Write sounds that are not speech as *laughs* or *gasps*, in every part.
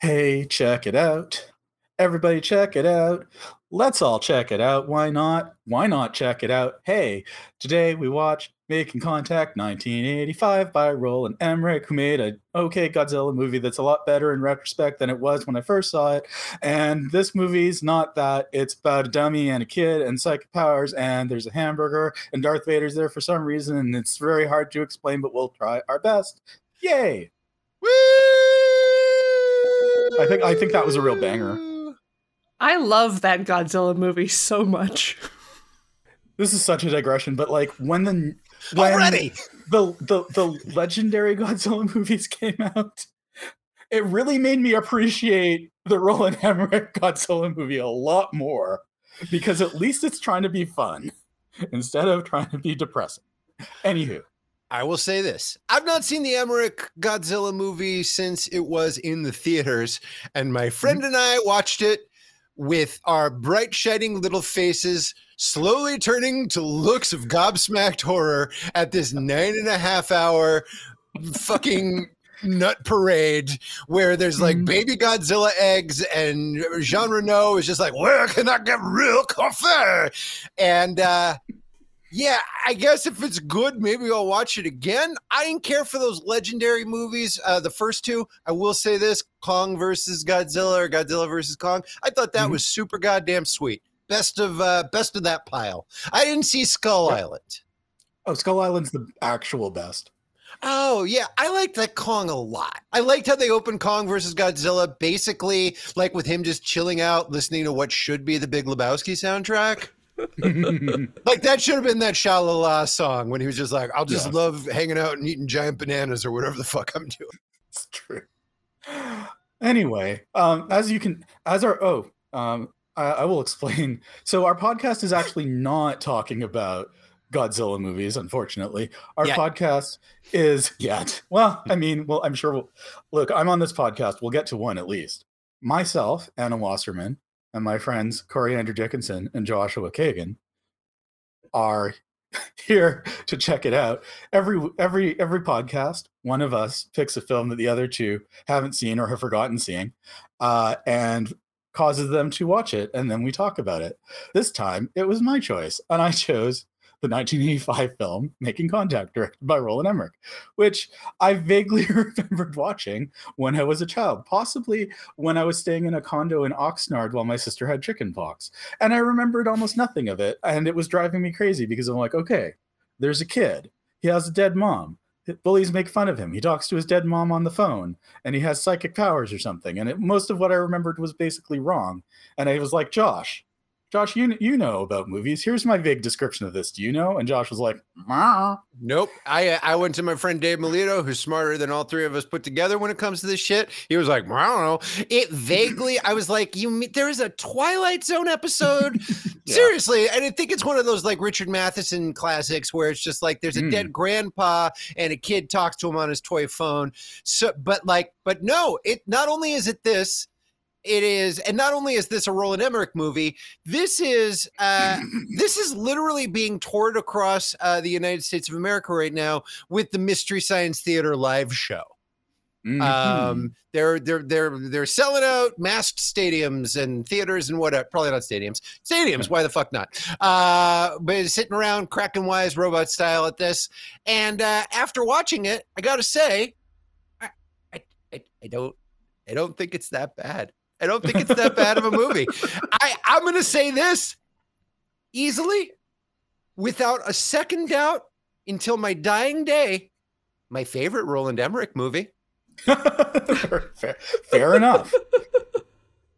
Hey, check it out. Everybody, check it out. Let's all check it out. Why not? Why not check it out? Hey, today we watch Making Contact 1985 by Roland Emmerich, who made a okay Godzilla movie that's a lot better in retrospect than it was when I first saw it. And this movie's not that. It's about a dummy and a kid and psychic powers, and there's a hamburger, and Darth Vader's there for some reason, and it's very hard to explain, but we'll try our best. Yay! Woo! I think I think that was a real banger. I love that Godzilla movie so much. This is such a digression, but like when the when Already. the the the legendary Godzilla movies came out, it really made me appreciate the Roland Emmerich Godzilla movie a lot more because at least it's trying to be fun instead of trying to be depressing. Anywho, I will say this. I've not seen the Emmerich Godzilla movie since it was in the theaters, and my friend and I watched it with our bright, shining little faces slowly turning to looks of gobsmacked horror at this *laughs* nine and a half hour fucking nut parade where there's like Mhm. baby Godzilla eggs and Jean Reno is just like, where can I get real coffee? And uh yeah, I guess if it's good, maybe I'll watch it again. I didn't care for those legendary movies. Uh, the first two, I will say this: Kong versus Godzilla or Godzilla versus Kong. I thought that Mhm. was super goddamn sweet. Best of uh, best of that pile. I didn't see Skull Yeah. Island. oh, Skull Island's the actual best. Oh yeah, I liked that Kong a lot. I liked how they opened Kong versus Godzilla, basically like with him just chilling out, listening to what should be the Big Lebowski soundtrack. *laughs* Like that should have been that Shalala song when he was just like, "I'll just Yeah. love hanging out and eating giant bananas or whatever the fuck I'm doing." *laughs* it's true. *gasps* Anyway, um, as you can, as our oh, um, I, I will explain. *laughs* So our podcast is actually not talking about Godzilla movies. Unfortunately, our Yet. podcast is yet. Well, I mean, well, I'm sure. We'll, look, I'm on this podcast. We'll get to one at least. Myself, Anna Wasserman, and my friends Corey Andrew Dickinson and Joshua Kagan are *laughs* here to check it out. Every every every podcast one of us picks a film that the other two haven't seen or have forgotten seeing uh, and causes them to watch it and then we talk about it. This time it was my choice and i *laughs* chose the 1985 film making contact directed by roland emmerich which i vaguely *laughs* remembered watching when i was a child possibly when i was staying in a condo in oxnard while my sister had chickenpox. and i remembered almost nothing of it and it was driving me crazy because i'm like okay there's a kid. He has a dead mom. Bullies make fun of him. He talks to his dead mom on the phone and he has psychic powers or something. And it, most of what i remembered was basically wrong. And i was like josh josh you, you know about movies here's my vague description of this do you know and josh was like "Meh." Nope. I I went to my friend Dave Melito, who's smarter than all three of us put together when it comes to this shit. He was like, I don't know. It vaguely. I was like, you. mean- There is a Twilight Zone episode. Yeah. *laughs* *laughs* Seriously, and I think it's one of those like Richard Matheson classics where it's just like there's a Mm. dead grandpa and a kid talks to him on his toy phone. So, but like, but no, it not only is it this, it is, and not only is this a Roland Emmerich movie, this is uh *laughs* this is literally being toured across uh, the United States of America right now with the Mystery Science Theater live show. Mhm. Um, they're they're they're they're selling out masked stadiums and theaters and whatever. Probably not stadiums. Stadiums. Why the fuck not? Uh, but sitting around cracking wise robot style at this. And uh, after watching it, I gotta say, I I I don't I don't think it's that bad. I don't think it's that bad of a movie. I I'm gonna say this easily, without a second doubt, until my dying day. My favorite Roland Emmerich movie. fair, *laughs* fair enough.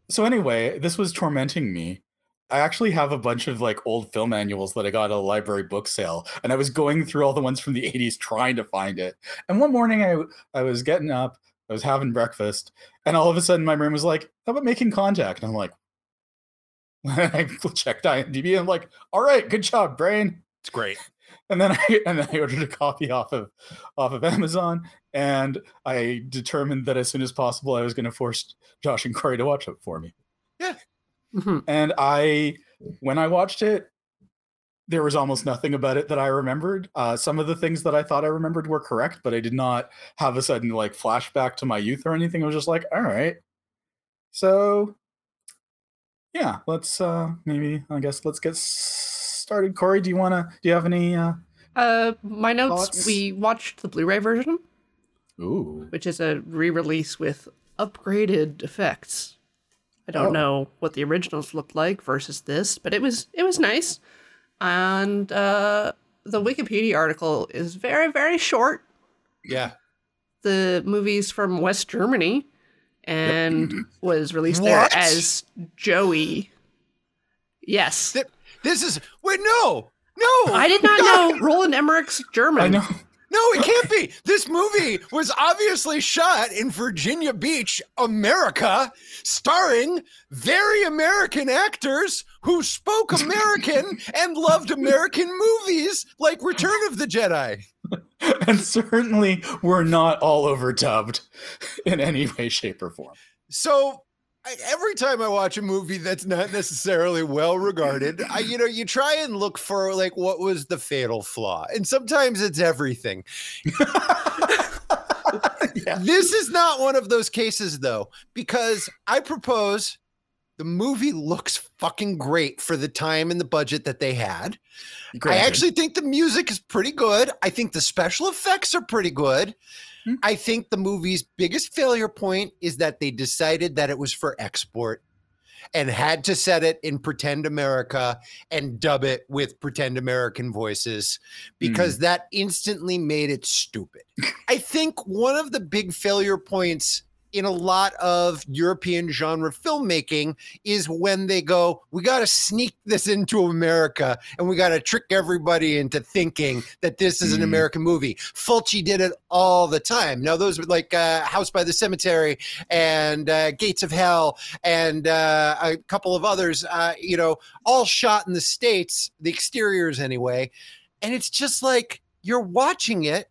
so anyway, this was tormenting me. I actually have a bunch of like old film manuals that I got at a library book sale, and I was going through all the ones from the 80s trying to find it. And one morning I I was getting up, I was having breakfast, and all of a sudden my brain was like, "How about making contact?" And I'm like, *laughs* I *laughs* checked IMDb, and I'm like, "All right, good job, brain." It's great. *laughs* and then I and then I ordered a copy off of off of Amazon, and I determined that as soon as possible I was going to force Josh and Corey to watch it for me. Mhm. And I, when I watched it, there was almost nothing about it that I remembered. Uh, some of the things that I thought I remembered were correct, but I did not have a sudden like flashback to my youth or anything. I was just like, all right, So, yeah, let's uh maybe I guess let's get started. Corey, do you want to? Do you have any? uh Uh, my notes. Thoughts? We watched the Blu-ray version, Ooh, which is a re-release with upgraded effects. I don't Oh. know what the originals looked like versus this, but it was it was nice. And uh, the Wikipedia article is very very short. Yeah. The movie's from West Germany and *clears throat* was released What? there as Joey. Yes. Th- This is wait no no I did not *laughs* know Roland Emmerich's German. I know. No it can't be. This movie was obviously shot in Virginia Beach, America, starring very American actors who spoke American *laughs* and loved American movies like Return of the Jedi. and certainly we're not all overdubbed in any way, shape, or form. So I, every time I watch a movie that's not necessarily well regarded, I you know you try and look for like what was the fatal flaw, and sometimes it's everything. *laughs* yeah. This is not one of those cases though, because I propose the movie looks fucking great for the time and the budget that they had. I actually think the music is pretty good. I think the special effects are pretty good. Hmm. I think the movie's biggest failure point is that they decided that it was for export and had to set it in pretend America and dub it with pretend American voices because that instantly made it stupid. *laughs* I think one of the big failure points in a lot of European genre filmmaking is when they go, we got to sneak this into America and we got to trick everybody into thinking that this is an Mhm. American movie. Fulci did it all the time. Now, those were like uh, House by the Cemetery and uh, Gates of Hell and uh, a couple of others, uh, you know, all shot in the States, the exteriors anyway. And it's just like you're watching it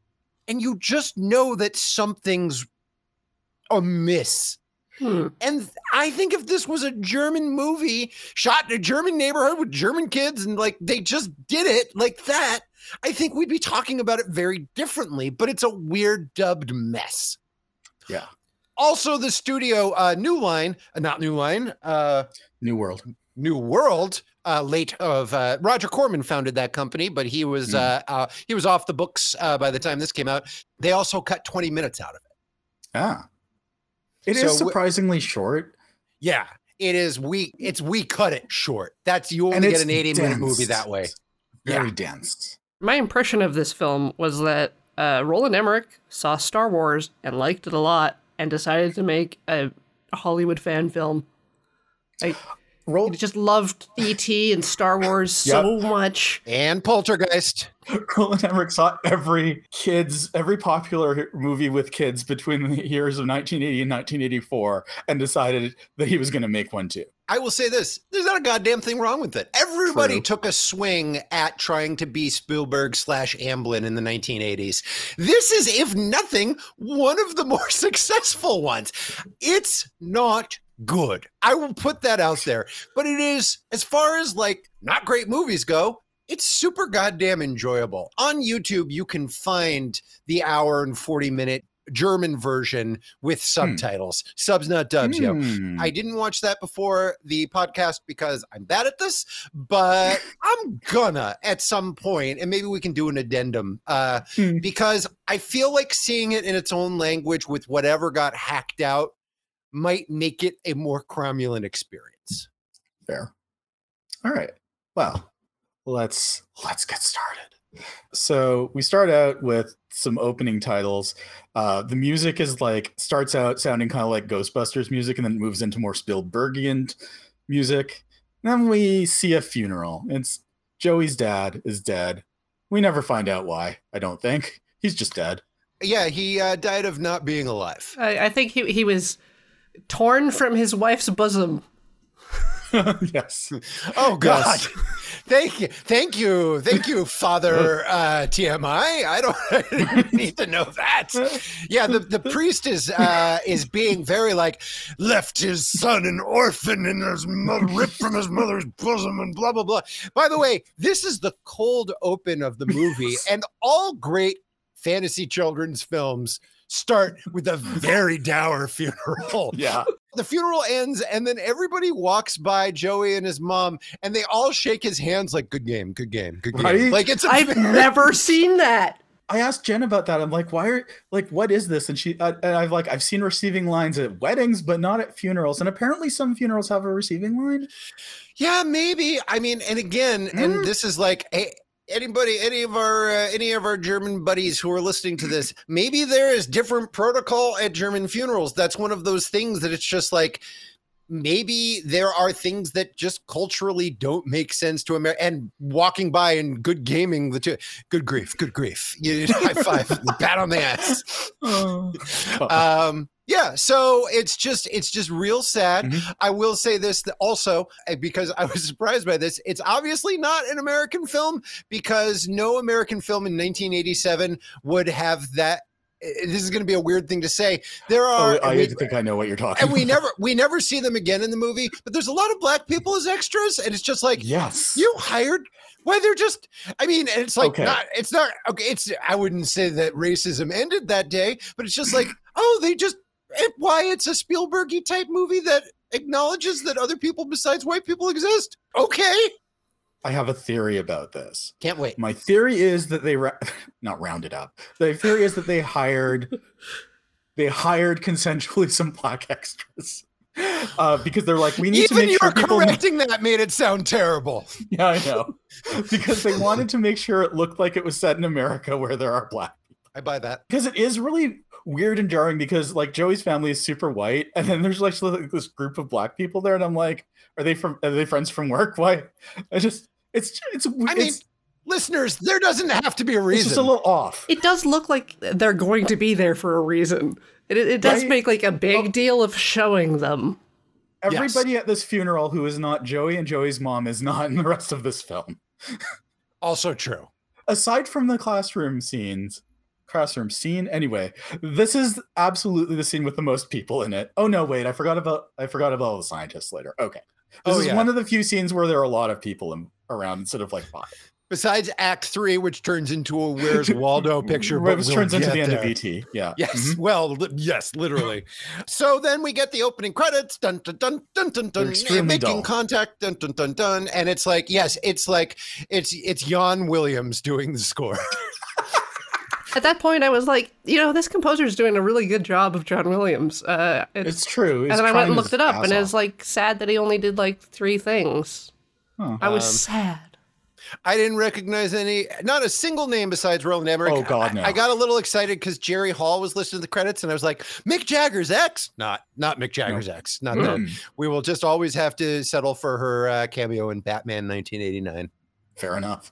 and you just know that something's amiss. Hmm. And I think if this was a German movie shot in a German neighborhood with German kids and like they just did it like that, I think we'd be talking about it very differently. But it's a weird dubbed mess. Yeah. Also, the studio, uh, New Line, uh, not New Line, uh, New World. New World, uh, late of uh, Roger Corman founded that company, but he was Mm. uh, uh, he was off the books uh, by the time this came out. They also cut twenty minutes out of it. Ah. It is So w- surprisingly short. Yeah, it is. We it's we cut it short. That's you and only it's get an eighty minute movie that way. Very Yeah. dense. My impression of this film was that uh, Roland Emmerich saw Star Wars and liked it a lot and decided to make a, a Hollywood fan film. Roll He just loved E.T. and Star Wars so much. And Poltergeist. *laughs* Roland Emmerich saw every kids, every popular movie with kids between the years of 1980 and 1984, and decided that he was going to make one too. I will say this: there's not a goddamn thing wrong with it. Everybody True. took a swing at trying to be Spielberg slash Amblin in the 1980s. This is, if nothing, one of the more *laughs* successful ones. It's not good. I will put that out there. But it is, as far as like not great movies go, it's super goddamn enjoyable. On YouTube, you can find the hour and 40 minute German version with subtitles. Subs, not dubs, yo. Hmm. I didn't watch that before the podcast because I'm bad at this, but *laughs* I'm gonna at some point, and maybe we can do an addendum uh, Hmm. because I feel like seeing it in its own language with whatever got hacked out might make it a more cromulent experience. Fair. All right. Well, let's let's get started. So we start out with some opening titles. Uh, the music is like starts out sounding kind of like Ghostbusters music, and then moves into more Spielbergian music. And then we see a funeral. It's Joey's dad is dead. We never find out why. I don't think he's just dead. Yeah, he uh, died of not being alive. I, I think he, he was torn from his wife's bosom. *laughs* yes. Oh God. Yes. *laughs* Thank you. Thank you. Thank you, Father uh, TMI. I don't, *laughs* I need to know that. Yeah, the, the priest is uh, is being very like left his son an orphan and his mother ripped from his mother's bosom and blah blah blah. By the way, this is the cold open of the movie, and all great fantasy children's films start with a very dour *laughs* funeral. *laughs* Yeah. The funeral ends, and then everybody walks by Joey and his mom, and they all shake his hands like, "Good game, good game, good game." Right? Like it's a I've never seen that. I asked Jen about that. I'm like, why are like, what is this? And she uh, and I've like, I've seen receiving lines at weddings, but not at funerals. And apparently, some funerals have a receiving line. Yeah, maybe. I mean, and again, Mm. and this is like, hey, anybody, any of our, uh, any of our German buddies who are listening to this, maybe there is different protocol at German funerals. That's one of those things that it's just like. Maybe there are things that just culturally don't make sense to America. And walking by and good gaming, the two, good grief, good grief. You *laughs* high five, pat on the ass. *laughs* Oh, um yeah so it's just it's just real sad Mhm. i will say this also uh, because i was *laughs* surprised by this it's obviously not an american film because no american film in 1987 would have that uh, this is going to be a weird thing to say there are Oh, I we- think I know what you're talking. and we about. never we never see them again in the movie but there's a lot of black people as extras and it's just like Yes. you hired why they're just i mean it's like Okay. not it's not okay it's i wouldn't say that racism ended that day but it's just like *clears throat* oh they just why it's a spielbergy type movie that acknowledges that other people besides white people exist okay I have a theory about this. can't wait My theory is that they ra- *laughs* not rounded up. The theory is that they hired *laughs* they hired consensually some black extras. Uh, because they're like, we need to even make you sure are people know- correcting that made it sound terrible Yeah, I know. because they wanted to make sure it looked like it was set in America where there are black. People. I buy that Because it is really weird and jarring because like Joey's family is super white, and then there's like this group of black people there, and I'm like, are they from are they friends from work? *laughs* Why? I just it's it's i mean it's, listeners there doesn't have to be a reason. it's reason just a little off. It does look like they're going to be there for a reason. It, it does Right? make like a big Oh. deal of showing them. Everybody at this funeral who is not Joey and Joey's mom is not in the rest of this film. *laughs* also true Aside from the classroom scenes, classroom scene anyway, this is absolutely the scene with the most people in it. Oh no, wait, I forgot about I forgot about all the scientists later. Okay. This Oh, is yeah. one of the few scenes where there are a lot of people in, around instead of like five. besides act three which turns into a where's *laughs* waldo picture but Which we'll turns into the end there. of ET. Yeah. Yes, Mhm. well, li- yes, literally. *laughs* so then we get the opening credits, dun dun dun dun dun dun, making dull. contact, dun dun dun dun, and it's like, yes, it's like it's it's Jan Williams doing the score. *laughs* At that point, I was like, you know, this composer is doing a really good job of John Williams. Uh, it's, It's true. and then I went and looked it up, and it's like sad that he only did like three things. Huh. I was Um, sad. I didn't recognize any, not a single name besides Roland Emmerich. Oh, God, I- no. I, got a little excited because Jerry Hall was listed in the credits, and I was like, Mick Jagger's ex, not not Mick Jagger's ex, not that. Mm, We will just always have to settle for her uh, cameo in Batman 1989. fair enough.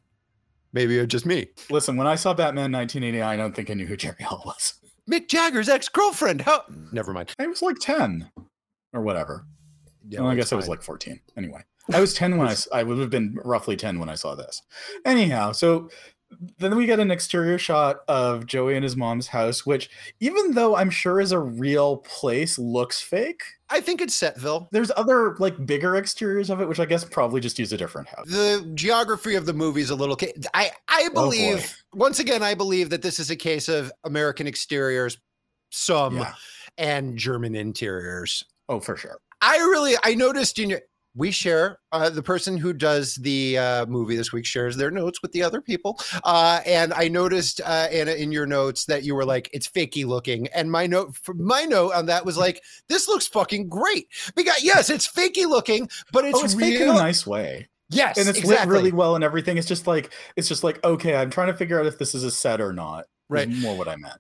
Maybe it was just me. Listen, when I saw Batman 1989, I don't think I knew who Jerry Hall was. Mick Jagger's ex girlfriend. How? Never mind. I was like 10 or whatever. Yeah, well, I it's guess I was like 14. Anyway, I was 10 when I, I would have been roughly 10 when I saw this. Anyhow, so then we get an exterior shot of Joey and his mom's house, which, even though I'm sure is a real place, looks fake. I think it's Setville. There's other like bigger exteriors of it, which I guess probably just use a different house. The geography of the movie is a little. ca- I I Oh, believe once again. I believe that this is a case of American exteriors, some Yeah. and German interiors. Oh, for sure. I really I noticed in your we share uh, the person who does the uh, movie this week shares their notes with the other people uh, and i noticed uh, Anna in your notes that you were like it's fakey looking and my note my note on that was like this looks fucking great because yes it's fakey looking but it's, oh, it's fake in a nice way. yes and it's exactly. lit really well and everything. It's just like it's just like okay, I'm trying to figure out if this is a set or not. Right. more what I meant.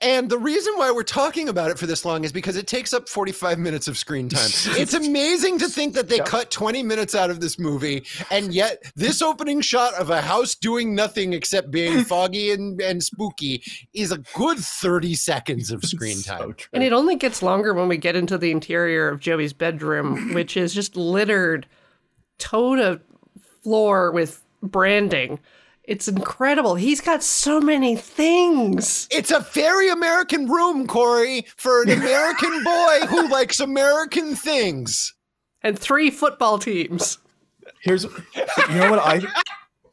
And the reason why we're talking about it for this long is because it takes up 45 minutes of screen time. *laughs* it's amazing to think that they Yeah. cut 20 minutes out of this movie, and yet this opening shot of a house doing nothing except being *laughs* foggy and, and spooky is a good 30 seconds of screen time. true. And it only gets longer when we get into the interior of Joey's bedroom, *laughs* which is just littered toe to floor with branding. It's incredible. He's got so many things. It's a very American room, Corey, for an American *laughs* boy who likes American things. And three football teams. Here's you know what I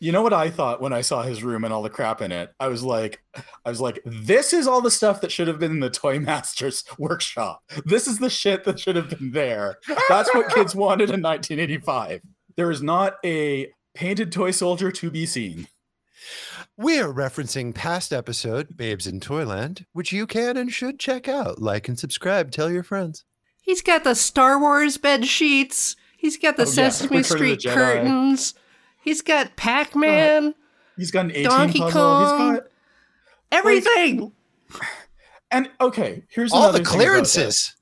You know what I thought when I saw his room and all the crap in it? I was like, I was like, this is all the stuff that should have been in the Toy Masters workshop. This is the shit that should have been there. That's what kids wanted in 1985. There is not a painted toy soldier to be seen. We're referencing past episode Babes in Toyland, which you can and should check out. Like and subscribe. Tell your friends. He's got the Star Wars bed sheets. He's got the Oh. Sesame Return of the Street curtains. He's got Pac Man. Uh, he's got an 18 Donkey puzzle. Kong. He's got Everything. and okay, here's All another the thing about this. clearances.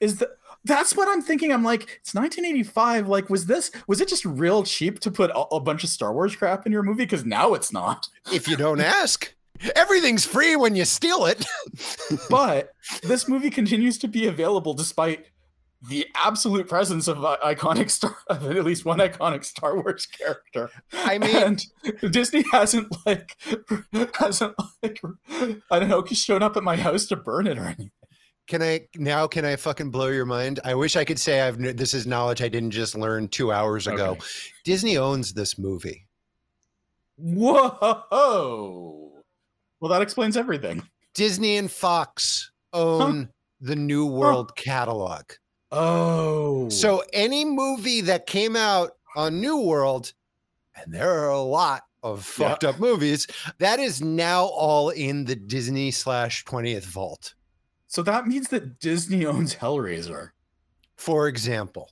is that that's what I'm thinking. I'm like, it's 1985. Like, was this was it just real cheap to put a, a bunch of Star Wars crap in your movie? Because now it's not. If you don't *laughs* ask, everything's free when you steal it. *laughs* But this movie continues to be available despite the absolute presence of uh, iconic star, *laughs* of at least one iconic Star Wars character. I mean, and Disney hasn't like hasn't like I don't know shown up at my house to burn it or anything. Can I now? Can I fucking blow your mind? I wish I could say I've this is knowledge I didn't just learn two hours ago. Okay. Disney owns this movie. Whoa! Well, that explains everything. Disney and Fox own the New World catalog. Oh, So any movie that came out on New World, and there are a lot of Yeah. fucked up movies, that is now all in the Disney slash 20th vault. So that means that Disney *laughs* owns Hellraiser. For example.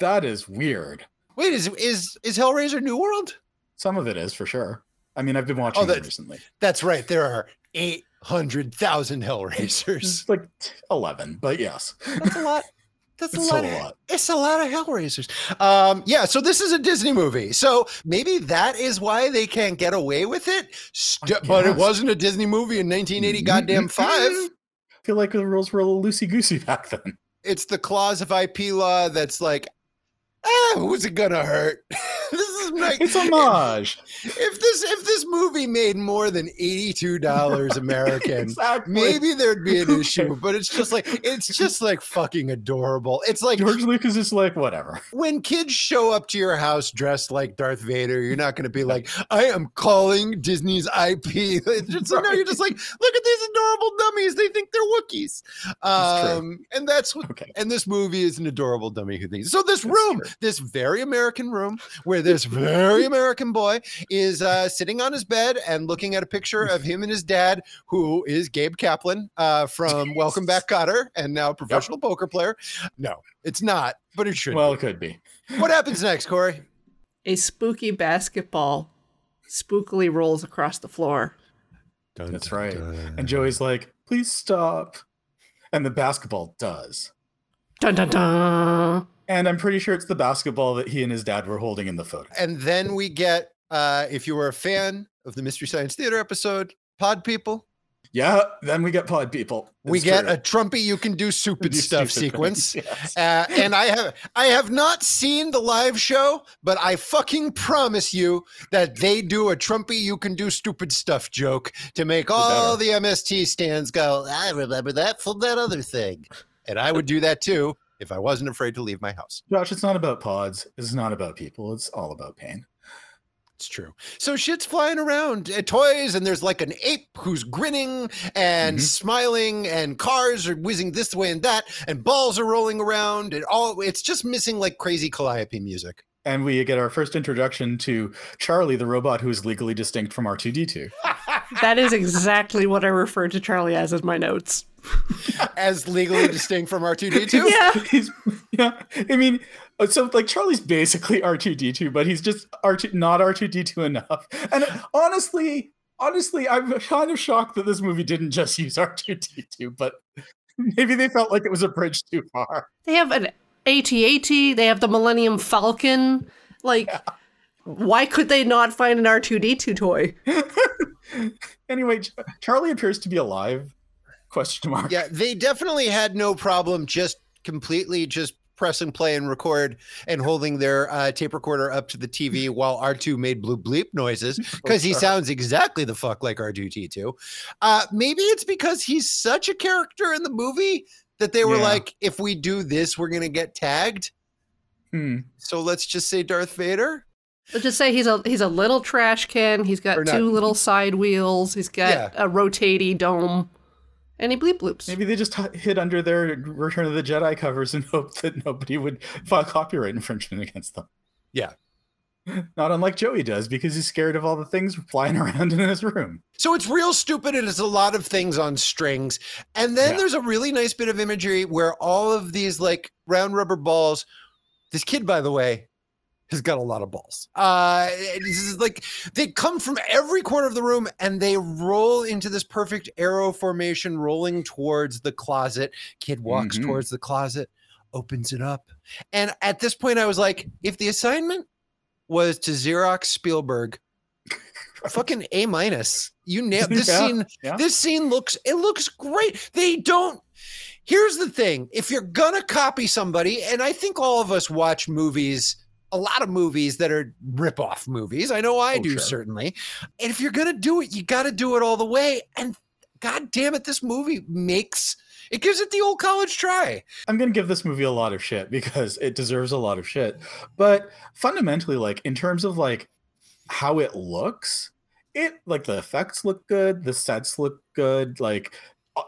That is weird. Wait, is is is Hellraiser New World? Some of it is for sure. I mean, I've been watching Oh, it that- recently. That's right. There are 800,000 Hellraisers. It's like eleven, but yes, That's a lot. *laughs* That's a lot. a of- lot. It's a lot of Hellraisers. Um, yeah, so this is a Disney movie. So maybe that is why they can't get away with it. St- but it wasn't a Disney movie in 1980 goddamn five. Feel like the rules were a little loosey goosey *laughs* back then. It's the clause of IP law that's like, ah, who's it gonna hurt? *laughs* this like It's homage. if this if this movie made more than $82 *laughs* American, exactly. maybe there'd be an issue, but it's just like it's just like fucking adorable. It's like George Lucas is like whatever. when kids show up to your house dressed like Darth Vader, you're not going to be like, "I am calling Disney's IP." *laughs* It's just, No, you're just like, "Look at these adorable dummies. They think they're Wookiees." That's. Um, and that's what. Okay. And this movie is an adorable dummy who thinks. So this That's room, true. this very American room, where *laughs* this very American boy is uh, sitting on his bed and looking at a picture of him and his dad, who is Gabe Kaplan uh, from Welcome Back, Kotter, and now professional poker player. No, it's not, but it should. Well, be. it could be. What happens next, Corey? A spooky basketball spookily rolls across the floor. That's right. And Joey's like, please stop. And the basketball does. Dun dun dun. And I'm pretty sure it's the basketball that he and his dad were holding in the photo. And then we get, uh, if you were a fan of the Mystery Science Theater episode, Pod People, Yeah, then we get pod people. we get true. a Trumpy you can do stupid *laughs* Do stuff stupid sequence. *laughs* yes. Uh, and I have I have not seen the live show, but I fucking promise you that they do a Trumpy you can do stupid stuff joke to make all the MST stands go, I remember that from that other thing. And I would do that too if I wasn't afraid to leave my house. Josh, it's not about pods. It's not about people. It's all about pain. It's true. So shit's flying around, uh, toys, and there's like an ape who's grinning and Mhm. smiling, and cars are whizzing this way and that, and balls are rolling around, and all. It's just missing like crazy Calliope music. And we get our first introduction to Charlie, the robot who is legally distinct from R2D2. *laughs* That is exactly what I referred to Charlie as in my notes. as legally distinct from R2D2. *laughs* Yeah. *laughs* He's, yeah. I mean, uh, so like Charlie's basically *laughs* R2D2, but he's just R2, not R2D2 enough. And honestly, honestly, I'm kind of shocked that this movie didn't just use R2D2, but maybe they felt like it was a bridge too far. They have an AT-AT. They have the Millennium Falcon. Like, why could they not find an R2D2 toy? *laughs* Anyway, Charlie appears to be alive. Question mark. Yeah, they definitely had no problem just completely just press and play and record and holding their uh, tape recorder up to the TV *laughs* while R2 made blue bleep noises because he sounds exactly the fuck like R2D2. Uh, maybe it's because he's such a character in the movie that they were Yeah. like, if we do this, we're going to get tagged. Hmm. So let's just say Darth Vader. Let's just say he's a he's a little trash can. He's got not. two little side wheels. He's got Yeah. a rotating dome, and he bleep bloops. Maybe they just h- hid under their Return of the Jedi covers and *laughs* hoped that nobody would file copyright infringement against them. Yeah. Not unlike Joey does, because he's scared of all the things flying *laughs* around in his room. So it's real stupid and it's a lot of things on strings. And then Yeah. there's a really nice bit of imagery where all of these like round rubber balls. This kid, by the way, has got a lot of balls. Uh this is like they come from every corner of the room and they roll into this perfect arrow formation, rolling towards the closet. Kid walks Mhm. towards the closet, opens it up. And at this point, I was like, if the assignment was to Xerox Spielberg, *laughs* fucking A minus. You nailed *laughs* this Yeah, scene. yeah. This scene looks it looks great. They don't. Here's the thing: if you're gonna copy somebody, and I think all of us watch movies, a lot of movies that are rip-off movies. I know I Oh, do sure. certainly. And if you're gonna do it, you got to do it all the way. And god damn it, this movie makes it gives it the old college try. I'm gonna give this movie a lot of shit because it deserves a lot of shit. But fundamentally, like in terms of like how it looks, it like the effects look good, the sets look good, like uh,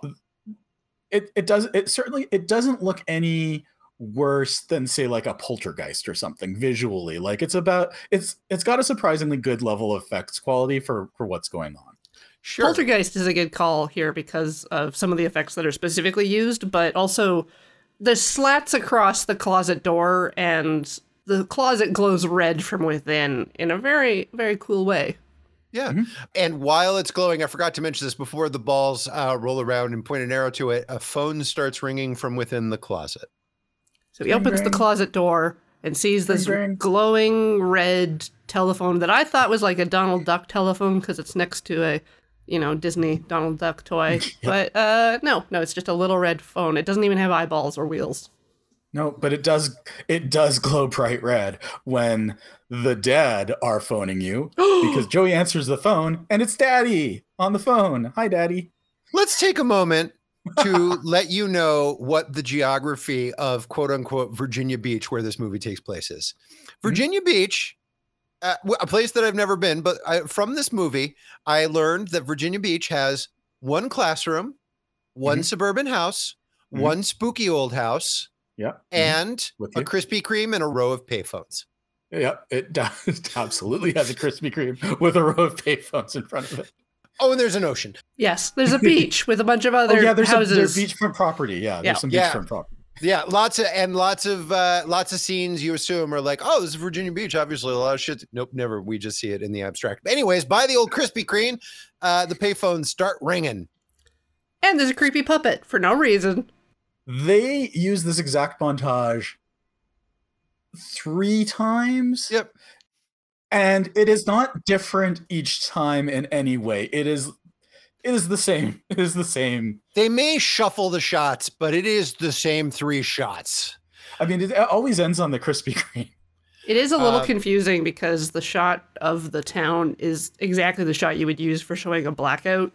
it it does it certainly it doesn't look any worse than say like a poltergeist or something visually like it's about it's it's got a surprisingly good level of effects quality for for what's going on Sure. Poltergeist is a good call here because of some of the effects that are specifically used, but also the slats across the closet door and the closet glows red from within in a very, very cool way. Yeah. Mhm. And while it's glowing, I forgot to mention this before the balls uh, roll around and point an arrow to it, a phone starts ringing from within the closet. So he opens the closet door and sees this Ring, ring. glowing red telephone that I thought was like a Donald Duck telephone because it's next to a, you know, Disney Donald Duck toy. *laughs* But uh, no, no, it's just a little red phone. It doesn't even have eyeballs or wheels. no but it does it does glow bright red when the dead are phoning you *gasps* because joey answers the phone and it's daddy on the phone hi daddy Let's take a moment to *laughs* let you know what the geography of quote unquote Virginia Beach, where this movie takes place, is. Virginia Beach, uh, a place that I've never been, but I, from this movie, I learned that Virginia Beach has one classroom, one Mhm. suburban house, Mhm. one spooky old house, yeah and With a. Krispy Kreme and a row of payphones. Yeah, it does *laughs* absolutely has a Krispy Kreme with a row of payphones in front of it. Oh, and there's an ocean. Yes, there's a *laughs* beach with a bunch of Oh other yeah, there's, a, houses. there's beachfront property. Yeah, there's Yeah. some Yeah. beachfront property. Yeah, lots of and lots of uh, lots of scenes you assume are like, oh, this is Virginia Beach. Obviously, a lot of shit. Nope, never. We just see it in the abstract. But anyways, by the old Krispy Kreme, uh, the payphones start ringing. And there's a creepy puppet for no reason. They use this exact montage three times. Yep. And it is not different each time in any way. It is it is the same. *laughs* It is the same. They may shuffle the shots, but it is the same three shots. I mean, it always ends on the Krispy Kreme. It is a little Uh, confusing because the shot of the town is exactly the shot you would use for showing a blackout,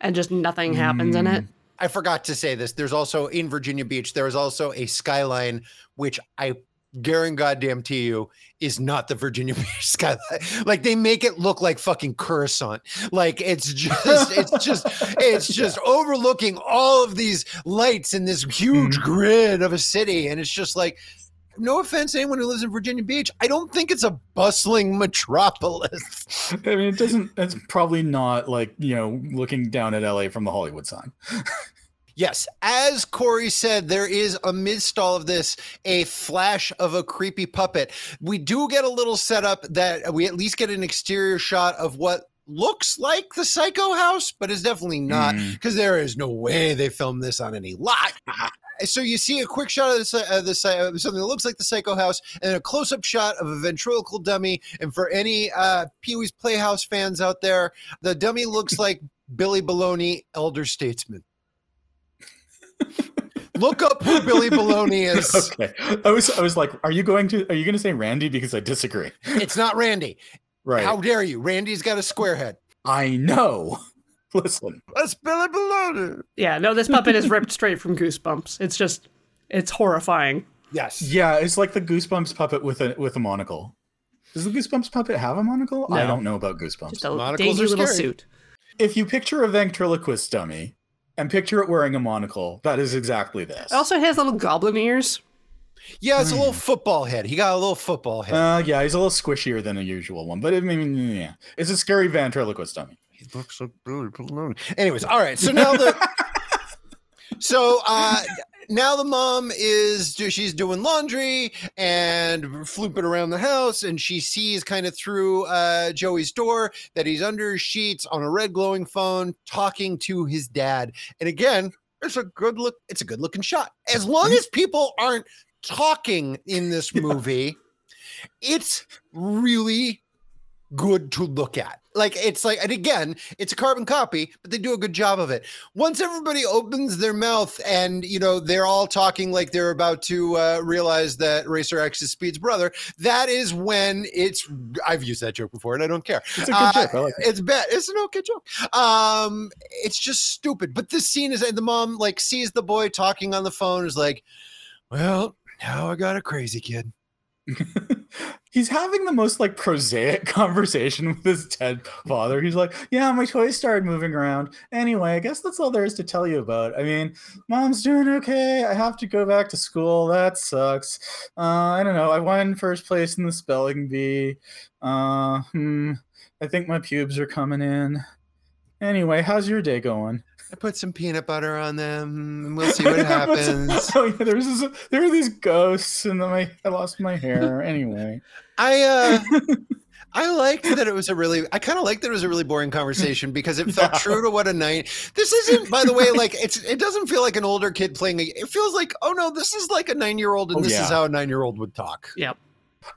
and just nothing happens in it. I forgot to say this. There's also in Virginia Beach, there is also a skyline, which I guarantee goddamn to you is not the Virginia *laughs* Beach skyline. Like they make it look like fucking Coruscant. Like it's just, it's just, *laughs* it's just overlooking all of these lights in this huge Mhm. grid of a city. And it's just like, no offense to anyone who lives in Virginia Beach. I don't think it's a bustling metropolis. I mean, it doesn't. It's probably not like you know looking down at LA from the Hollywood sign. *laughs* Yes, as Corey said, there is amidst all of this a flash of a creepy puppet. We do get a little setup that we at least get an exterior shot of what looks like the Psycho House, but is definitely not Mm. because there is no way they filmed this on any lot. *laughs* So you see a quick shot of this, uh, the Psy- uh, something that looks like the Psycho House, and a close-up shot of a ventriloquial dummy. And for any uh, Pee Wee's Playhouse fans out there, the dummy looks *laughs* like Billy Baloney, elder statesman. Look up who Billy Baloney *laughs* is. Okay, I was I was like, are you going to are you going to say Randy because I disagree? It's not Randy. Right. How dare you? Randy's got a square head. I know. *laughs* Listen, That's Billy Baloney. Yeah, no, this puppet is ripped straight from Goosebumps. It's just, it's horrifying. Yes. yeah, it's like the Goosebumps puppet with a with a monocle. Does the Goosebumps puppet have a monocle? I don't know about Goosebumps. Just a Monocles dainty are little scary. suit. if you picture a ventriloquist dummy and picture it wearing a monocle, that is exactly this. It also has little goblin ears. Yeah, it's a little football head. He got a little football head. Uh, yeah, he's a little squishier than a usual one, but I mean, yeah, it's a scary ventriloquist dummy. he looks so beautiful. Anyways, all right. So now *laughs* the so uh now the mom is she's doing laundry and flooping around the house and she sees kind of through uh joey's door that he's under sheets on a red glowing phone talking to his dad. And again it's a good look it's a good looking shot. As long as people aren't talking in this movie it's really good to look at. Like it's like, and again, it's a carbon copy, but they do a good job of it. Once everybody opens their mouth and you know they're all talking like they're about to uh, realize that Racer X is Speed's brother, that is when it's. I've used that joke before, and I don't care. It's a good Uh, joke. I like it. It's bad. It's an okay joke. Um, it's just stupid. But this scene is, and the mom like sees the boy talking on the phone, is like, "Well, now I got a crazy kid." *laughs* He's having the most like prosaic *laughs* conversation with his dead father. He's like, "Yeah, my toys started moving around. Anyway, I guess that's all there is to tell you about. I mean, mom's doing okay. I have to go back to school. That sucks. Uh, I don't know. I won first place in the spelling bee. Uh, hmm, I think my pubes are coming in. Anyway, how's your day going? I put some peanut butter on them, and *laughs* we'll see what happens. *laughs* oh yeah, there's this, there are these ghosts, and then my I lost my hair. Anyway, I uh *laughs* I liked that it was a really I kind of liked that it was a really boring conversation because it felt Yeah. true to what a night. This isn't by the way *laughs* like it's it doesn't feel like an older kid playing a it feels like oh no this is like a 9-year-old and Oh, this yeah. is how a 9-year-old would talk. Yep.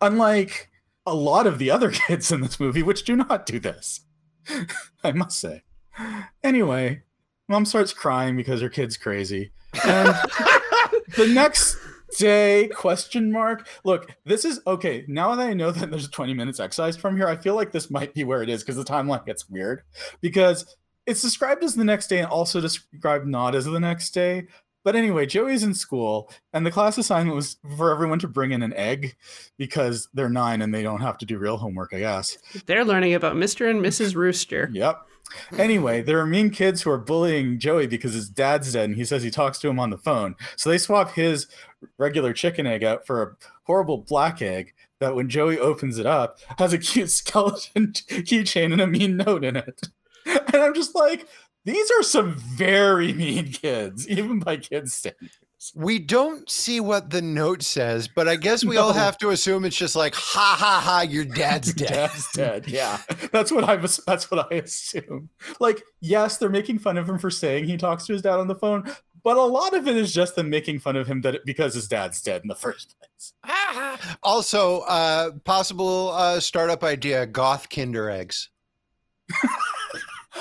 unlike a lot of the other *laughs* kids in this movie, which do not do this, I must say. Anyway, mom starts crying because her kid's crazy. And the next day, question mark. Look, this is okay. Now that I know that there's 20 minutes excised from here, I feel like this might be where it is because the timeline gets weird. Because it's described as the next day and also described not as the next day. But anyway, Joey's in school, and the class assignment was for everyone to bring in an egg because they're nine and they don't have to do real homework, I guess. They're learning about Mr. and Mrs. Rooster. *laughs* Yep. Anyway, there are mean kids who are bullying Joey because his dad's dead and he says he talks to him on the phone. So they swap his regular chicken egg out for a horrible black egg that when Joey opens it up has a cute *laughs* skeleton keychain and a mean note in it. *laughs* And I'm just like, these are some very *laughs* mean kids, even by kids' standards. We don't see what the note says, but I guess we all have to assume it's just like ha ha ha your dad's *laughs* dead. Dad's dead. Yeah, that's what I was. That's what I assume. Like, yes, they're making fun of him for saying he talks to his dad on the phone, but a lot of it is just them making fun of him that because his dad's dead in the first place. *laughs* also, uh possible uh startup idea goth kinder eggs.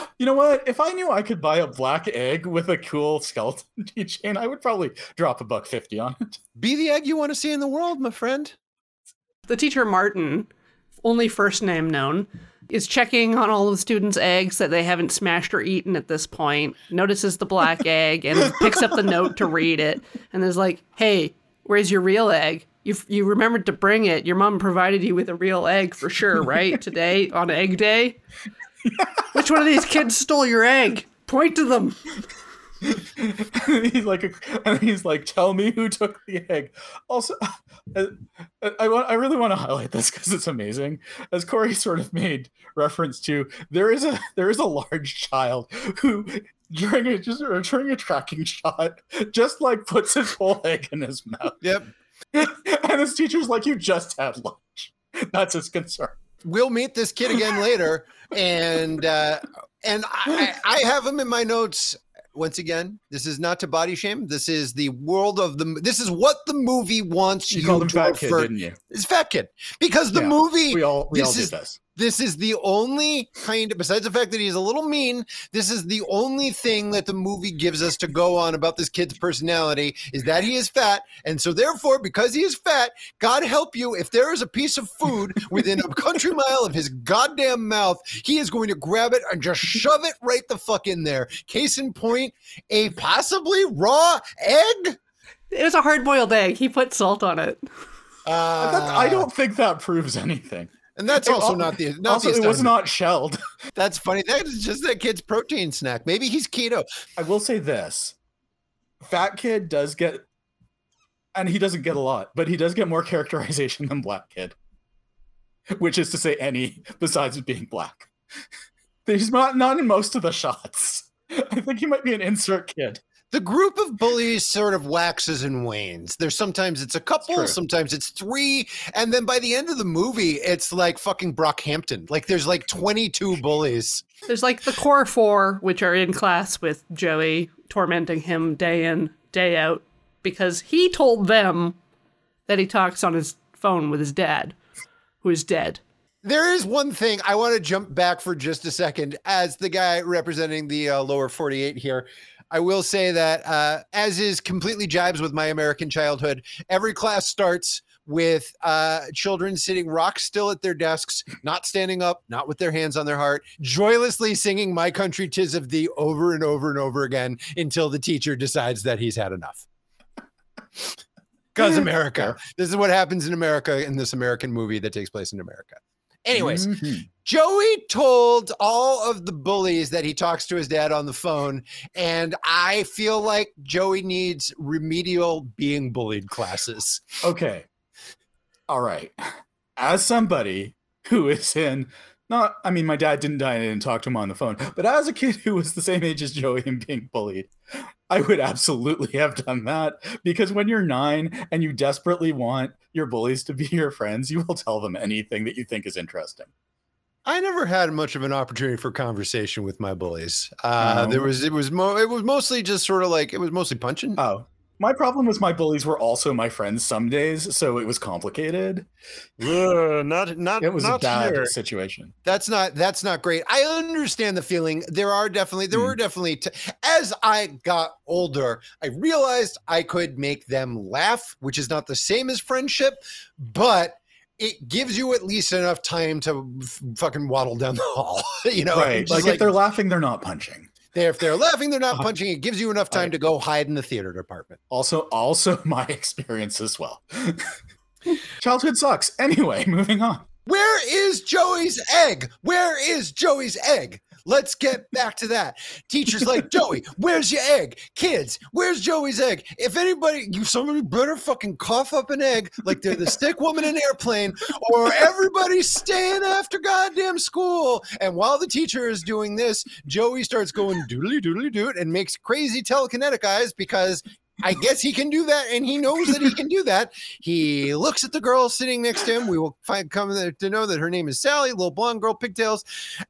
*gasps* You know what? If I knew I could buy a black egg with a cool skeleton *laughs* keychain, I would probably drop a buck fifty on it. Be the egg you want to see in the world, my friend. The teacher, Martin, only first name known, is checking on all of the students' eggs that they haven't smashed or eaten at this point, notices the black *laughs* egg, and picks up the note to read it, and is like, hey, where's your real egg? You, you remembered to bring it. Your mom provided you with a real egg for sure, right? *laughs* Today on Egg Day? Which one of these kids stole your egg? Point to them. *laughs* he's like, and he's like, "Tell me who took the egg." Also, I, I, want, I really want to highlight this because it's amazing. As Corey sort of made reference to, there is a there is a large child who during a just during a tracking shot just like puts his whole egg in his mouth, Yep. *laughs* and his teacher's like, "You just had lunch." That's his concern. We'll meet this kid again *laughs* later, and uh, and I, I have him in my notes. Once again, this is not to body shame. This is the world of the. This is what the movie wants You you, called him to fat kid, refer- didn't you? It's fat kid because the Yeah. movie We all we this all did is- this. This is the only kind of besides the fact that he's a little mean this is the only thing that the movie gives us to go on about this kid's personality is that he is fat and so therefore because he is fat god help you if there is a piece of food within a country mile of his goddamn mouth he is going to grab it and just shove it right the fuck in there case in point a possibly raw egg It was a hard boiled egg. He put salt on it. uh, I don't think that proves anything. And that's also al- not the not also, the it was not shelled. *laughs* That's funny. That is just that kid's protein snack. Maybe he's keto. I will say this: Fat Kid does get, and he doesn't get a lot, but he does get more characterization than Black Kid, which is to say, any besides being black. *laughs* He's not not in most of the shots. *laughs* I think he might be an insert kid. The group of bullies sort of waxes and wanes. There's sometimes it's a couple, true. sometimes it's three, and then by the end of the movie, it's like fucking Brockhampton. Like there's like 22 bullies. There's like the core four, which are in class with Joey, tormenting him day in, day out, because he told them that he talks on his phone with his dad, who is dead. There is one thing I want to jump back for just a second as the guy representing the uh, lower 48 here. I will say that, uh, as is completely jibes with my American childhood, every class starts with uh, children sitting rock still at their desks, not standing up, not with their hands on their heart, joylessly singing My Country Tis of Thee over and over and over again until the teacher decides that he's had enough. Because America. This is what happens in America in this American movie that takes place in America. Anyways, Mhm. Joey told all of the bullies that he talks to his dad on the phone, and I feel like Joey needs remedial being bullied classes. Okay. All right. As somebody who is in not I mean my dad didn't die and I didn't talk to him on the phone, but as a kid who was the same age as Joey and being bullied, I would absolutely have done that because when you're 9 and you desperately want your bullies to be your friends, you will tell them anything that you think is interesting. I never had much of an opportunity for conversation with my bullies. Uh, Oh. There was it was mo- it was mostly just sort of like it was mostly punching. Oh, my problem was my bullies were also my friends some days, so it was complicated. Ugh, not not It was a bad here. situation. That's not that's not great. I understand the feeling. There are definitely there Hmm. were definitely t- as I got older, I realized I could make them laugh, which is not the same as friendship, but it gives you at least enough time to f- fucking waddle down the *laughs* hall. you know, right. Just Like, if they're laughing, they're not punching. they're- if they're laughing, they're not Uh-huh. punching. It gives you enough time Right. to go hide in the theater department. Also, also *laughs* my experience as well. *laughs* Childhood sucks. Anyway, moving on. Where is Joey's egg? Where is Joey's egg? Let's get back to that. Teachers like *laughs* Joey, where's your egg? Kids, where's Joey's egg? If anybody, you somebody better fucking cough up an egg like they're the stick woman in airplane, or everybody's staying after goddamn school. And while the teacher is doing this, Joey starts going doodly doodly doot and makes crazy telekinetic eyes because I guess he can do that, and he knows that he can do that. He looks at the girl sitting next to him. We will find come to know that her name is Sally, little blonde girl, pigtails,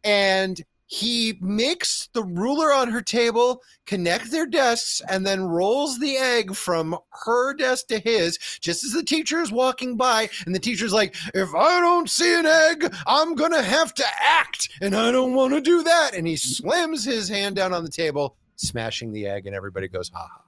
and he makes the ruler on her table connect their desks and then rolls the egg from her desk to his just as the teacher is walking by and the teacher's like if i don't see an egg i'm gonna have to act and i don't want to do that and he slams his hand down on the table smashing the egg and everybody goes ha ha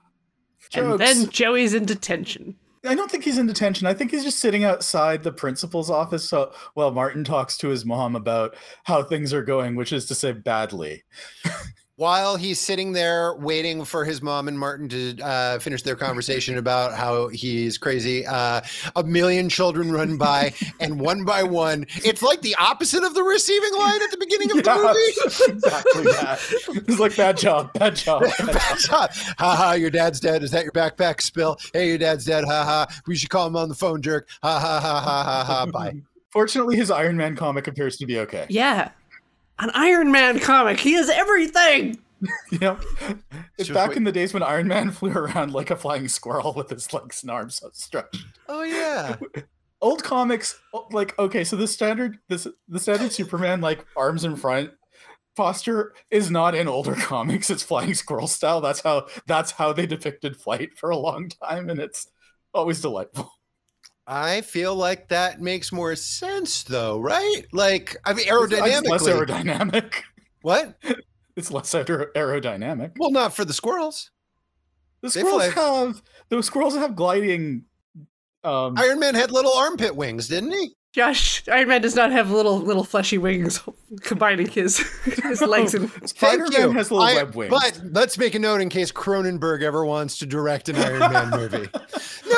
And then Joey's in detention. I don't think he's in detention. I think he's just sitting outside the principal's office. So, while Martin talks to his mom about how things are going, which is to say, badly. *laughs* while he's sitting there waiting for his mom and Martin to uh, finish their conversation about how he's crazy, uh, a million children run by, *laughs* and one by one, it's like the opposite of the receiving line at the beginning of the *laughs* movie. exactly that. *laughs* It's like bad job, bad job. Bad job. Bad job. Ha ha, your dad's dead. Is that your backpack spill? Hey, your dad's dead. Ha ha. We should call him on the phone, jerk. Ha ha ha ha ha ha. Bye. Fortunately, his Iron Man comic appears to be okay. Yeah. An Iron Man comic. He is everything. *laughs* You know, it's back wait- in the days when Iron Man *laughs* flew around like a flying squirrel with his legs and arms outstretched. Oh, yeah. *laughs* Old comics, like okay, so the standard this the standard Superman like arms in front posture is not in older comics. It's flying squirrel style. That's how that's how they depicted flight for a long time, and it's always delightful. I feel like that makes more sense, though, right? Like, I mean, aerodynamic. It's less aerodynamic. what? *laughs* It's less aer- aerodynamic. Well, not for the squirrels. The squirrels have those squirrels have gliding. Um, Iron Man had little armpit wings, didn't he? Josh, Iron Man does not have little little fleshy wings *laughs* combining his his legs and Spider Thank you. Man has little I- web wings. But let's make a note in case Cronenberg ever wants to direct an Iron Man movie. *laughs*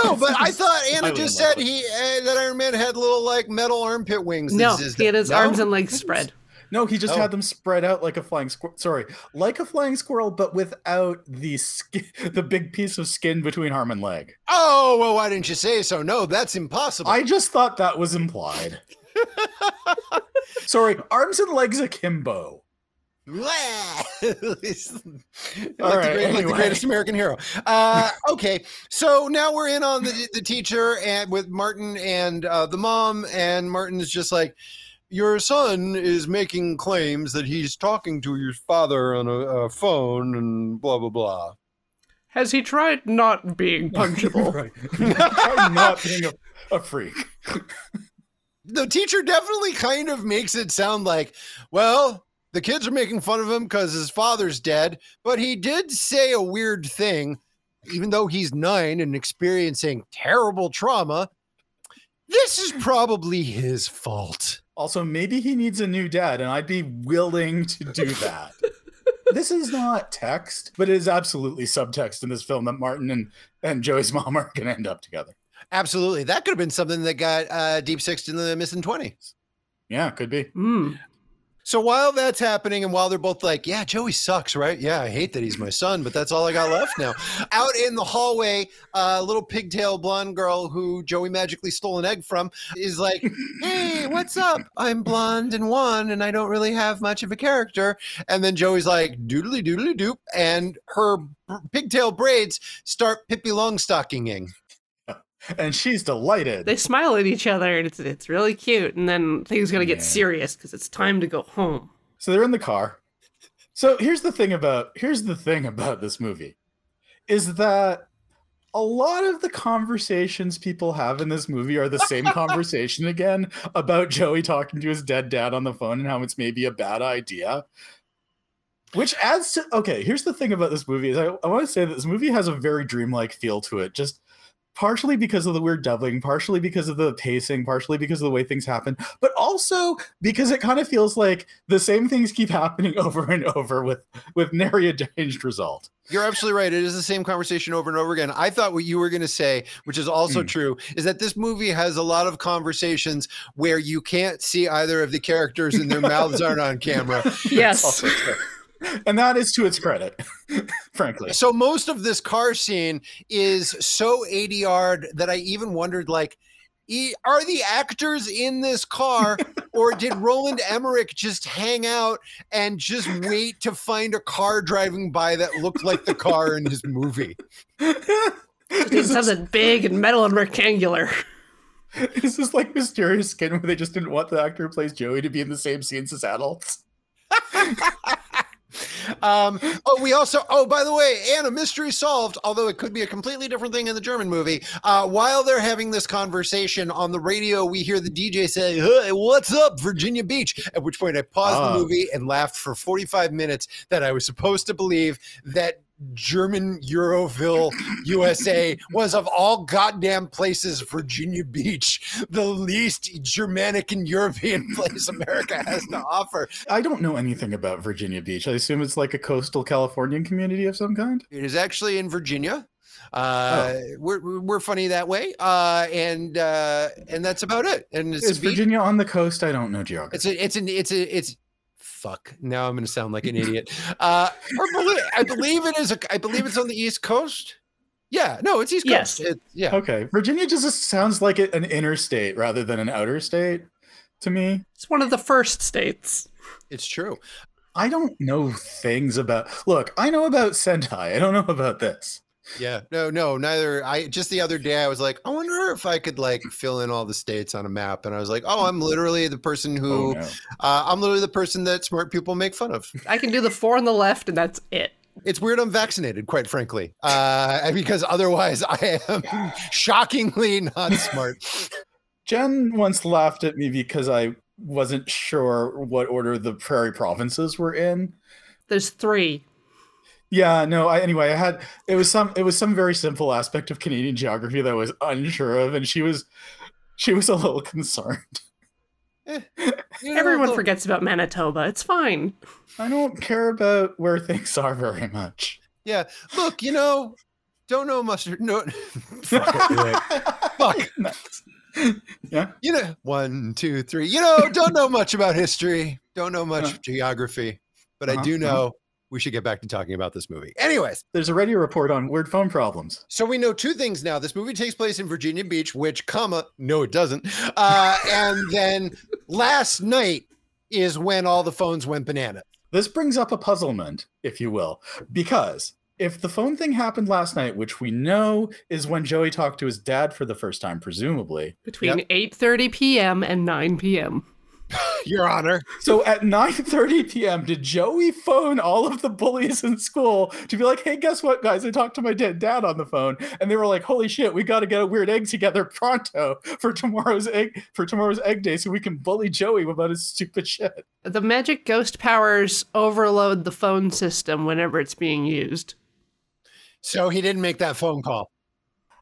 No, but I thought Anna just said he uh, that Iron Man had little like metal armpit wings. no, Is- is he had his no? arms and legs spread. No, he just Oh. had them spread out like a flying squirrel. Sorry, like a flying squirrel, but without the skin, *laughs* the big piece of skin between arm and leg. Oh well, why didn't you say so? No, that's impossible. I just thought that was implied. *laughs* Sorry, arms and legs akimbo. *laughs* like, the great- like the greatest American hero. Uh, okay, so now we're in on the the teacher and with Martin and uh, the mom, and Martin's just like, "Your son is making claims that he's talking to your father on a, a phone and blah blah blah." Has he tried not being *laughs* punchable? right. *laughs* I'm not being a, a freak. The teacher definitely kind of makes it sound like, well. The kids are making fun of him because his father's dead, but he did say a weird thing, even though he's nine and experiencing terrible trauma. This is probably his fault. Also, maybe he needs a new dad, and I'd be willing to do that. *laughs* this is not text, but it is absolutely subtext in this film that Martin and, and Joey's mom are going to end up together. Absolutely. That could have been something that got uh, Deep Six in the missing 20s. Yeah, could be. Hmm. So while that's happening, and while they're both like, "Yeah, Joey sucks, right? Yeah, I hate that he's my son, but that's all I got left now." *laughs* Out in the hallway, a little pigtail blonde girl who Joey magically stole an egg from is like, *laughs* "Hey, what's up? I'm blonde and one, and I don't really have much of a character." And then Joey's like, "Doodly doodly doop," and her pigtail braids start Pippi Longstockinging. And she's delighted. They smile at each other, and it's it's really cute. And then things are gonna get Yeah. serious because it's time to go home. So they're in the car. So here's the thing about here's the thing about this movie is that a lot of the conversations people have in this movie are the same *laughs* conversation again about Joey talking to his dead dad on the phone and how it's maybe a bad idea. Which adds to okay, here's the thing about this movie is I, I want to say that this movie has a very dreamlike feel to it. Just partially because of the weird doubling, partially because of the pacing, partially because of the way things happen, but also because it kind of feels like the same things keep happening *laughs* over and over with with nary a changed result. You're absolutely right. It is the same conversation over and over again. I thought what you were going to say, which is also Mm. true, is that this movie has a lot of conversations where you can't see either of the characters and their mouths aren't on camera. *laughs* Yes. Also *laughs* true. and that is to its credit, *laughs* frankly. So most of this car scene is so ADR'd that I even wondered, like, e- are the actors in this car, *laughs* or did Roland Emmerich just hang out and just wait to find a car driving by that looked like the car in his movie? It's is, something big and metal and rectangular. is this like mysterious skin where they just didn't want the actor who plays Joey to be in the same scenes as adults? Um, oh, we also, oh, by the way, Anna, mystery solved, although it could be a completely different thing in the German movie. Uh, while they're having this conversation on the radio, we hear the DJ say, hey, what's up, Virginia Beach? At which point I paused Ah. the movie and laughed for 45 minutes that I was supposed to believe that German Euroville, USA was of all goddamn places Virginia Beach, the least Germanic and European *laughs* place America has to offer. I don't know anything about Virginia Beach. I assume it's like a coastal Californian community of some kind. It is actually in Virginia. Uh, we're we're funny that way, uh, and uh, and that's about it. And it's Is Virginia on the coast? I don't know geography. It's a it's an it's a it's fuck. Now I'm going to sound like an idiot. Uh, or belie- I believe it is. A, I believe it's on the East Coast. Yeah, no, it's East Yes. Coast. It, yeah, Okay, Virginia just sounds like it, an interstate rather than an outer state to me. It's one of the first states. it's true. I don't know things about. Look, I know about Sentai. I don't know about this. Yeah, no, no, neither. I just the other day I was like, I wonder if I could like fill in all the states on a map, and I was like, oh, I'm literally the person Oh who, no. uh, I'm literally the person that smart people make fun of. I can do the four on the left, and that's it. It's weird I'm vaccinated, quite frankly, uh, *laughs* because otherwise I am shockingly not smart. Jen once laughed at me because I wasn't sure what order the prairie provinces were in. There's three. Yeah, no. I, anyway, I had it was some it was some very simple aspect of Canadian geography that I was unsure of, and she was She was a little *laughs* concerned. *laughs* You know, Everyone the- forgets about Manitoba. It's fine. I don't care about where things are very much. Yeah, look, you know, don't know mustard. No, *laughs* Fuck. Yeah. you know, one, two, three. You know, don't know much about history. Don't know much Uh-huh. geography, but I Uh-huh, do uh-huh. Know we should get back to talking about this movie. Anyways, There's already a report on weird phone problems. so we know two things now. This movie takes place in Virginia Beach, which, comma, no, it doesn't. *laughs* Uh, and then last night is when all the phones went banana. This brings up a puzzlement, if you will, because if the phone thing happened last night, which we know is when Joey talked to his dad for the first time, presumably. Between Yep. 8:30 p.m. and 9 p.m. *laughs* Your Honor. So at 9:30 p.m., did Joey phone all of the bullies in school to be like, "Hey, guess what, guys? I talked to my dead dad on the phone, and they were like, "Holy shit, we got to get a weird egg together pronto for tomorrow's egg for tomorrow's egg day, so we can bully Joey about his stupid shit." The magic ghost powers overload the phone system whenever it's being used. So he didn't make that phone call.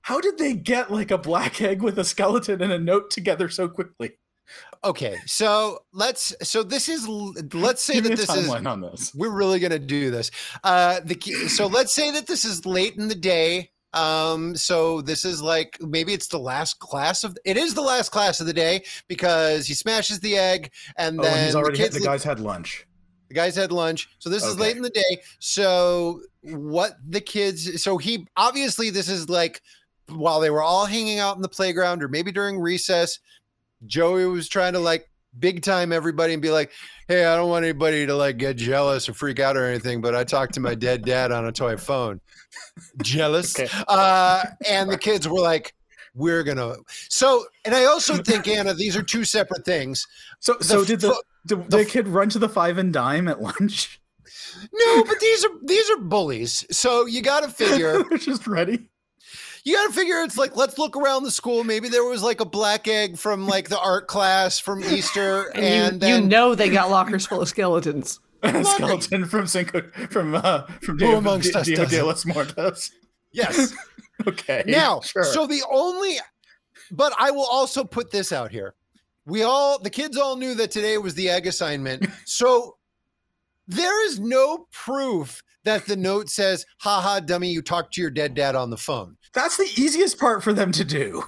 How did they get like a black egg with a skeleton and a note together so quickly? Okay, so let's. So this is. Let's say that this is. on this. We're really gonna do this. Uh, the so let's say that this is late in the day. Um, so this is like maybe it's the last class of. It is the last class of the day because he smashes the egg and Oh, then and he's already the kids. the guys had lunch. The guys had lunch. So this is late in the day. So what the kids so he obviously this is like while they were all hanging out in the playground or maybe during recess, Joey was trying to like big time everybody and be like, "Hey, I don't want anybody to like get jealous or freak out or anything, but I talked to my dead dad on a toy phone." Jealous. Okay. Uh and the kids were like we're gonna so and i also think anna these are two separate things So, so The did the fu- did the the f- kid run to the five and dime at lunch? No, but these are these are bullies. So you got to figure *laughs* They're just ready. You got to figure it's like let's look around the school. Maybe there was like a black egg from like the art class from *laughs* Easter, And, and, you, then you know they got lockers full of skeletons. *laughs* A skeleton from Cinco from uh from Who Dio, amongst us Dio de los Muertos. yes. *laughs* Okay. Now, sure. so the only, but I will also put this out here. We all, the kids all knew that today was the egg assignment. So there is no proof that the note says, haha, dummy, you talked to your dead dad on the phone. That's the easiest part for them to do.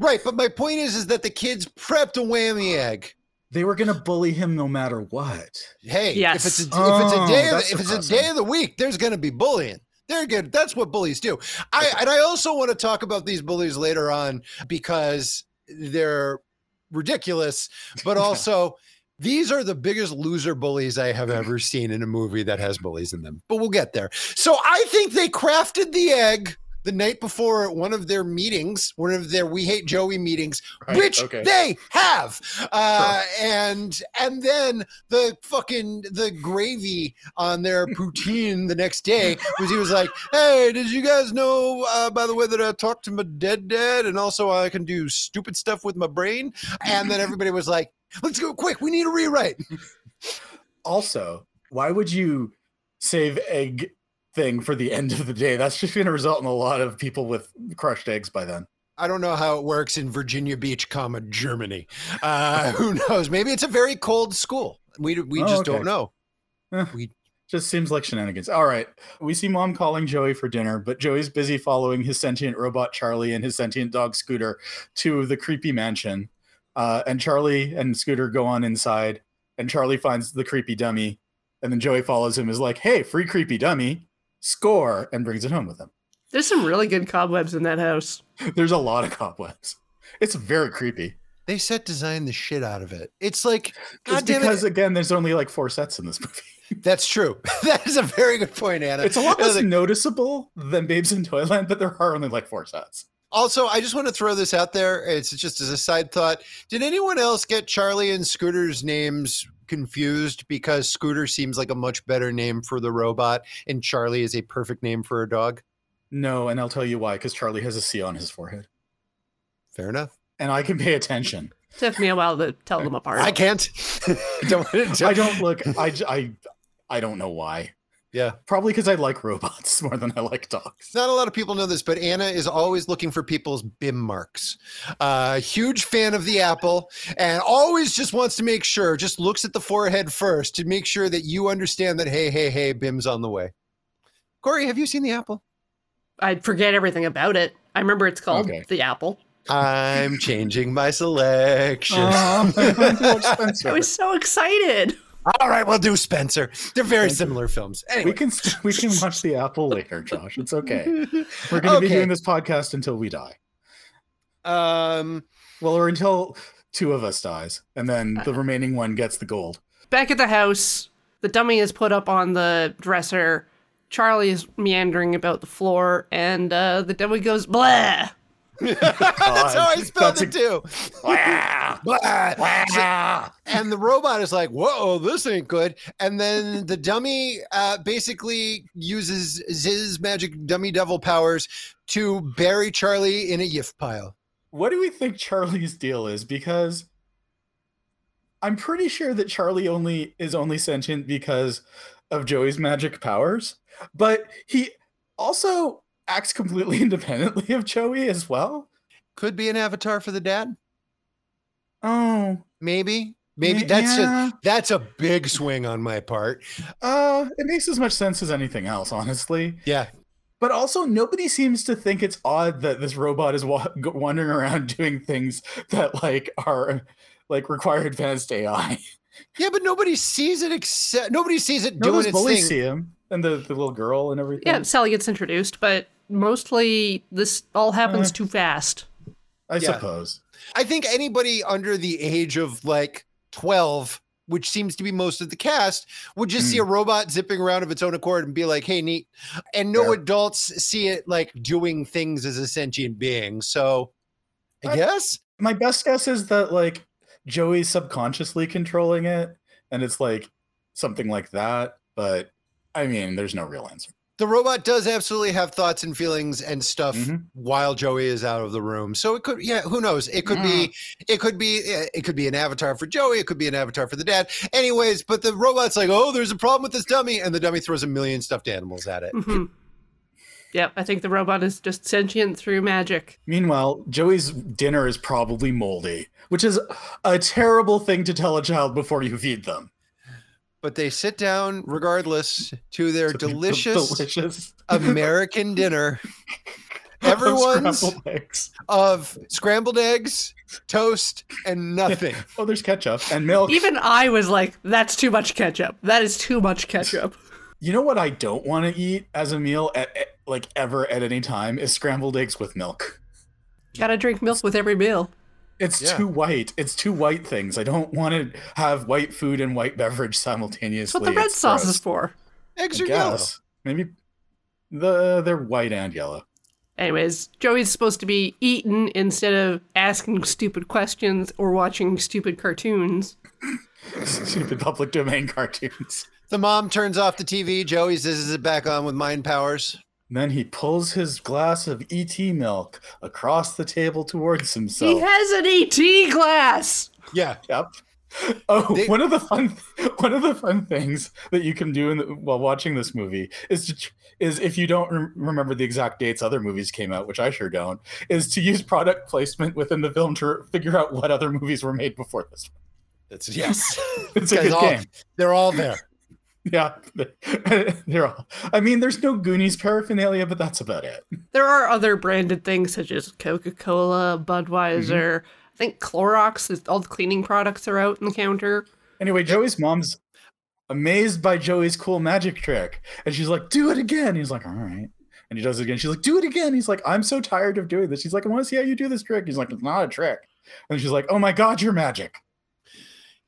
Right. But my point is, is that the kids prepped a whammy egg. They were gonna bully him no matter what. Hey, Yes. if it's a, if it's Oh, a day of the, if it's a day of the week, there's going to be bullying. They're good. That's what bullies do. I and I also want to talk about these bullies later on because they're ridiculous, but also these are the biggest loser bullies I have ever seen in a movie that has bullies in them. But we'll get there. So I think they crafted the egg the night before one of their meetings, one of their "We Hate Joey" meetings, Right, which okay. they have. Uh, and and then the fucking the gravy on their poutine the next day was he was like, *laughs* "Hey, did you guys know uh, by the way that I talked to my dead dad and also I can do stupid stuff with my brain?" And then everybody was like, "Let's go quick, we need a rewrite." Also, why would you save egg thing for the end of the day? That's just gonna result in a lot of people with crushed eggs by then. I don't know how it works in Virginia Beach, comma Germany. Uh, *laughs* who knows? Maybe it's a very cold school. We we Oh, just okay. don't know. Eh, We- just seems like shenanigans. All right. We see mom calling Joey for dinner, but Joey's busy following his sentient robot Charlie and his sentient dog Scooter to the creepy mansion. Uh, and Charlie and Scooter go on inside, and Charlie finds the creepy dummy. And then Joey follows him, is like, hey, free creepy dummy, score, and brings it home with him. There's some really good cobwebs in that house. *laughs* There's a lot of cobwebs. It's very creepy. They set design the shit out of it. It's like, God damn because, it. again, there's only like four sets in this *laughs* movie. That's true. *laughs* that is a very good point, Anna. It's a lot less Like, noticeable than Babes in Toyland, but there are only like four sets. Also, I just want to throw this out there. It's just as a side thought. Did anyone else get Charlie and Scooter's names confused because Scooter seems like a much better name for the robot and Charlie is a perfect name for a dog? No, and I'll tell you why, because Charlie has a C on his forehead. Fair enough. And I can pay attention. It Took me a while to tell them apart. I can't. *laughs* *laughs* don't, I don't *laughs* look, I, I I don't know why. Yeah. Probably because I like robots *laughs* more than I like dogs. Not a lot of people know this, but Anna is always looking for people's BIM marks. Uh, huge fan of the apple and always just wants to make sure, just looks at the forehead first to make sure that you understand that, hey, hey, hey, BIM's on the way. Corey, have you seen the apple? I forget everything about it. I remember it's called Okay. the apple. I'm changing my selection. *laughs* I was so excited. *laughs* All right, we'll do Spencer. They're very Thank you. similar films. we can we can watch the apple later, Josh. It's okay. *laughs* We're going to be doing this podcast until we die. um, Well, or until two of us dies, and then Uh, the remaining one gets the gold. Back at the house, the dummy is put up on the dresser. Charlie is meandering about the floor, and uh, the dummy goes, blah. *laughs* that's how I spelled it too. Blah. *laughs* and the robot is like, "Whoa, this ain't good." And then the dummy uh, basically uses Ziz magic dummy devil powers to bury Charlie in a yiff pile. What do we think Charlie's deal is? Because I'm pretty sure that Charlie only is only sentient because of Joey's magic powers, but he also acts completely *laughs* independently of Joey as well. Could be an avatar for the dad. Oh, Maybe, maybe yeah, that's a that's a big swing on my part. uh, it makes as much sense as anything else, honestly. Yeah, But also, nobody seems to think it's odd that this robot is wa- wandering around *laughs* doing things that like are like require advanced AI. yeah, but nobody sees it except nobody sees it No, doing those its bullies thing. see him and the, the little girl and everything. Yeah, Sally gets introduced, but mostly this all happens Uh. too fast. I Yeah. suppose. I think anybody under the age of like 12, which seems to be most of the cast, would just Hmm. see a robot zipping around of its own accord and be like, hey, neat. And no Yeah. adults see it like doing things as a sentient being. So I I- guess. My best guess is that like Joey's subconsciously controlling it, and it's like something like that. But I mean, there's no real answer. The robot does absolutely have thoughts and feelings and stuff Mhm. while Joey is out of the room. So it could, yeah, who knows? It could be, it could be, it could be an avatar for Joey. It could be an avatar for the dad. Anyways, but the robot's like, oh, there's a problem with this dummy, and the dummy throws a million stuffed animals at it. hmm Yep, I think the robot is just sentient through magic. Meanwhile, Joey's dinner is probably moldy, which is a terrible thing to tell a child before you feed them. But they sit down regardless to their *laughs* To the- the delicious delicious *laughs* American dinner *laughs* of Everyone's- scrambled eggs. of scrambled eggs, toast, and nothing. Oh, there's ketchup and milk. Even I was like, that's too much ketchup. That is too much ketchup. You know what I don't want to eat as a meal at, at- like ever at any time is scrambled eggs with milk. Gotta drink milk with every meal. It's Yeah. too white. It's two white things. I don't want to have white food and white beverage That's simultaneously. what the red It's sauce gross. is for. Eggs I are yellow. Maybe the they're white and yellow. Anyways, Joey's supposed to be eaten instead of asking stupid questions or watching stupid cartoons. *laughs* Stupid public domain cartoons. The mom turns off the TV. Joey zizzes it back on with mind powers. Then he pulls his glass of ET milk across the table towards himself. He has an ET glass. Yeah. Yep. Oh, They- one of the fun one of the fun things that you can do in the, while watching this movie is to is if you don't rem- remember the exact dates other movies came out, which I sure don't, is to use product placement within the film to figure out what other movies were made before this. one. It's yes. *laughs* It's a good all- game. They're all there. *laughs* Yeah, *laughs* they're all. I mean, there's no Goonies paraphernalia, but that's about it. There are other branded things such as Coca Cola, Budweiser. Mm-hmm. I think Clorox, all the cleaning products are out in the counter. Anyway, Joey's mom's amazed by Joey's cool magic trick, and she's like, "Do it again." He's like, "All right." And he does it again. She's like, "Do it again." He's like, "I'm so tired of doing this." She's like, "I want to see how you do this trick." He's like, "It's not a trick." And she's like, "Oh my god, you're magic."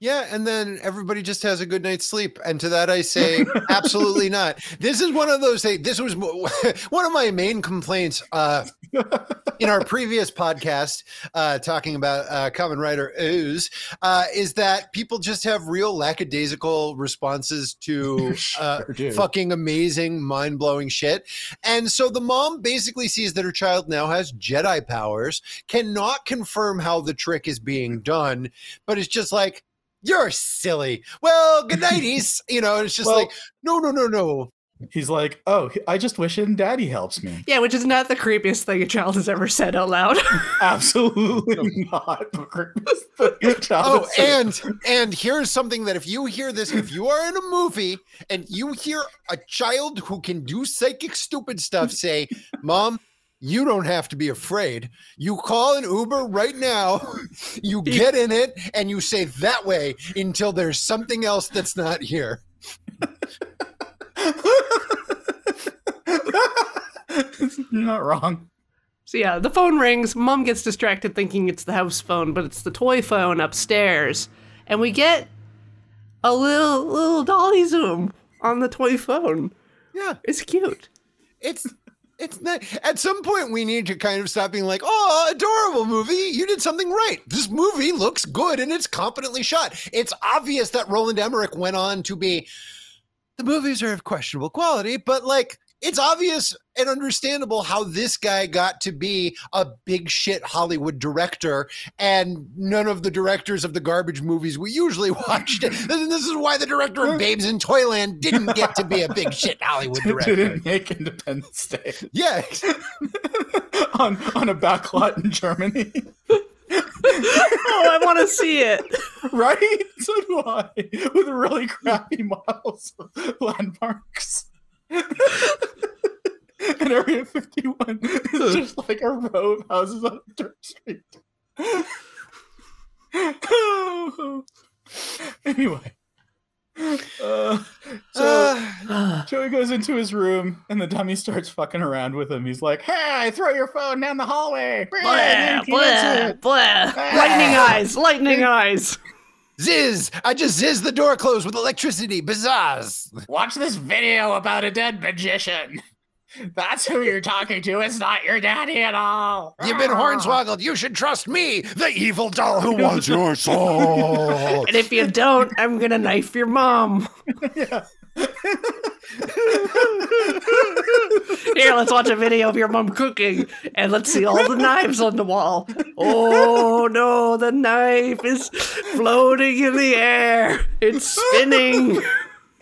Yeah, and then everybody just has a good night's sleep. And to that, I say, absolutely *laughs* not. This is one of those things. This was *laughs* one of my main complaints uh, in our previous podcast, uh, talking about uh, Kamen Rider ZO, uh, is that people just have real lackadaisical responses to *laughs* uh, Sure do. fucking amazing, mind blowing shit. And so the mom basically sees that her child now has Jedi powers, cannot confirm how the trick is being done, but it's just like, you're silly. Well, good nighties. *laughs* you know, it's just Well- like, no, no, no, no. He's like, "Oh, I just wish him daddy helps me." Yeah, which is not the creepiest thing a child has ever said out loud. *laughs* Absolutely not. the creepiest thing a child Oh, has said. and and here's something that if you hear this, if you are in a movie and you hear a child who can do psychic stupid stuff say, "Mom, you don't have to be afraid. You call an Uber right now. *laughs* You get in it and you say that way until there's something else that's not here." You're *laughs* not wrong. So yeah, the phone rings. Mom gets distracted thinking it's the house phone, but it's the toy phone upstairs. And we get a little little dolly zoom on the toy phone. Yeah. It's cute. It's it's not at some point we need to kind of stop being like, oh, adorable movie. You did something right. This movie looks good and it's competently shot. It's obvious that Roland Emmerich went on to be the movies are of questionable quality, but like it's obvious and understandable how this guy got to be a big shit Hollywood director, and none of the directors of the garbage movies we usually *laughs* watched. *laughs* This is why the director of Babes in Toyland didn't get to be a big shit Hollywood *laughs* director. Didn't make Independence Day Yeah, on on a backlot in Germany, Oh, I want to see it. right? So do I. With really crappy models of landmarks. *laughs* and Area 51 is *laughs* just like a row of houses on a dirt street. *laughs* anyway. Uh, so Uh, *sighs* Joey goes into his room and the dummy starts fucking around with him. He's like, Hey, throw your phone down the hallway. Blah, You can't blah, blah. Lightning eyes, lightning eyes. Ziz! I just ziz the door closed with electricity. Bazaars. Watch this video about a dead magician. *laughs* That's who you're talking to. It's not your daddy at all. You've been ah. hornswoggled. You should trust me, the evil doll who wants your *laughs* soul. And if you don't, I'm gonna knife your mom. Yeah. *laughs* Here, let's watch a video of your mom cooking, and let's see all the knives on the wall. Oh no, the knife is floating in the air. It's spinning.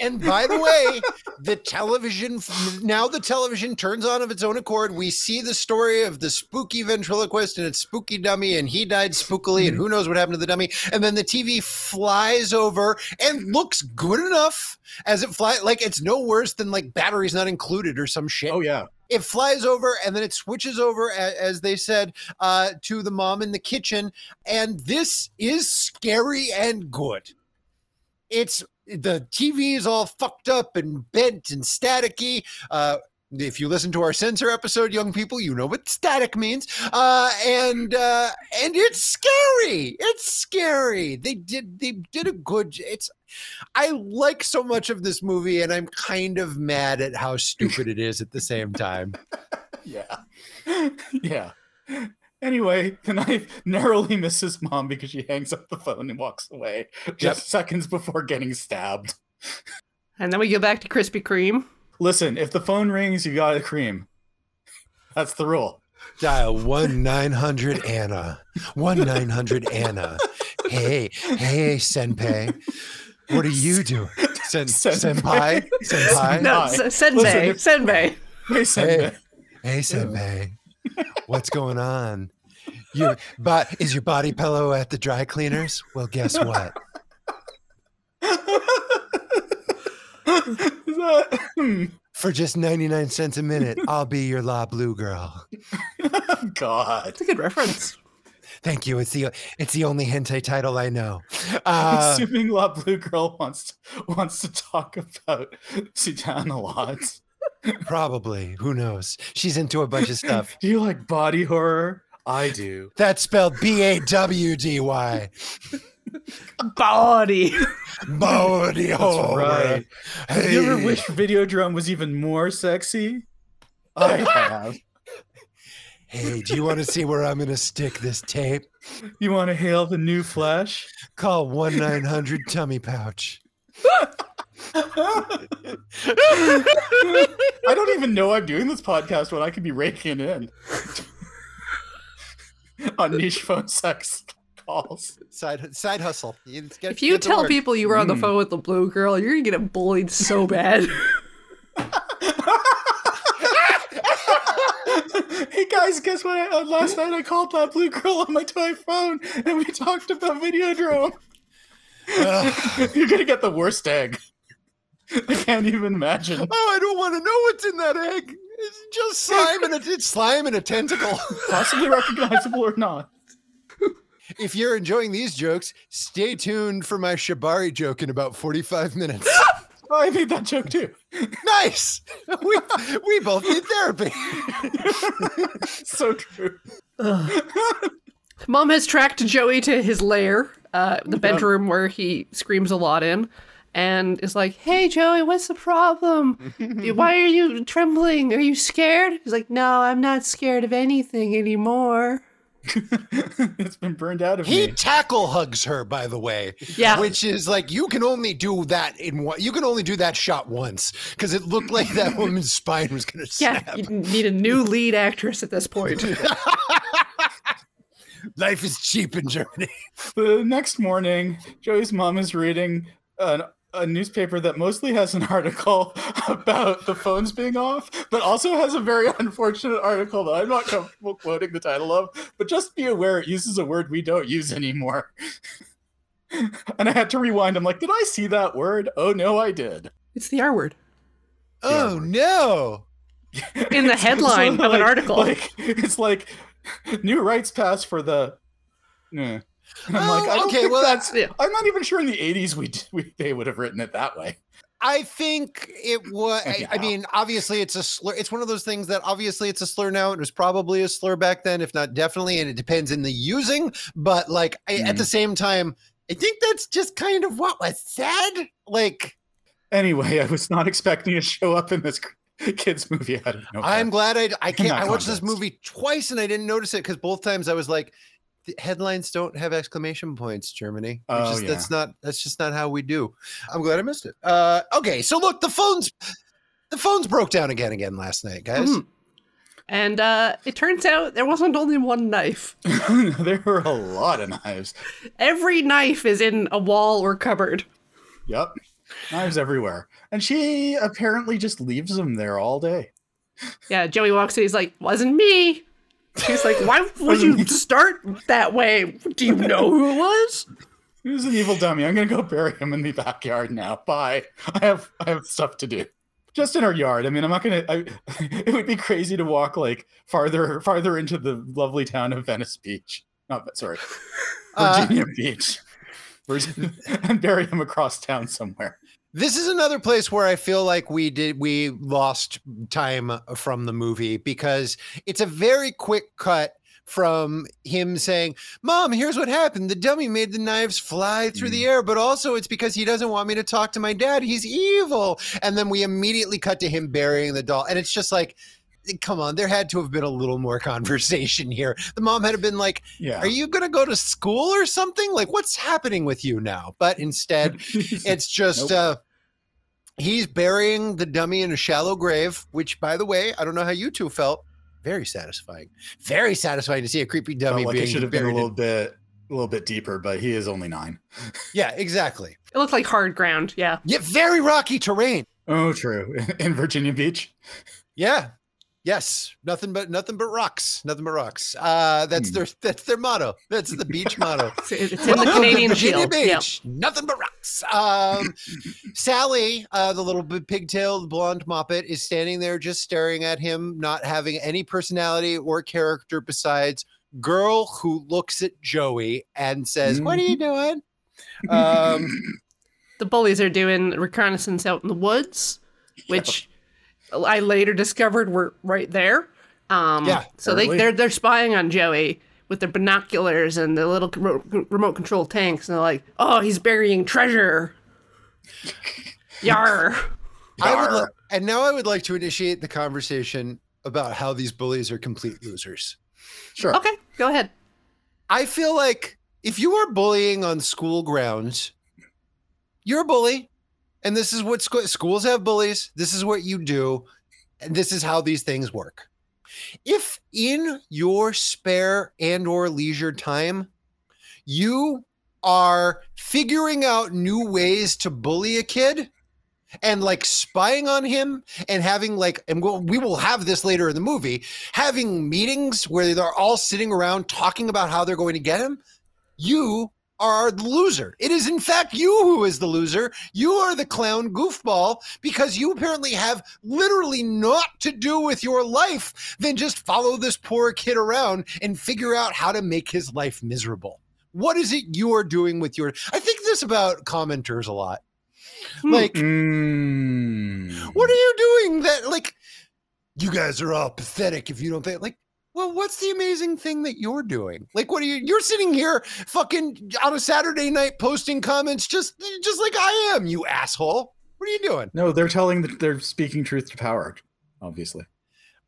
And by the way, the television now the television turns on of its own accord. We see the story of the spooky ventriloquist and its spooky dummy, and he died spookily, and who knows what happened to the dummy. And then the TV flies over and looks good enough as it flies. Like it's no worse than like batteries not included or some shit. Oh, yeah. it flies over and then it switches over as they said uh, to the mom in the kitchen and this is scary and good it's the tv is all fucked up and bent and staticky uh, if you listen to our censor episode young people you know what static means uh, and uh, and it's scary it's scary they did they did a good it's I like so much of this movie, and I'm kind of mad at how stupid it is at the same time. *laughs* Yeah. yeah. Anyway, the knife *laughs* narrowly misses mom because she hangs up the phone and walks away just seconds before getting stabbed. And then we go back to Krispy Kreme. Listen, if the phone rings, you got a cream. *laughs* That's the rule. Dial one nine hundred Anna. One nine hundred Anna. Hey, hey, senpai. What are you doing? Sen- senpai? Senpai? No, Hi. S- Senbei. Listen, if- Senbei. Hey, Senbei. Hey, senpai. What's going on? You, but is your body pillow at the dry cleaners? Well, guess what? that- hmm. For just 99 cents a minute, I'll be your La Blue girl. God. That's a good reference. Thank you. It's the it's the only hentai title I know. *laughs* Uh, Assuming La Blue Girl wants wants to talk about Sudan a lot. Probably. Who knows? She's into a bunch of stuff. Do *laughs* you like body horror? I do. That's spelled B A W D Y. *laughs* Body. Body *laughs* That's horror. right. Have you ever Hey. wished Videodrome was even more sexy? I have. Hey, do you want to see where I'm going to stick this tape? You want to hail the new flesh? Call 1 900 Tummy Pouch. *laughs* I don't even know I'm doing this podcast when I could be raking in on niche phone sex calls. Side side hustle. You get, if you tell people you were on the hmm. phone with the blue girl, you're gonna get bullied so bad. *laughs* hey guys, guess what? I, uh, last night I called that blue girl on my toy phone, and we talked about video drone. *laughs* You're gonna get the worst egg. I can't even imagine. Oh, I don't want to know what's in that egg. It's just slime and a, it's slime and a tentacle. *laughs* Possibly recognizable or not. if you're enjoying these jokes, stay tuned for my Shibari joke in about 45 minutes. *laughs* Oh, I made that joke too. nice. We we both need therapy. *laughs* so true. Mom has tracked Joey to his lair, uh, the Yeah. bedroom where he screams a lot in, and is like, "Hey, Joey, what's the problem? *laughs* Why are you trembling? Are you scared?" He's like, "No, I'm not scared of anything anymore." *laughs* it's been burned out of He me. He tackle hugs her, by the way. Yeah. Which is like you can only do that in one. You can only do that shot once because it looked like that *laughs* woman's spine was going to Yeah, snap. you need a new lead actress at this point. Life is cheap in Germany. The next morning, Joey's mom is reading an, a newspaper that mostly has an *laughs* article about the phones being off, but also has a very unfortunate article that I'm not comfortable quoting the title of. But just be aware it uses a word we don't use anymore. *laughs* and I had to rewind. I'm like, did I see that word? Oh no, I did. It's the R word Oh no! *laughs* in the It's headline sort of an like- article. Like it's like new rights passed for the. Yeah. And *laughs* I'm Oh, like, I don't okay, well, that's. Yeah. I'm not even sure in the '80s we, we they would have written it that way. I think it was. I, I mean, obviously, it's a slur. It's one of those things that obviously it's a slur now. It was probably a slur back then, if not definitely, and it depends in the using. But like I, at Mm. the same time, I think that's just kind of what was said. Like Anyway, I was not expecting to show up in this *laughs* kids movie out of nowhere. I'm glad I I can't. I watched this movie twice and I didn't notice it because both times I was like, the headlines don't have exclamation points. Germany. Oh, just, yeah. That's not. That's just not how we do. I'm glad I missed it. Uh, okay, so look, the phones. The phones broke down again again last night, guys. Mhm. And uh, it turns out there wasn't only one knife. *laughs* there were a lot of knives. Every knife is in a wall or cupboard. Yep, knives everywhere, and she apparently just leaves them there all day. Yeah, Joey walks in. He's like, "Wasn't me." She's like, "Why would you start that way? Do you know who it was?" He was an evil dummy. I'm gonna go bury him in the backyard now. Bye. I have I have stuff to do. Just in our yard. I mean, I'm not gonna. I, *laughs* it would be crazy to walk like farther farther into the lovely town of Venice Beach. Not sorry, *laughs* Uh, Virginia Beach. Virgin- *laughs* and bury him across town somewhere. This is another place where I feel like we did we lost time from the movie because it's a very quick cut from him saying, "Mom, here's what happened. The dummy made the knives fly through the mm. air, but also it's because he doesn't want me to talk to my dad. He's evil." And then we immediately cut to him burying the doll, and it's just like Come on, there had to have been a little more *laughs* conversation here. The mom had been like, Yeah. Are you going to go to school or something? Like, what's happening with you now? But instead, *laughs* it's just uh he's burying the dummy in a shallow grave which by the way i don't know how you two felt very satisfying very satisfying to see a creepy dummy Felt like being it should have been a buried in- little bit a little bit deeper, but he is only nine. *laughs* yeah exactly It looked like hard ground. Yeah. yeah very rocky terrain Oh, true. In Virginia Beach. yeah yes nothing but nothing but rocks nothing but rocks uh that's Hmm. their that's their motto that's the beach *laughs* motto It's, it's in the Canadian Virginia Shield. Yeah. Beach. Nothing but rocks. Um, Sally, uh, the little bit pigtailed blonde moppet, is standing there just staring at him, not having any personality or character besides girl who looks at Joey and says, "What are you doing?" *laughs* Um, The bullies are doing reconnaissance out in the woods, which I later discovered were right there. Um, Yeah, so they they're they're spying on Joey with their binoculars and the little remote, remote control tanks, and they're like, "Oh, he's burying treasure." *laughs* Yar. I would, Yar. li- and now I would like to initiate the conversation about how these bullies are complete losers. Sure. Okay, go ahead. I feel like if you are bullying on school grounds, you're a bully. And this is what scho- schools have bullies. This is what you do. And this is how these things work. If in your spare and or leisure time, you are figuring out new ways to bully a kid, and like spying on him and having like and we'll, we will have this later in the movie having meetings where they're all sitting around talking about how they're going to get him you are the loser. It is in fact you who is the loser. You are the clown goofball because you apparently have literally not to do with your life than just follow this poor kid around and figure out how to make his life miserable. What is it you are doing with your i think this about commenters a lot. Like Mm. what are you doing that like you guys are all pathetic if you don't think like well what's the amazing thing that you're doing? Like what are you you're sitting here fucking on a saturday night posting comments just just like i am you asshole. What are you doing? No, they're telling that they're speaking truth to power, obviously.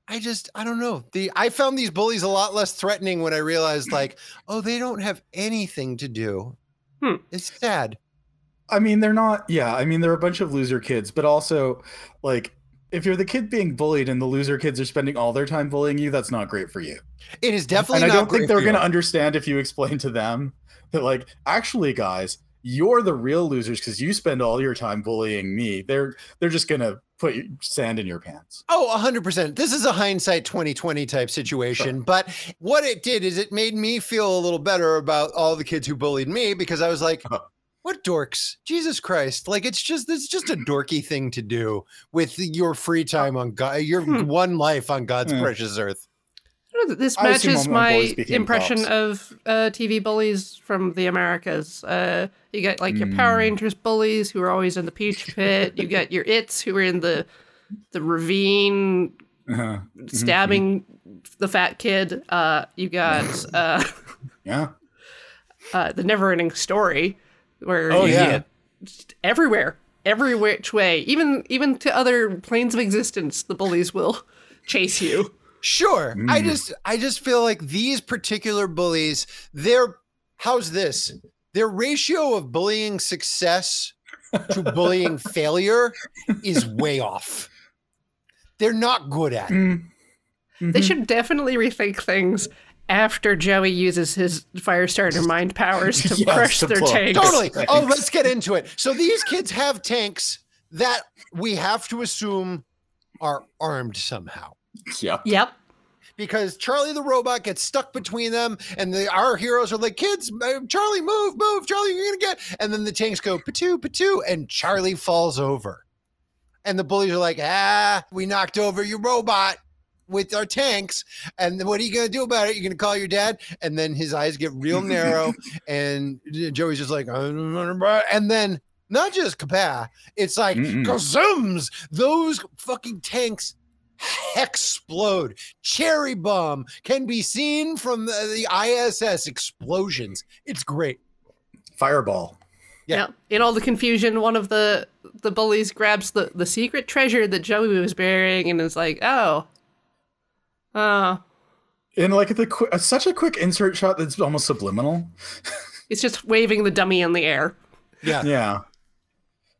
i just i don't know. The i found these bullies a lot less threatening when i realized *clears throat* like oh they don't have anything to do. Hmm. it's sad. I mean, they're not, yeah, I mean, they're a bunch of loser kids, but also, like, if you're the kid being bullied and the loser kids are spending all their time bullying you, that's not great for you. it is definitely and I don't think they're going to understand if you explain to them that, like, actually, guys, you're the real losers because you spend all your time bullying me. They're they're just going to put sand in your pants. Oh, 100%. This is a hindsight 2020 type situation. But what it did is it made me feel a little better about all the kids who bullied me because I was like, Uh-huh. What dorks? Jesus Christ. Like, it's just, it's just a dorky thing to do with your free time on God, your Hmm. one life on God's Hmm. precious earth. I don't know, This I matches my impression cops. of uh, TV bullies from the Americas. Uh, you get like your Mm. Power Rangers bullies who are always in the peach pit. you get your its who are in the the ravine Uh-huh. stabbing the fat kid. Uh, you got *laughs* uh, Yeah. *laughs* uh, the never ending story where Oh, you yeah. everywhere, every which way, even even to other planes of existence, the bullies will *laughs* chase you. Sure. I Mm. just I just feel like these particular bullies, their how's this? Their ratio of bullying success to *laughs* bullying failure is way off. They're not good at it. Mm. They Mhm. should definitely rethink things after Joey uses his Firestarter mind powers to *laughs* Yes, crush to their blow- tanks. Totally. Oh, let's get into it. So these kids have tanks that we have to assume are armed somehow. Yep. Yep. because Charlie the robot gets stuck between them, and the, our heroes are like, "Kids, uh, Charlie, move, move, Charlie, you're gonna get." And then the tanks go patoo, patoo, and Charlie falls over, and the bullies are like, "Ah, we knocked over your robot." With our tanks, and then what are you gonna do about it? You're gonna call your dad, and then his eyes get real *laughs* narrow, and Joey's just like, "I don't know about-" and then not just kapah, it's like Mm-mm. Those fucking tanks explode. Cherry bomb can be seen from the, the ISS explosions. It's great. Fireball. Yeah. Yeah. In all the confusion, one of the the bullies grabs the the secret treasure that Joey was burying and is like, "Oh, oh, In like the qu- uh, such a quick insert shot that's almost subliminal. *laughs* it's just waving the dummy in the air." Yeah. Yeah.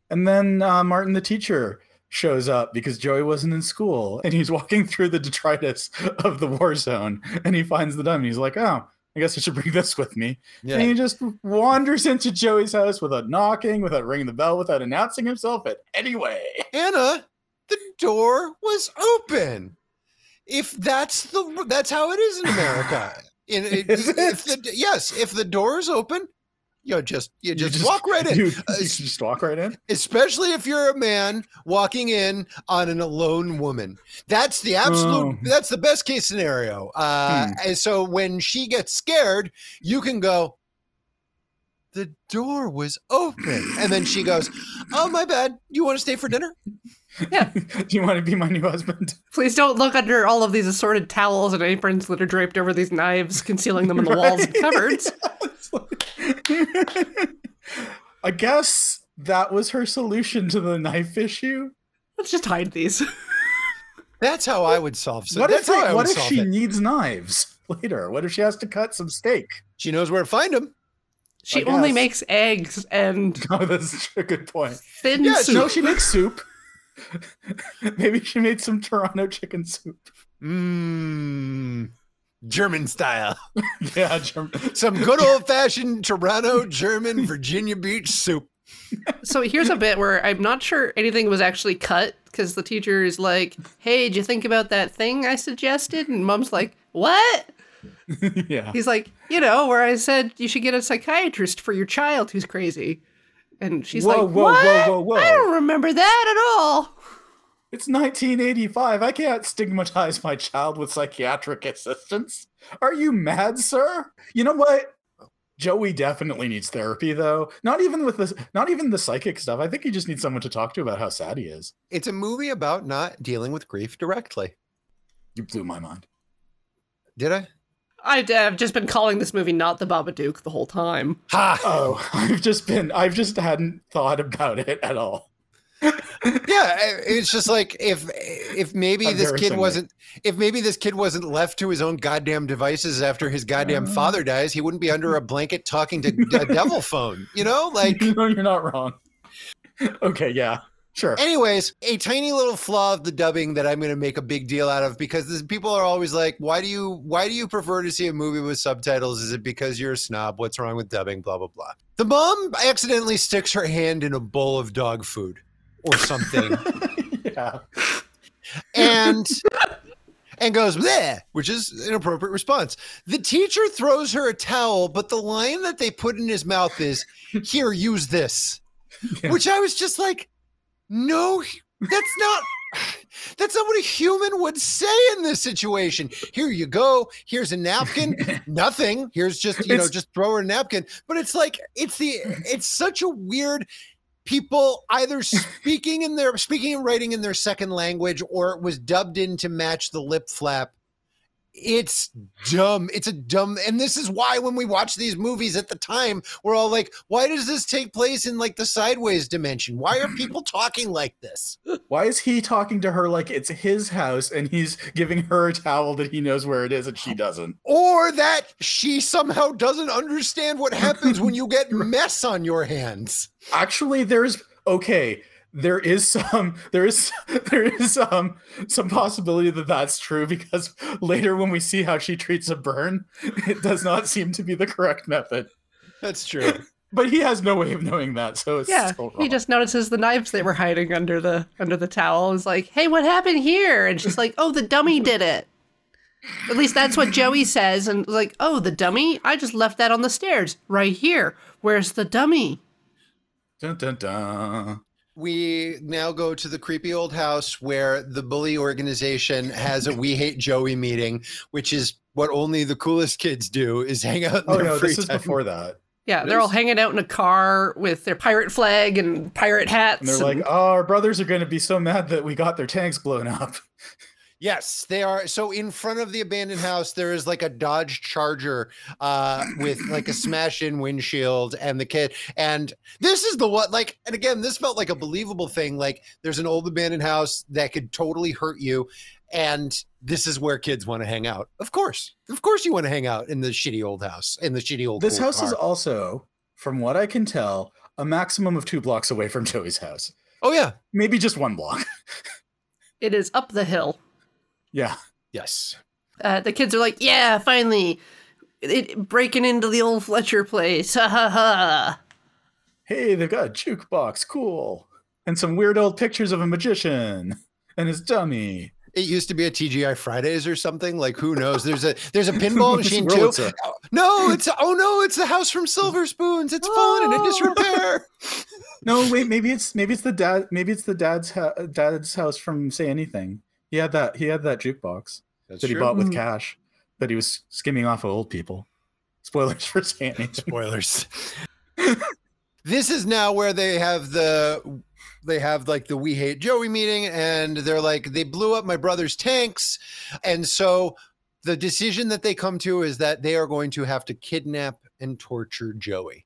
And then uh, Martin the teacher shows up because Joey wasn't in school and he's walking through the detritus of the war zone and he finds the dummy. He's like, oh, I guess I should bring this with me. Yeah. And he just wanders into Joey's house without knocking, without ringing the bell, without announcing himself at anyway. Anna, the door was open. If that's the that's how it is in America. In, *laughs* Is if the, yes, if the door is open, you just you just, walk right in. *laughs* You, Uh, you just walk right in. especially if you're a man walking in on an alone woman. That's the absolute. Oh. That's the best case scenario. Uh, Hmm. And so when she gets scared, you can go. The door was open, and then she goes, "Oh my bad. You want to stay for dinner?" *laughs* Do you want to be my new husband? *laughs* Please don't look under all of these assorted towels and aprons that are draped over these knives, concealing them in the walls and *laughs* cupboards. I guess that was her solution to the knife issue. Let's just hide these. That's how I would solve. So what if, they- what if she it. needs knives later? What if she has to cut some steak? She knows where to find them. She only makes eggs and Oh, that's a good point. thin Yeah, soup. No, she makes soup. *laughs* Maybe she made some Toronto chicken soup. Mmm, German style. *laughs* Yeah, Germ- Some good old fashioned Toronto German Virginia Beach soup. So here's a bit where I'm not sure anything was actually cut because the teacher is like, "Hey, did you think about that thing I suggested?" And mom's like, "What?" *laughs* yeah. He's like, "You know, where I said you should get a psychiatrist for your child who's crazy." And she's Whoa, like, whoa, "What? whoa, whoa, whoa. I don't remember that at all." It's 1985. I can't stigmatize my child with psychiatric assistance. Are you mad, sir? You know what? Joey definitely needs therapy though. Not even with this not even the psychic stuff. I think he just needs someone to talk to about how sad he is. It's a movie about not dealing with grief directly. You blew my mind. Did I? I- I've just been calling this movie not the Babadook the whole time. Ha! Oh, *laughs* I've just been I've just hadn't thought about it at all. yeah, it's just like if if maybe this kid wasn't if maybe this kid wasn't left to his own goddamn devices after his goddamn Uh. father dies, he wouldn't be under a blanket talking to a devil phone. You know, like *laughs* no, you're not wrong. Okay, yeah. Sure. Anyways, a tiny little flaw of the dubbing that I'm going to make a big deal out of because this, people are always like, "Why do you why do you prefer to see a movie with subtitles? Is it because you're a snob? What's wrong with dubbing? Blah blah blah." The mom accidentally sticks her hand in a bowl of dog food or something, *laughs* yeah. and and goes there, which is an appropriate response. The teacher throws her a towel, but the line that they put in his mouth is, "Here, use this." *laughs* Yeah. which I was just like, no, that's not. *sighs* That's not what a human would say in this situation. Here you go. Here's a napkin. *laughs* Nothing. Here's just you know It's- just throw her a napkin. But it's like it's the it's such a weird people either speaking in their speaking and writing in their second language or it was dubbed in to match the lip flap. It's dumb. It's a dumb, and this is why when we watch these movies at the time, we're all like, "Why does this take place in like the sideways dimension? Why are people *laughs* talking like this?" Why is he talking to her like it's his house and he's giving her a towel that he knows where it is and she doesn't? Or that she somehow doesn't understand what happens when *laughs* you get mess on your hands. Actually, there's okay. There is some there is *laughs* there is um some possibility that that's true because later when we see how she treats a burn, *laughs* it does not seem to be the correct method. That's true. *laughs* But he has no way of knowing that, so it's Yeah, still he just notices the knives they were hiding under the under the towel. Is like, "Hey, what happened here?" And she's like, "Oh, the dummy did it." At least that's what Joey says. And like, "Oh, the dummy? I just left that on the stairs, right here. Where's the dummy?" Dun, dun, dun. We now go to the creepy old house where the bully organization has a we hate joey meeting which is what only the coolest kids do is hang out in Oh their no, free this is time. before that. Yeah, they're all hanging out in a car with their pirate flag and pirate hats. And they're like, oh, our brothers are going to be so mad that we got their tanks blown up. Yes they are so in front of the abandoned house there is like a dodge charger uh with like a smash in windshield and the kid and this is the what like and again this felt like a believable thing like there's an old abandoned house that could totally hurt you and this is where kids want to hang out of course of course you want to hang out in the shitty old house in the shitty old This cool house is also, from what I can tell, a maximum of two blocks away from Joey's house. oh yeah Maybe just one block. *laughs* it is up the hill. Yeah. yes Uh, the kids are like, "Yeah, finally, it, breaking into the old Fletcher place." *laughs* Ha ha ha. Hey, they've got a jukebox. Cool. And some weird old pictures of a magician and his dummy. it used to be a TGI Fridays or something. Like who *laughs* knows? There's a there's a pinball machine too. Wurlitzer. No, it's oh no, it's the house from Silver Spoons. It's fallen into disrepair. *laughs* No, wait, maybe it's maybe it's the dad maybe it's the dad's ha- dad's house from Say Anything. He had that he had that jukebox That's that he true. bought with Mm. cash that he was skimming off of old people. *laughs* Spoilers for Say Anything. Spoilers. this is now where they have the they have like the we hate Joey meeting and they're like they blew up my brother's tanks and so the decision that they come to is that they are going to have to kidnap and torture Joey.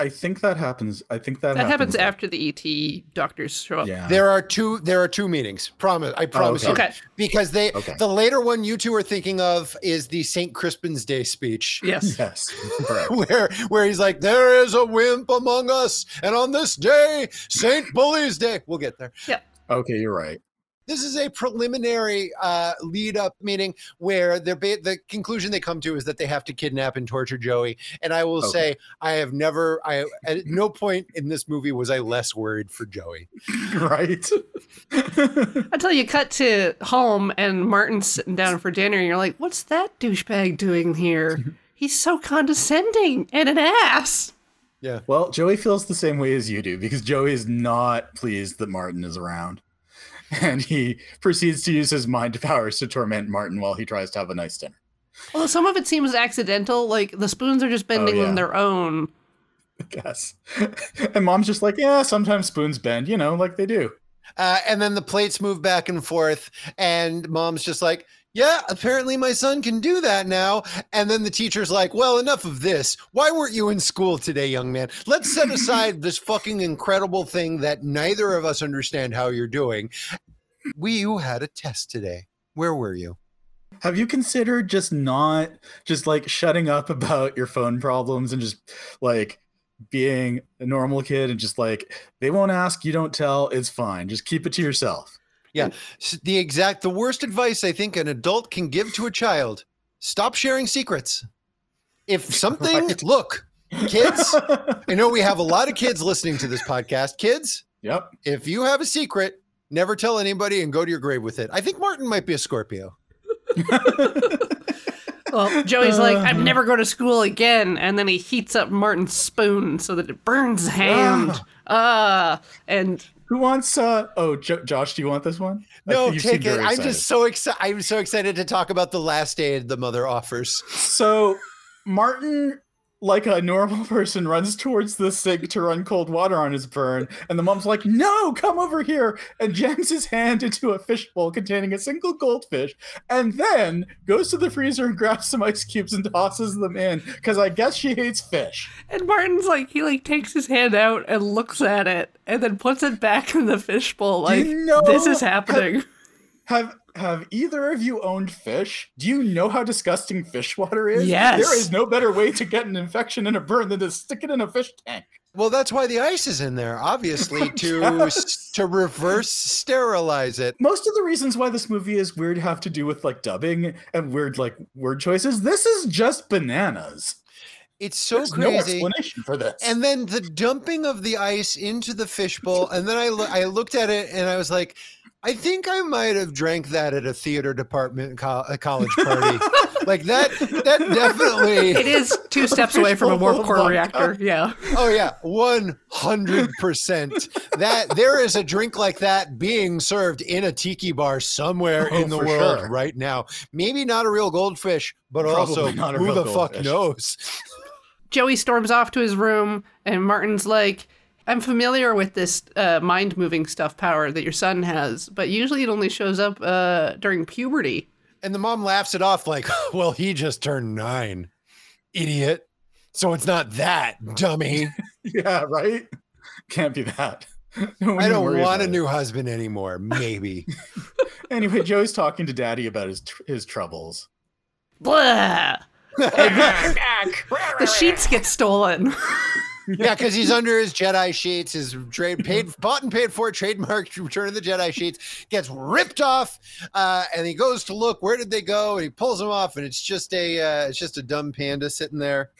I think that happens. I think that That happens like- after the ET doctors show up. Yeah. There are two there are two meetings. Oh, promise I promise okay. you. Okay. Because they Okay. the later one you two are thinking of is the St. Crispin's Day speech. Yes. *laughs* Yes. Where where he's like, there is a wimp among us, and on this day, Saint Bully's Day. We'll get there. Yeah. Okay, you're right. This is a preliminary uh, lead up meeting where ba- the conclusion they come to is that they have to kidnap and torture Joey. And I will Okay. say, I have never, I at no point in this movie was I less worried for Joey. *laughs* right? *laughs* Until you cut to home and Martin's sitting down for dinner, and you're like, what's that douchebag doing here? *laughs* He's so condescending and an ass. Yeah. well, Joey feels the same way as you do because Joey is not pleased that Martin is around. *laughs* And he proceeds to use his mind powers to torment Martin while he tries to have a nice dinner. Well, some of it seems accidental. Like the spoons are just bending yeah. on their own. I guess. *laughs* And mom's just like, yeah, sometimes spoons bend, you know, like they do. Uh, and then the plates move back and forth, and mom's just like, yeah, apparently my son can do that now. And then the teacher's like, well, enough of this. Why weren't you in school today, young man? Let's set *laughs* aside this fucking incredible thing that neither of us understand how you're doing. We you had a test today. Where were you? Have you considered just not just like shutting up about your phone problems and just like being a normal kid and just like they won't ask, you don't tell, it's fine. Just keep it to yourself. S- The exact, the worst advice I think an adult can give to a child stop sharing secrets. If *laughs* something, Right. look, kids, *laughs* I know we have a lot of kids listening to this podcast. Kids, yep. if you have a secret, never tell anybody and go to your grave with it. I think Martin might be a Scorpio. *laughs* Well, Joey's like, Uh. I'm never going to school again. And then he heats up Martin's spoon so that it burns his hand. Ah, and Who wants uh oh Jo- Josh, do you want this one? No, take it. I'm just so excited. I'm so excited to talk about the last aid the mother offers. So Martin, like a normal *laughs* person, runs towards the sink to run cold water on his burn, and the mom's like, "No, come over here!" and jams his hand into a fishbowl containing a single goldfish, and then goes to the freezer and grabs some ice cubes and tosses them in because I guess she hates fish. and Martin's like, he like takes his hand out and looks at it and then puts it back in the fishbowl. Like, you know- this is happening. Have have either of you owned fish? Do you know how disgusting fish water is? Yes. There is no better way to get an infection and a burn than to stick it in a fish tank. Well, that's why the ice is in there, obviously, *laughs* to Yes. to reverse sterilize it. most of the reasons why this movie is weird have to do with like dubbing and weird like word choices. This is just bananas. It's so There's no crazy. explanation for this. and then the dumping of the ice into the fishbowl, and then I loo- I looked at it and I was like, I think I might have drank that at a theater department co- a college party. *laughs* like that that definitely *laughs* It is two steps away from a fishbowl warp core vodka. reactor. Yeah. Oh yeah, one hundred percent. That there is a drink like that being served in a tiki bar somewhere Oh, in the world sure. right now. Maybe not a real goldfish, but Probably also not who real the fuck knows? Joey storms off to his room, and Martin's like, I'm familiar with this uh, mind moving stuff power that your son has, but usually it only shows up uh, during puberty. And the mom laughs it off like, *laughs* "Well, he just turned nine, idiot." So it's not that dummy. *laughs* yeah, right? Can't be that. *laughs* No I don't want a about it. new husband anymore. Maybe. Anyway, Joey's talking to Daddy about his tr- his troubles. Blah! The sheets get stolen. *laughs* yeah, because he's under his Jedi sheets. His trade paid, bought and paid for trademark Return of the Jedi sheets gets ripped off, uh, and he goes to look. Where did they go? And he pulls them off, and it's just a uh, it's just a dumb panda sitting there.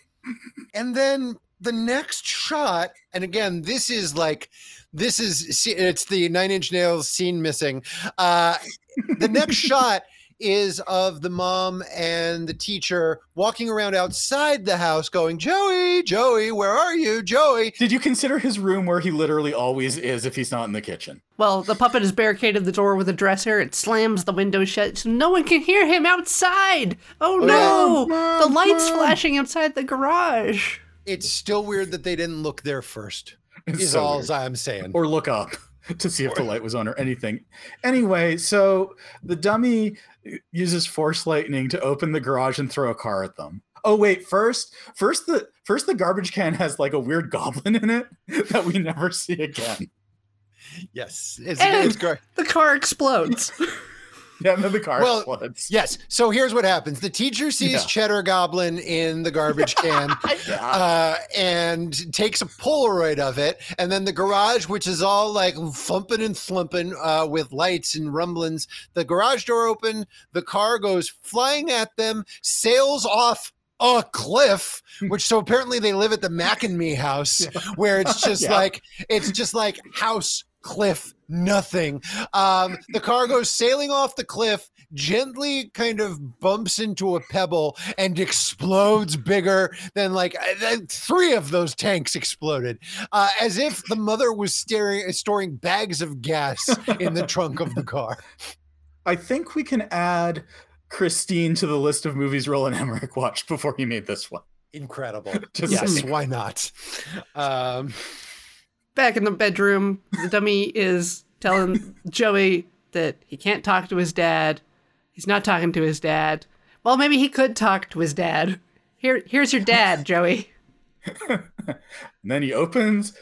And then the next shot, and again, this is like this is it's the Nine Inch Nails scene missing. Uh, the next *laughs* shot is of the mom and the teacher walking around outside the house going, Joey, Joey, where are you? Joey. Did you consider his room where he literally always is if he's not in the kitchen? Well, the puppet has barricaded the door with a dresser. It slams the window shut so no one can hear him outside. Oh, oh no! Mom, the light's Mom. flashing outside the garage. It's still weird that they didn't look there first, It's is so all weird. I'm saying. or look up *laughs* to see if the light was on or anything. Anyway, so the dummy uses force lightning to open the garage and throw a car at them. Oh wait, first, first the first the garbage can has like a weird goblin in it *laughs* that we never see again. yes, it's, And- it's great. The car explodes. *laughs* *laughs* Yeah, and then the car Well, explodes. Yes. So here's what happens: the teacher sees Yeah. Cheddar Goblin in the garbage *laughs* can. *laughs* Uh, and takes a Polaroid of it, and then the garage, which is all like thumping and thumping uh, with lights and rumblings, the garage door open, the car goes flying at them, sails off a cliff, which so apparently they live at the Mac and Me house, where it's just Yeah. like it's just like house cliff nothing. Um the car goes sailing off the cliff gently kind of bumps into a pebble and explodes bigger than like uh, three of those tanks exploded uh, as if the mother was staring storing bags of gas in the trunk of the car. I think we can add Christine to the list of movies Roland Emmerich watched before he made this one. incredible. *laughs* Just yes why not? Um Back in the bedroom, the dummy is telling Joey that he can't talk to his dad. He's not talking to his dad. Well, maybe he could talk to his dad. Here, here's your dad, *laughs* Joey. And then he opens.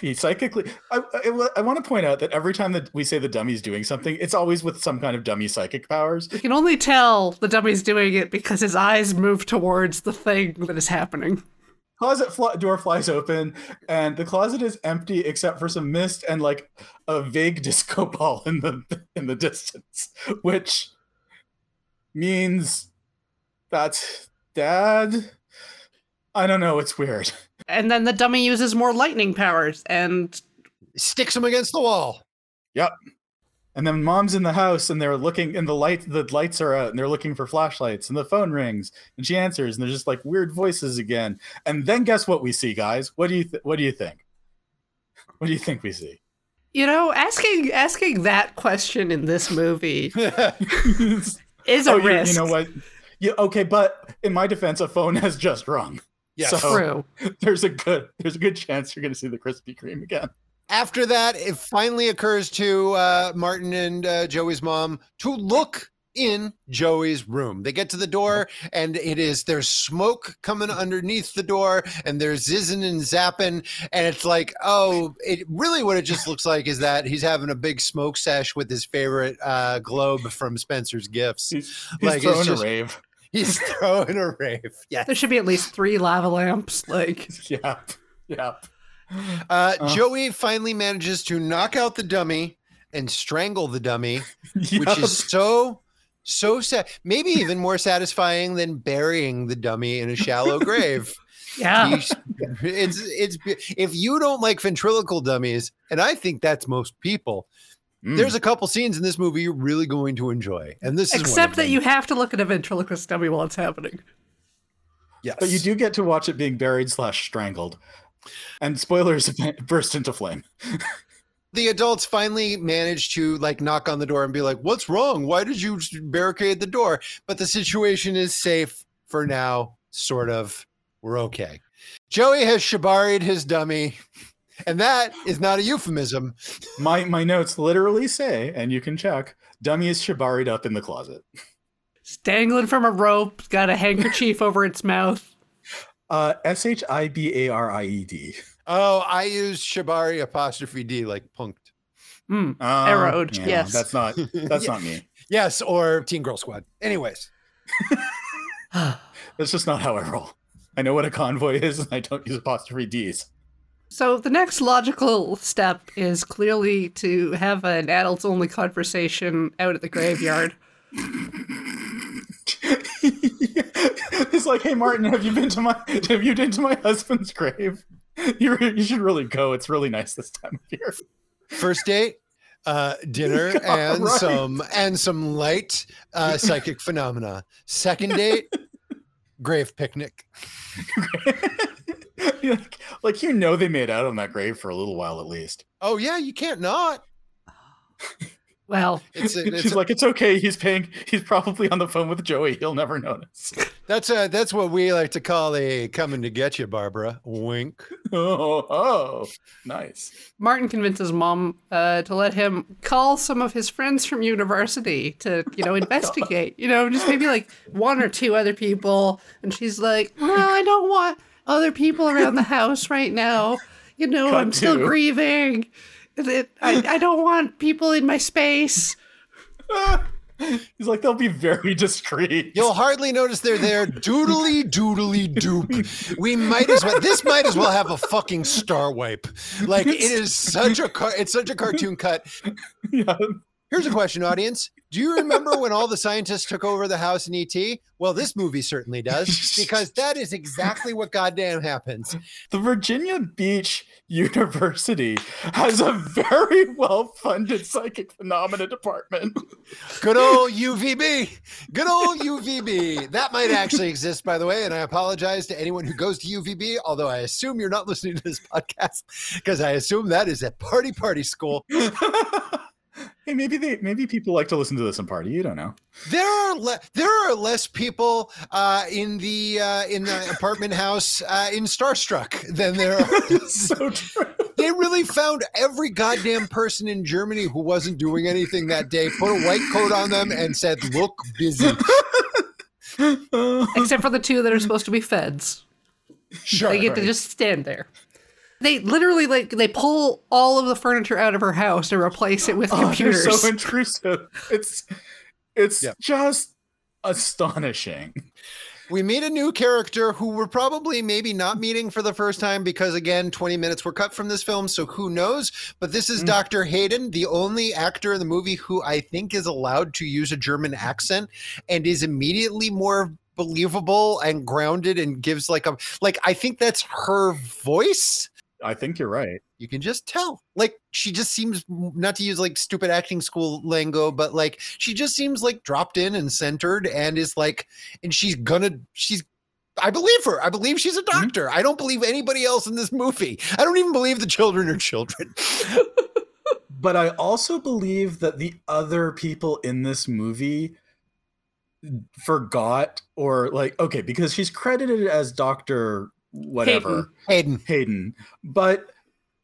He psychically. I, I, I want to point out that every time that we say the dummy's doing something, it's always with some kind of dummy psychic powers. You can only tell the dummy's doing it because his eyes move towards the thing that is happening. Closet fl- door flies open, and the closet is empty except for some mist and like a vague *laughs* disco ball in the in the distance, which means that's dad. I don't know. It's weird. And then the dummy uses more lightning powers, and sticks him against the wall And then mom's in the house and they're looking and the light the lights are out and they're looking for flashlights and the phone rings and she answers and there's just like weird voices again. And then guess what we see, guys? What do you th- what do you think? What do you think we see? you know, asking asking that question in this movie oh, *laughs* is a oh, you, risk. you know what? Yeah, okay, but in my defense, a phone *laughs* has just rung. yes So- True. *laughs* There's a good there's a good chance you're gonna see the Krispy Kreme again. After that, it finally occurs to uh, Martin and uh, Joey's mom to look in Joey's room. They get to the door, and it is there's smoke coming underneath the door, and there's zizzing and zapping, and it's like, oh, it really what it just looks like is that he's having a big smoke sesh with his favorite uh, globe from Spencer's Gifts. He's, he's Like, it's throwing just- a rave. He's throwing a rave. Yeah. There should be at least three lava lamps. Like, *laughs* Yeah. Yeah. *laughs* Uh, Uh. Joey finally manages to knock out the dummy and strangle the dummy. *laughs* which is so so sad maybe even more satisfying than burying the dummy in a shallow *laughs* grave yeah. He's- it's it's if you don't like ventriloquial dummies and i think that's most people Mm. there's a couple scenes in this movie you're really going to enjoy and this is Except that you have to look at a ventriloquist dummy while it's happening. yes But you do get to watch it being buried slash strangled. And spoilers *laughs* burst into flame. the adults finally manage to like knock on the door and be like what's wrong why did you barricade the door but the situation is safe for now sort of we're okay joey has shibaried his dummy and that is not a euphemism My my notes literally say, and you can check, dummy is shibaried up in the closet. It's dangling from a rope, got a handkerchief *laughs* over its mouth. Uh S H I B A R I E D. oh i use shibari apostrophe d like punked Hmm. Um, Arrowed, yeah, yes. That's not *laughs* that's Yeah. not me. *laughs* yes or teen girl squad anyways *sighs* That's just not how I roll. I know what a convoy is and I don't use apostrophe D's. So the next logical step is clearly to have an adults only conversation out at the graveyard. *laughs* *laughs* it's like, hey Martin, have you been to my have you been to my husband's grave? *laughs* You you should really go. It's really nice this time of year. first date uh dinner *laughs* Yeah, and right. some and some light uh psychic phenomena second date grave picnic like, like you know they made out on that grave for a little while at least. oh yeah you can't not Well, *laughs* it's a, *laughs* it's She's a- like, it's okay. He's paying. He's probably on the phone with Joey. He'll never notice. *laughs* that's uh that's what we like to call a coming to get you barbara wink Oh, oh, nice. Martin convinces mom uh, to let him call some of his friends from university to, you know, investigate. You know, just maybe like one or two other people. And she's like, "Well, I don't want other people around the house right now. You know, Cut I'm still grieving. It- I, I don't want people in my space." He's like, they'll be very discreet. You'll hardly notice they're there. Doodly doodly doop. We might as well. This might as well have a fucking star wipe. Like it is such a car. It's such a cartoon cut. *laughs* yeah. Here's a question, audience. Do you remember when all the scientists took over the house in ET? Well, this movie certainly does, because that is exactly what goddamn happens. The Virginia Beach University has a very well funded psychic phenomena department. Good old UVB. Good old UVB. That might actually exist, by the way. And I apologize to anyone who goes to UVB, although I assume you're not listening to this podcast because I assume that is a party party school. *laughs* hey, maybe they maybe people like to listen to this and party. You don't know. There are le- there are less people uh, in the uh, in the apartment house uh, in Starstruck than there are. *laughs* so true. they really found every goddamn person in Germany who wasn't doing anything that day, put a white coat on them, and said, "Look busy." *laughs* Except for the two that are supposed to be feds. Sure. They get to just stand there. They literally like they pull all of the furniture out of her house and replace it with Oh, they're so *laughs* intrusive. It's it's Yeah. just astonishing. We meet a new character who we're probably maybe not meeting for the first time because, again, 20 minutes were cut from this film, so who knows? But this is Mm. Dr. Hayden, the only actor in the movie who I think is allowed to use a German accent and is immediately more believable and grounded and gives like a like I think that's her voice. I think you're right. You can just tell. Like she just seems not to use like stupid acting school lingo, but like she just seems like dropped in and centered and is like and she's gonna she's I believe her. I believe she's a mm-hmm. doctor. I don't believe anybody else in this movie. I don't even believe the children are children. *laughs* But I also believe that the other people in this movie forgot or like okay because she's credited as Doctor whatever Hayden. Hayden, but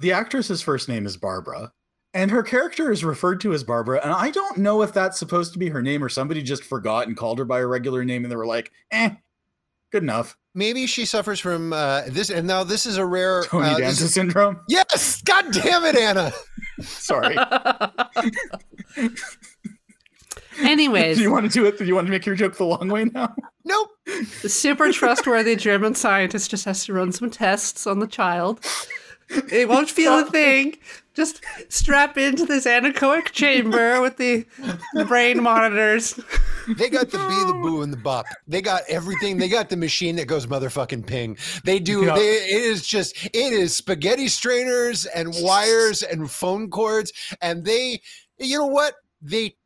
the actress's first name is Barbara. And her character is referred to as Barbara, and I don't know if that's supposed to be her name or somebody just forgot and called her by her regular name, and they were like, "Eh, good enough." Maybe she suffers from uh, this, and now this is a rare. Tony uh, Danza is- syndrome. yes, God damn it, Anna. *laughs* Sorry. *laughs* Anyways, *laughs* do you want to do it? Do you want to make your joke the long way now? *laughs* Nope. the super trustworthy German scientist just has to run some tests on the child. It won't *laughs* feel a thing. Just strap into this anechoic chamber with the, the brain monitors. They got the bee, the boo, and the bop. They got everything. They got the machine that goes motherfucking ping. They do. Yeah. They, it is just. It is spaghetti strainers and wires and phone cords, and they. You know what? They.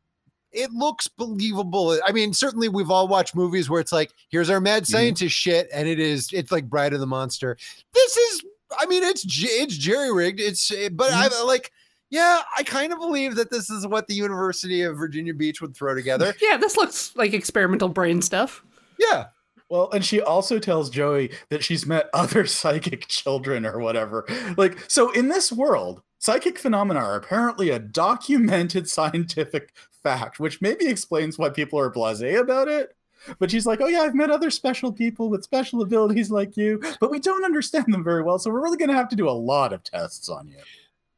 It looks believable. I mean, certainly we've all watched movies where it's like, here's our mad mhm. scientist shit, and it is. It's like Bride of the Monster. This is. I mean, it's it's jerry rigged. It's. But I mhm. like. Yeah, I kind of believe that this is what the University of Virginia Beach would throw together. *laughs* Yeah, this looks like experimental brain stuff. Yeah. Well, and she also tells Joey that she's met *laughs* other psychic children or whatever. Like, so in this world, psychic phenomena are apparently a documented scientific fact, which maybe explains why people are blase about it. But she's like, oh, yeah, I've met other special people with special abilities like you, but we don't understand them very well. So we're really going to have to do a lot of tests on you.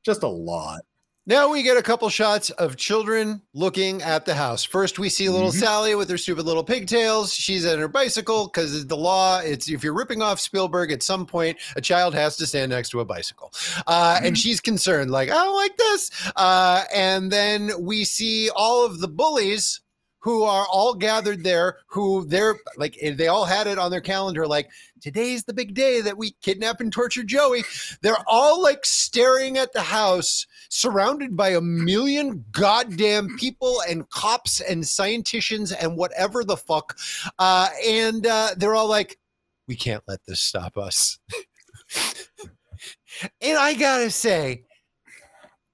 Just a lot. Now we get a couple shots of children looking at the house. First, we see little Mhm. Sally with her stupid little pigtails. She's on her bicycle because the law. It's if you're ripping off Spielberg, at some point a child has to stand next to a bicycle, uh, and she's concerned, like I don't like this. Uh, and then we see all of the bullies who are all gathered there. Who they're like they all had it on their calendar, like today's the big day that we kidnap and torture Joey. They're all like staring at the house surrounded by a million goddamn people and cops and scientists and whatever the fuck. Uh, and uh, they're all like, we can't let this stop us. *laughs* and I gotta say,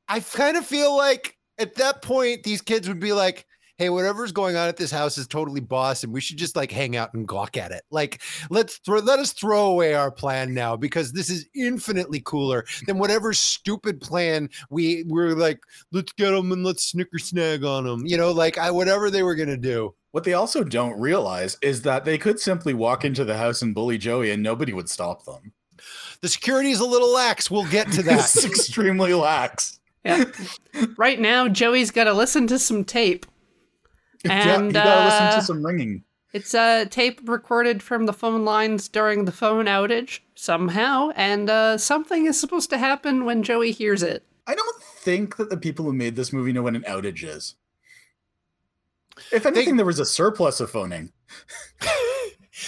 I kind of feel like at that point, these kids would be like, hey, whatever's going on at this house is totally boss, and we should just like hang out and gawk at it. Like, let's throw let us throw away our plan now because this is infinitely cooler than whatever stupid plan we were like, let's get them and let's snicker snag on them. You know, like I, whatever they were gonna do. What they also don't realize is that they could simply walk into the house and bully Joey and nobody would stop them. The security is a little lax. We'll get to *laughs* that. It's extremely lax. Yeah. right now, Joey's got to listen to some tape yeah, And you gotta listen uh, to some ringing. it's a tape recorded from the phone lines during the phone outage somehow, and uh, something is supposed to happen when Joey hears it. I don't think that the people who made this movie know what an outage is. If anything, there was a surplus of phoning. *laughs*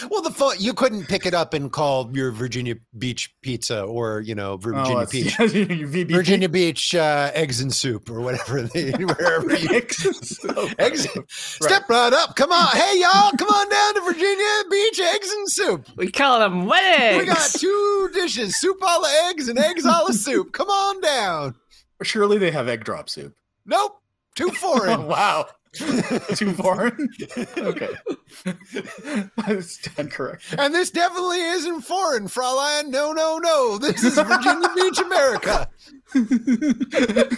Well, the phone you couldn't pick it up and call your Virginia Beach pizza or you know Virginia Oh, *laughs* Beach. yeah, Virginia Beach uh, eggs and soup or whatever they *laughs* wherever you eggs. *laughs* Step right up, come on, hey y'all, come on down to Virginia Beach eggs and soup. We call them weddings. We got two dishes: soup a la eggs and eggs a la soup. Come on down. Surely they have egg drop soup. Nope, too foreign. wow. *laughs* Too foreign? *laughs* okay. *laughs* I stand correct. and this definitely isn't foreign, Fraulein. No, no, no. This is Virginia Beach, America.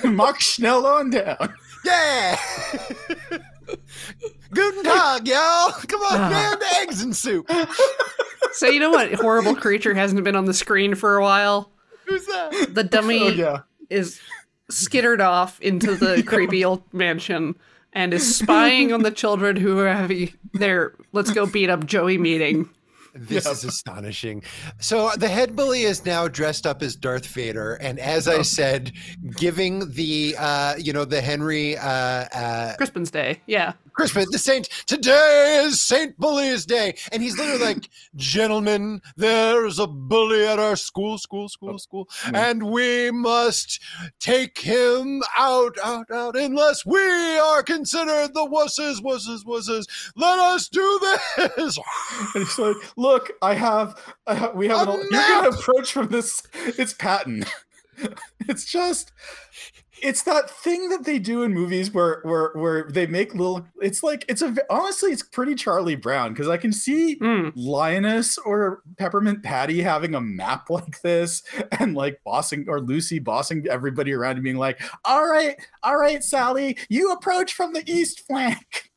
Mark Schnell on down. Yeah. Guten Tag, y'all. Come on ah. down to eggs and soup. So you know what horrible creature hasn't been on the screen for a while? Who's that? The dummy Oh, yeah. is skittered off into the creepy old mansion and is spying on the children who are having their let's go beat up Joey meeting. This is astonishing. So the head bully is now dressed up as Darth Vader, and as I said, giving the uh, you know the Henry uh, uh, Crispin's Day. Yeah. Christmas, the Saint. Today is Saint Bully's Day, and he's literally like, *laughs* "Gentlemen, there's a bully at our school, school, school, oh, school, and we must take him out, out, out, unless we are considered the wusses, wusses, wusses. Let us do this." *laughs* And he's like, look, I have, I have we have, A an, you're gonna approach from this, it's Patton. *laughs* it's just, it's that thing that they do in movies where, where, where they make little, it's like, it's a, honestly, it's pretty Charlie Brown because I can see Mm. Linus or Peppermint Patty having a map *laughs* like this and like bossing or Lucy bossing everybody around and being like, all right, all right, Sally, you approach from the east flank.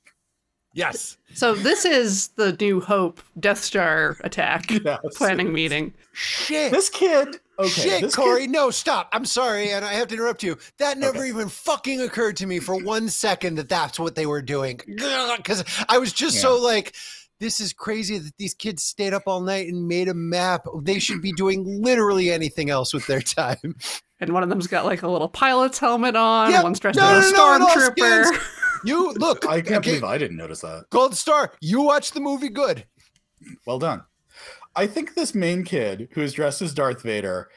Yes. So this is the New Hope Death Star attack *laughs* Yes. planning meeting. Shit. This kid, okay, Shit, Corey, kid, no, stop. I'm sorry, and I have to interrupt you. That never Okay. even fucking occurred to me for one second that that's what they were doing. *laughs* Because I was just so like, this is crazy that these kids stayed up all night and made a map. They should be doing literally anything else with their time. *laughs* And one of them's got like a little pilot's helmet on, Yep. one's dressed No, as a no, no, it stormtrooper. skins. You look, I can't okay, believe I didn't notice that. Gold Star, you watch the movie good. Well done. I think this main kid who's dressed as Darth Vader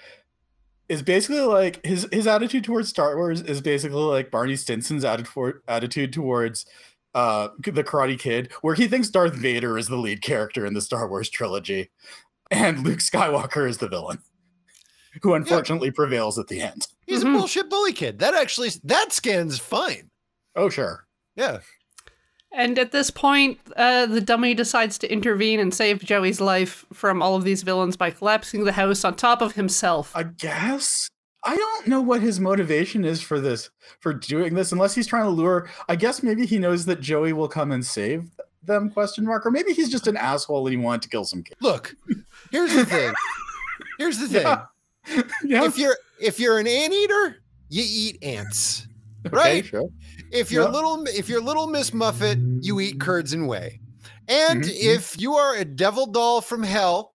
is basically like his his attitude towards Star Wars is basically like Barney Stinson's attitude attitude towards uh the Karate Kid, where he thinks Darth Vader is the lead character in the Star Wars trilogy, and Luke Skywalker is the villain, who unfortunately prevails at the end. He's Mhm. a bullshit bully kid. That actually, that scan's fine. Oh sure. Yeah. And at this point, uh, the dummy decides to intervene and save Joey's life from all of these villains by collapsing the house on top of himself. I guess I don't know what his motivation is for this for doing this unless he's trying to lure I guess maybe he knows that Joey will come and save them question mark or maybe he's just an asshole and he wanted to kill some kids. Look, here's the thing. Here's the *laughs* thing. Yeah. *laughs* yeah. if you're if you're an anteater, you eat ants. Okay, right? sure. If you're Yeah. little if you're little Miss Muffet, you eat curds and whey. And Mhm, mhm. if you are a devil doll from hell,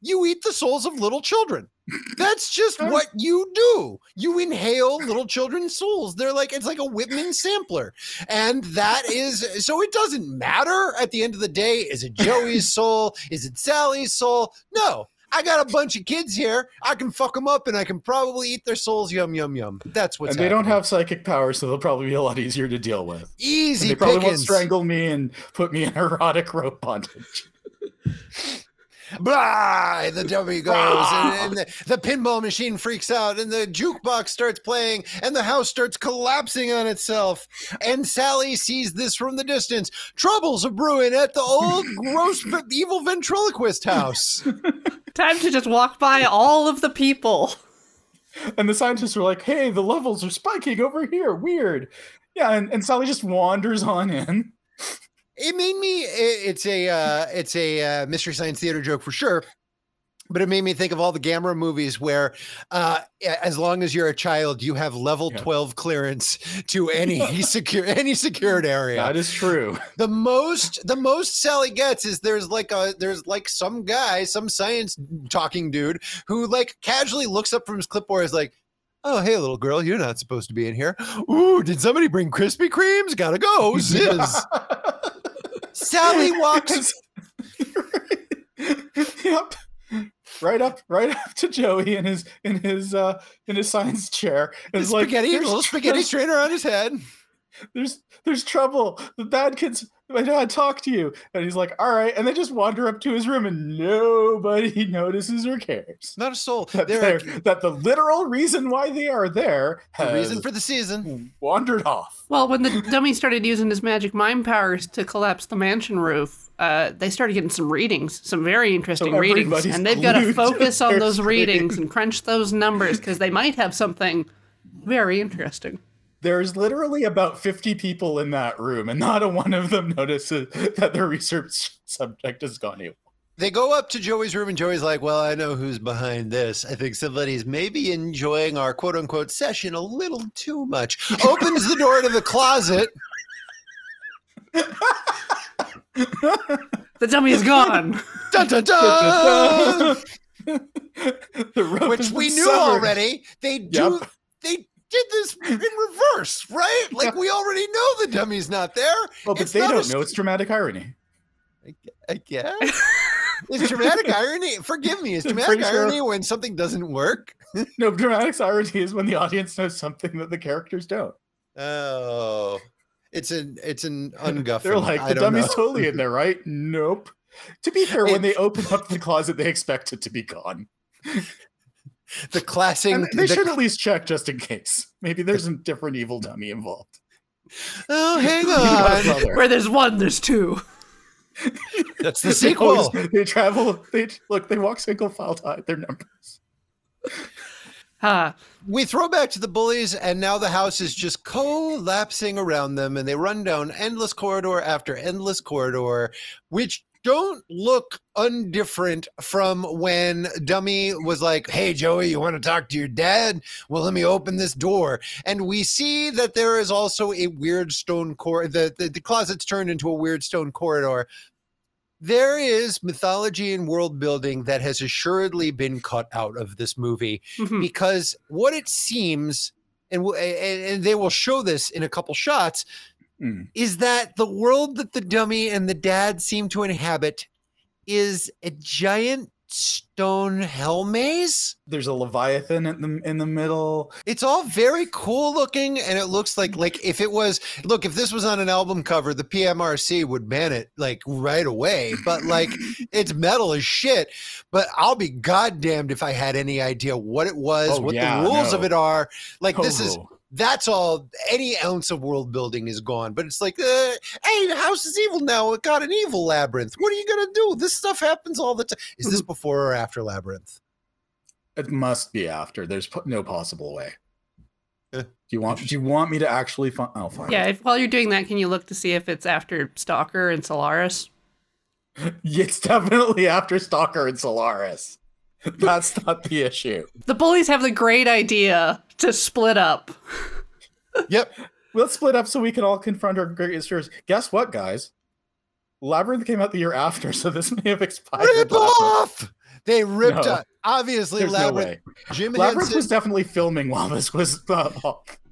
you eat the souls of little children. That's just what you do. You inhale little children's souls. They're like it's like a Whitman sampler. And that is so it doesn't matter at the end of the day is it *laughs* Joey's soul? Is it Sally's soul? No. I got a bunch of kids here. I can fuck them up and I can probably eat their souls. Yum, yum, yum. That's what's and they don't have psychic powers, so they'll probably be a lot easier to deal with. And easy they probably won't strangle me and put me in erotic rope bondage. *laughs* Blah! The W goes, and, and the, the pinball machine freaks out, and the jukebox starts playing, and the house starts collapsing on itself. And Sally sees this from the distance. Troubles are brewing at the old, *laughs* gross, evil ventriloquist house. *laughs* Time to just walk by all of the people. And the scientists are like, hey, the levels are spiking over here. Weird. Yeah, and, and Sally just wanders on in. It made me. it- It's a. Uh, it's a uh, mystery science theater joke for sure. but it made me think of all the Gamera movies where, uh, as long as you're a child, you have level Yeah. 12 clearance to any *laughs* secure any secured area. That is true. the most the most Sally gets is there's like a there's like some guy, some science talking dude who like casually looks up from his clipboard is like, Oh, hey little girl, you're not supposed to be in here. Ooh, did somebody bring Krispy Kremes? Gotta go. *laughs* Ziz. Sally *laughs* walks *laughs* yep. Right up, right up to Joey in his in his uh in his science chair. It's like spaghetti, there's little spaghetti strainer on his head. there's there's trouble. The bad kids my dad talk to you. And he's like, all right. And they just wander up to his room and nobody *laughs* notices or cares. Not a soul. That, They're they're- that the literal reason why they are there the reason for the season. wandered off. Well, when the dummy started using his magic mind powers to collapse the mansion roof, uh, they started getting some readings, some very interesting readings, and they've got to glued to focus on their those readings and crunch those numbers because they might have something very interesting. There's literally about 50 people in that room, and not a one of them *laughs* notices that their research subject has gone evil. They go up to Joey's room, and Joey's like, Well, I know who's behind this. I think somebody's maybe enjoying our quote unquote session a little too much. *laughs* Opens the door to the closet. The dummy is gone. *laughs* Dun, dun, dun, the rope which we knew severed. already. They do. Yep. They did this in reverse, right? Like we already know the dummy's not there. Well, but It's they don't s- know. It's dramatic irony. I guess. Is dramatic *laughs* irony? Forgive me. Is I'm dramatic sure- irony when something doesn't work? *laughs* No, dramatic irony is when the audience knows something that the characters don't. Oh, it's an it's an unguffin. *laughs* They're like, the dummy's know. totally in there, right? Nope. To be fair, when they open up the closet, they expect it to be gone. *laughs* the classing. And they the- should at least check just in case. Maybe there's *laughs* a different evil dummy involved. oh, *laughs* hang You got a on. Where there's one, there's two. That's the They sequel. always- They travel. They look. They walk single file to hide their numbers. Ah, we throw back to the bullies, and now the house is just collapsing around them, and they run down endless corridor after endless corridor, which don't look undifferent from when Dummy was like, Hey, Joey, you want to talk to your dad? Well, let me open this door. And we see that there is also a weird stone corridor. The, the, the closet's turned into a weird stone corridor. There is mythology and world building that has assuredly been cut out of this movie mhm. because what it seems and and they will show this in a couple shots Mm. is that the world that the dummy and the dad seem to inhabit is a giant stone hell maze There's a leviathan in the in the middle. it's all very cool looking and it looks like like if it was look if this was on an album cover the pmrc would ban it like right away but like *laughs* it's metal as shit but i'll be goddamned if i had any idea what it was Oh, what yeah, the rules of it are like this is. That's all any ounce of world building is gone but it's like uh, hey the house is evil now it got an evil labyrinth what are you gonna do this stuff happens all the time is Mm-hmm. this before or after labyrinth It must be after. There's no possible way. Eh, Do you want? Do you want me to actually find? Oh, fine. yeah. If, while you're doing that, can you look to see if it's after Stalker and Solaris? *laughs* It's definitely after Stalker and Solaris. *laughs* That's not the issue. The bullies have the great idea to split up. yep *laughs* Let's split up so we can all confront our greatest fears. Guess what, guys? Labyrinth came out the year after, so this may have expired. rip off they ripped No. up obviously There's no labyrinth way. jim Labyrinth henson was definitely filming while this was uh,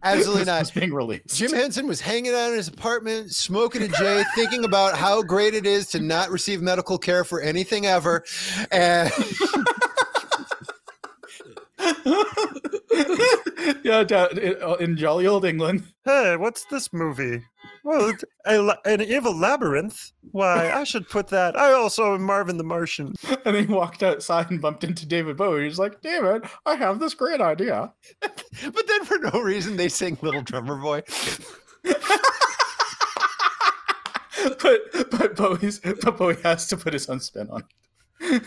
Absolutely *laughs* this not. was being released. Jim Henson was hanging out in his apartment, smoking a J, *laughs* thinking about how great it is to not receive medical care for anything ever. And yeah, in- uh, jolly old England. Hey, what's this movie? Well, a, an evil labyrinth. Why, I should put that. I also am Marvin the Martian. And he walked outside and bumped into David Bowie. He's like, David, I have this great idea. *laughs* but then for no reason they sing Little Drummer Boy. *laughs* but but Bowie's but Bowie has to put his own spin on. It.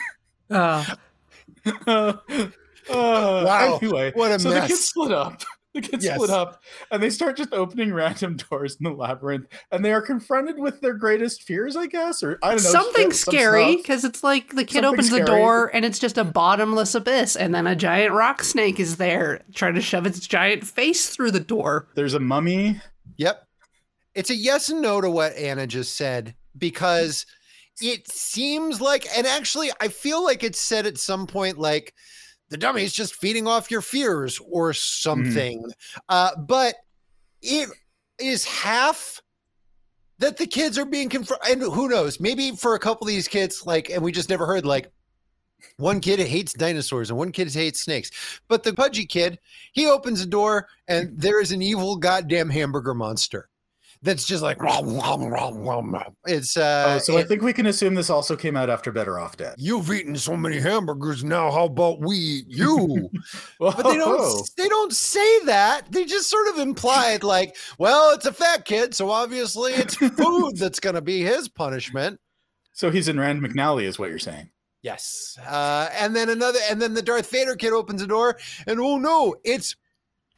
Uh, uh, *laughs* Uh, wow, Anyway, what a so the kids split up. The kids Yes. split up and they start just opening random doors in the labyrinth, and they are confronted with their greatest fears, I guess, or I don't know. Something some scary because it's like the kid Something opens the scary. door and it's just a bottomless abyss, and then a giant rock snake is there trying to shove its giant face through the door. There's a mummy. Yep. It's a yes and no to what Anna just said because it seems like, and actually, I feel like it's said at some point like the dummy's just feeding off your fears or something. Uh, but it is half that the kids are being confronted. And who knows? Maybe for a couple of these kids, like, and we just never heard, like, one kid hates dinosaurs and one kid hates snakes. But the pudgy kid, he opens a door and there is an evil goddamn hamburger monster that's just like "Rom, rom, rom, rom, rom." it's uh oh, so I think we can assume this also came out after Better Off Dead. you've eaten so many hamburgers now how about we eat you *laughs* but they don't they don't say that they just sort of implied like well it's a fat kid so obviously it's *laughs* food that's going to be his punishment So he's in Rand McNally, is what you're saying. yes uh and then another and then the darth vader kid opens the door and oh no it's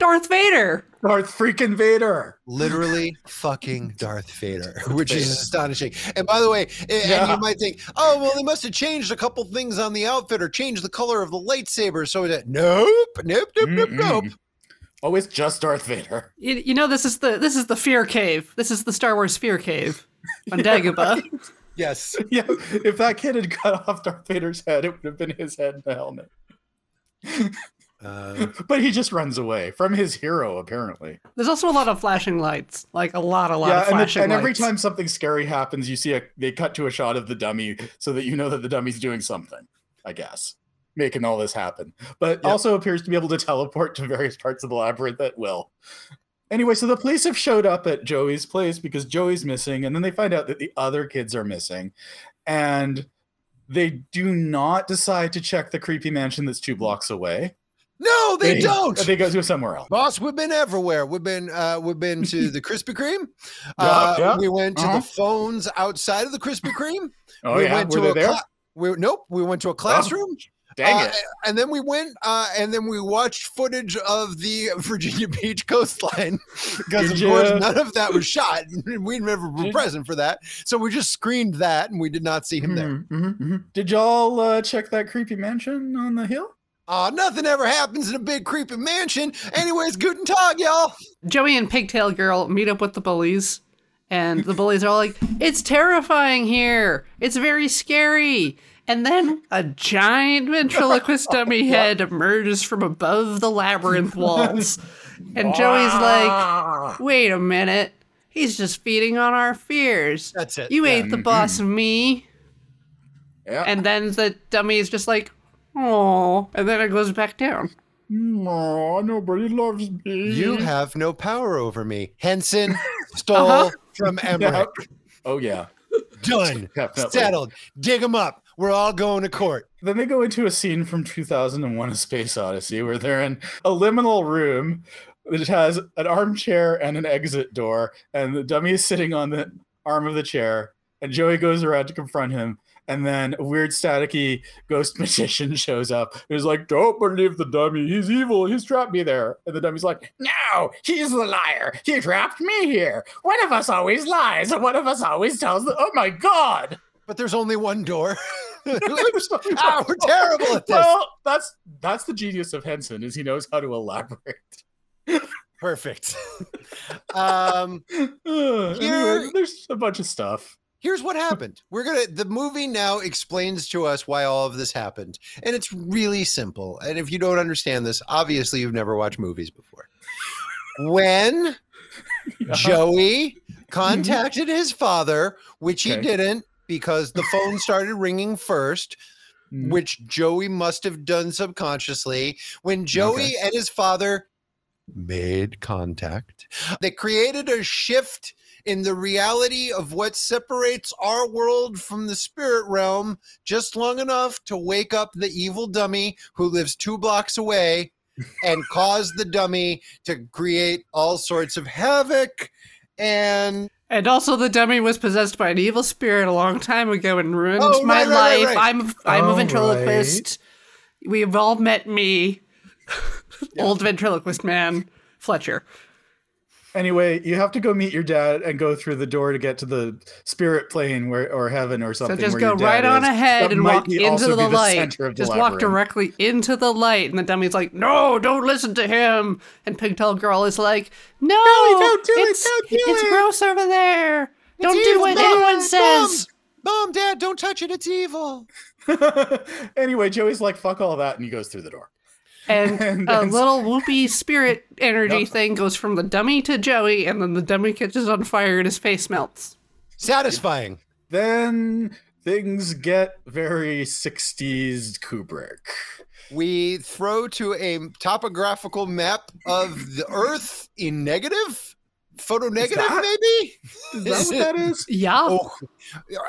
Darth Vader. Darth freaking Vader. literally fucking Darth Vader, which is astonishing. And by the way, a- and you might think, oh, well, they must have changed a couple things on the outfit or changed the color of the lightsaber. So that nope, nope, nope, nope, nope. Mm-mm. Oh, it's just Darth Vader. You, you know this is the this is the Fear Cave. This is the Star Wars Fear Cave on Dagobah. *laughs* Yes. Yeah, if that kid had cut off Darth Vader's head, it would have been his head in the helmet. Uh, *laughs* but he just runs away from his hero, apparently. There's also a lot of flashing lights, like a lot, a lot yeah, of and, the- flashing and every time something scary happens, you see a they cut to a shot of the dummy so that you know that the dummy's doing something. I guess making all this happen, but Yep. also appears to be able to teleport to various parts of the labyrinth at will. Anyway, so the police have showed up at Joey's place because Joey's missing, and then they find out that the other kids are missing, and they do not decide to check the creepy mansion that's two blocks away. No, they, don't. They go somewhere else. Boss, we've been everywhere. We've been uh, we've been to *laughs* the Krispy Kreme. Uh, yeah, We went to uh-huh. the phones outside of the Krispy Kreme. Oh we yeah, went were to they a there? cla- we, nope, we went to a classroom. Dang Uh, it! And then we went uh, and then we watched footage of the *laughs* Virginia Beach coastline because, of course, none of that was shot. *laughs* We never were present for that. So we just screened that and we did not see him there. Mhm, mhm, mhm. Did y'all uh, check that creepy mansion on the hill? Oh, nothing ever happens in a big creepy mansion. Anyways, guten tag, y'all. Joey and Pigtail Girl meet up with the bullies, and the bullies are all like, "It's terrifying here. It's very scary." And then a giant ventriloquist dummy *laughs* head emerges from above the labyrinth walls, and *laughs* Joey's like, "Wait a minute." He's just feeding on our fears. That's it. You Yeah. ain't the mm-hmm. boss of me. Yeah. And then the dummy is just like, oh, and then it goes back down. no, nobody loves me. You have no power over me. Henson *laughs* stole Uh-huh. from Yeah. Emmerich. Oh yeah. Done. Definitely. Settled. Dig him up. We're all going to court. Then they go into a scene from 2001: A Space Odyssey where they're in a liminal room that has an armchair and an exit door, and the dummy is sitting on the arm of the chair, and Joey goes around to confront him. And then a weird staticky ghost *laughs* magician shows up. Who's like, "Don't believe the dummy. He's evil. He's trapped me there." And the dummy's like, "No, he's the liar. He trapped me here. One of us always lies, and one of us always tells the. Oh my god!" But there's only one door. *laughs* Ah, we're terrible at this. Well, that's that's the genius of Henson is he knows how to elaborate. Perfect. *laughs* um, Here- anyway, there's a bunch of stuff. Here's what happened. We're gonna. The movie now explains to us why all of this happened, and it's really simple. And if you don't understand this, obviously you've never watched movies before. When Joey *laughs* contacted his father, which he didn't because the phone started ringing first, Mm. which Joey must have done subconsciously. When Joey and his father made contact, they created a shift in the reality of what separates our world from the spirit realm just long enough to wake up the evil dummy who lives two blocks away and *laughs* cause the dummy to create all sorts of havoc and And also, the dummy was possessed by an evil spirit a long time ago and ruined Oh, my right, right, right, life. right. I'm a, I'm a Oh, ventriloquist. We've all met me, *laughs* old ventriloquist man, Fletcher. Anyway, you have to go meet your dad and go through the door to get to the spirit plane where or heaven or something. So something. just where go right on is. ahead That and walk into also the, light. the Just walk directly into the light, and the dummy's like, "No, don't listen to him." And Pigtail Girl is like, "No, don't do it, it's, don't do it's it." gross over there. Don't do evil, what Mom, anyone Mom, says." Mom, Dad, don't touch it. It's evil. *laughs* anyway, Joey's like, "Fuck all that," and he goes through the door. And *laughs* And a *laughs* little whoopy spirit energy Yep. thing goes from the dummy to Joey, and then the dummy catches on fire and his face melts. Satisfying. Then things get very 60s Kubrick. We throw to a topographical map of the Earth in negative, photo negative, that- maybe. Is that what *laughs* that is? Yeah. Oh,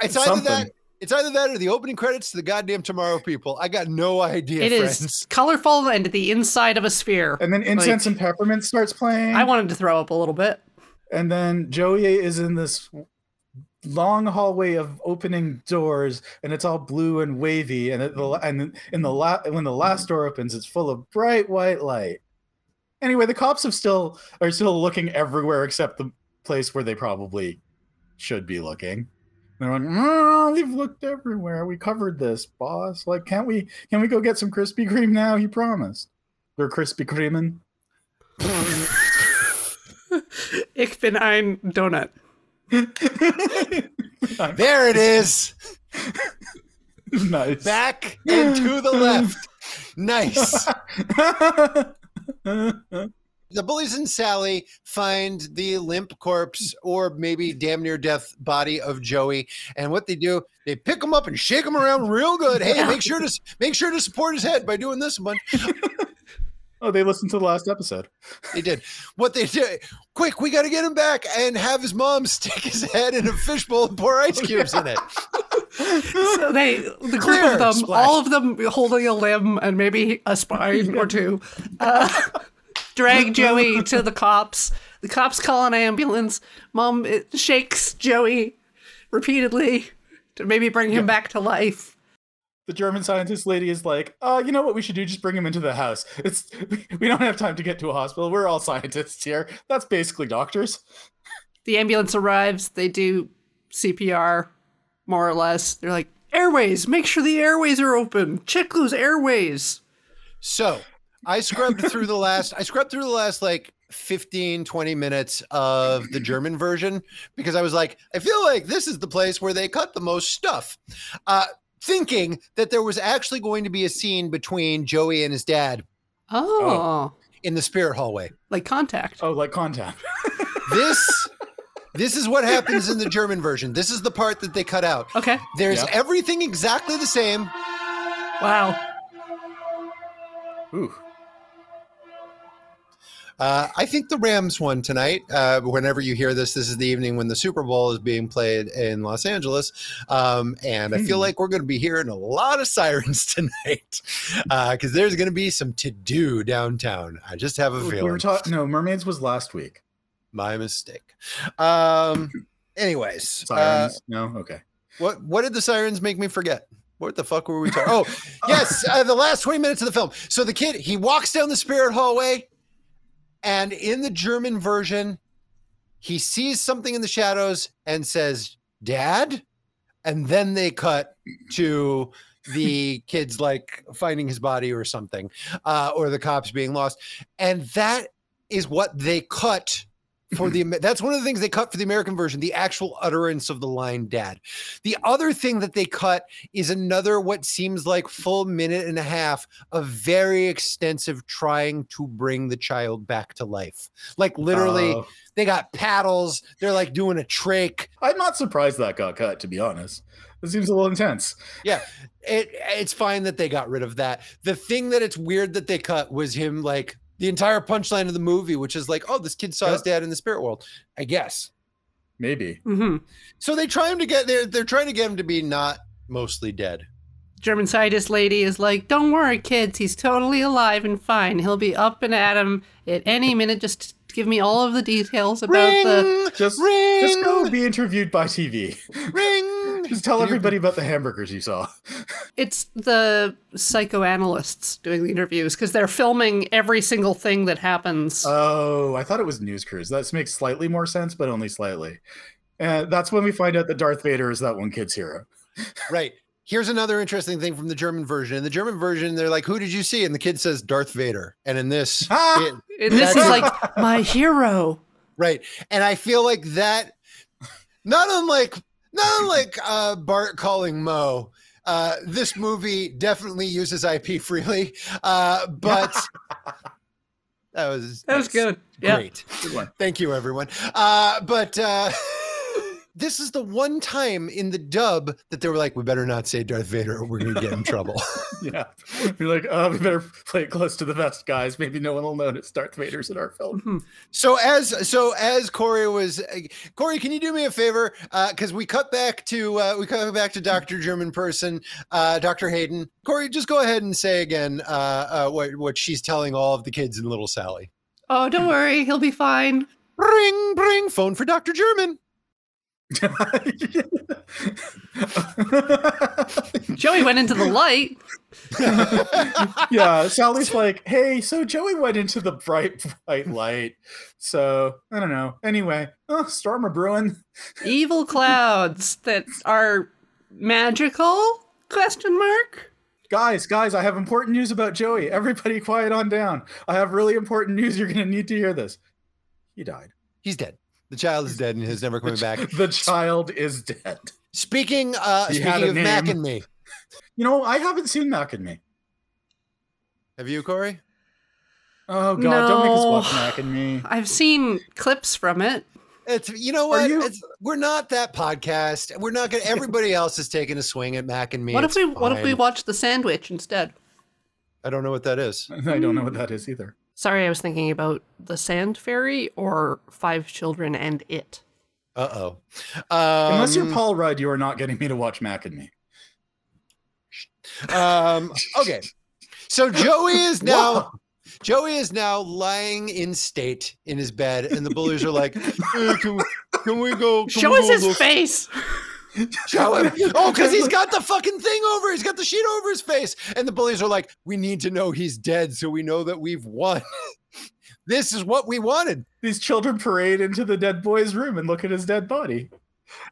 it's either Something. that. It's either that or the opening credits to the goddamn Tomorrow People. I got no idea, It is friends. colorful and the inside of a sphere. And then Incense and Peppermint starts playing. I wanted to throw up a little bit. and then Joey is in this long hallway of opening doors, and it's all blue and wavy. And it, and in the la- when the last door opens, it's full of bright white light. Anyway, the cops have still are still looking everywhere except the place where they probably should be looking. They're like, "Oh, we've looked everywhere. We covered this, boss. Like, can't we? Can we go get some Krispy Kreme now? He promised. They're Krispy Kremen. Ich bin ein Donut. *laughs* There it is. nice. Back and to the left. Nice. *laughs* The bullies and Sally find the limp corpse or maybe damn near death body of Joey, and what they do, they pick him up and shake him around real good. Hey, make sure to make sure to support his head by doing this one. *laughs* oh, they listened to the last episode. They did what they did. Quick, we got to get him back and have his mom *laughs* stick his head in a fishbowl and pour ice cubes in it. *laughs* So they, the group Clear, of them, splash. all of them holding a limb and maybe a spine or two, uh, drag *laughs* Joey to the cops. The cops call an ambulance. Mom shakes Joey repeatedly to maybe bring him back to life. The German scientist lady is like, uh, you know what we should do? Just bring him into the house. It's *laughs* we don't have time to get to a hospital. We're all scientists here. That's basically doctors. The ambulance arrives. They do CPR, more or less. They're like, airways, make sure the airways are open. Check those airways. So I scrubbed through the last, I *laughs* scrubbed through the last like 15, 20 minutes of the German version because I was like, I feel like this is the place where they cut the most stuff. Uh, thinking that there was actually going to be a scene between Joey and his dad Oh, in the spirit hallway. like contact. Oh, like contact. *laughs* This. This is what happens in the German version. This is the part that they cut out. Okay. There's Yep. everything exactly the same. Wow. Ooh. Uh, I think the Rams won tonight. Uh, whenever you hear this, this is the evening when the Super Bowl is being played in Los Angeles. Um, and I feel Hmm. like we're going to be hearing a lot of sirens *laughs* tonight because there's going to be some to do downtown. I just have a We feeling. were talking. No, mermaids was last week. My mistake. Um, anyways, uh, Sirens. no. Okay. what what did the sirens make me forget? What the fuck were we talking? *laughs* Oh, yes, uh, the last twenty minutes of the film. So the kid he walks down the spirit hallway, and in the German version, he sees something in the shadows and says, "Dad," and then they cut to the *laughs* kids like finding his body or something, uh, or the cops being lost, and that is what they cut. For the that's one of the things they cut for the American version, the actual utterance of the line "dad." The other thing that they cut is another what seems like full minute and a half of very extensive trying to bring the child back to life. Like literally, Oh. they got paddles. They're like doing a trach. I'm not surprised that got cut. To be honest, it seems a little intense. Yeah, it, it's fine that they got rid of that. The thing that it's weird that they cut was him like the entire punchline of the movie, which is like, oh, this kid saw his dad in the spirit world. I guess. Maybe. hmm So they try him to get they're they're trying to get him to be not mostly dead. German scientist lady is like, "Don't worry, kids. He's totally alive and fine. He'll be up and at at 'em at any minute. Just give me all of the details about the." Ring, Just, ring, just go be interviewed by TV. ring, again? Just tell everybody about the hamburgers you saw. *laughs* It's the psychoanalysts doing the interviews because they're filming every single thing that happens. Oh, I thought it was news crews. That makes slightly more sense, but only slightly. And that's when we find out that Darth Vader is that one kid's hero. *laughs* Right. Here's another interesting thing from the German version. In the German version, they're like, "Who did you see?" And the kid says Darth Vader. And in this, *laughs* Ah! it- and this is like my hero. right. And I feel like that, not unlike not unlike uh, Bart calling Moe. Uh, this movie definitely uses IP freely, uh, but *laughs* that was That was good. Yeah. Great. Good one. Thank you, everyone. Uh, but uh, *laughs* this is the one time in the dub that they were like, "We better not say Darth Vader, or we're going to get in *laughs* trouble." Yeah. You're like, oh, we better play it close to the vest, guys. Maybe no one will notice Darth Vader's in our film. so as so as Corey was, uh, Corey, can you do me a favor? Because we cut back to uh, we cut back to Doctor German person, uh, Doctor Hayden. Corey, just go ahead and say again uh, uh, what what she's telling all of the kids in Little Sally. Oh, don't worry, he'll be fine. Ring, ring, phone for Doctor German. *laughs* Joey went into the light. *laughs* yeah, Sally's like, hey, so Joey went into the bright, bright light. So I don't know. Anyway, oh, storm are brewing. Evil clouds that are magical? Question mark. Guys, guys, I have important news about Joey. Everybody quiet on down. I have really important news. You're gonna need to hear this. He died. He's dead. The child is dead and is never coming back. The child is dead. Speaking uh He had speaking a of Mac name. and me. You know, I haven't seen Mac and Me. Have you, Corey? Oh God, don't make us No. watch Mac and Me. I've seen clips from it. It's you know what? you- It's, we're not that podcast. We're not gonna everybody *laughs* else is taking a swing at Mac and me. What It's if we what if we watch the sandwich instead? I don't know what that is. I don't know what that is either. Sorry, I was thinking about the sand fairy or five children and it. Uh oh. Um, Unless you're Paul Rudd, you are not getting me to watch Mac and Me. um okay. So Joey is *laughs* now Whoa. Joey is now lying in state in his bed, and the bullies are like, "Eh, can, we, "Can we go? Can Show we us go his look?" face. Show *laughs* him. Oh, because he's got the fucking thing over. He's got the sheet over his face. And the bullies are like, we need to know he's dead so we know that we've won. *laughs* this is what we wanted. These children parade into the dead boy's room and look at his dead body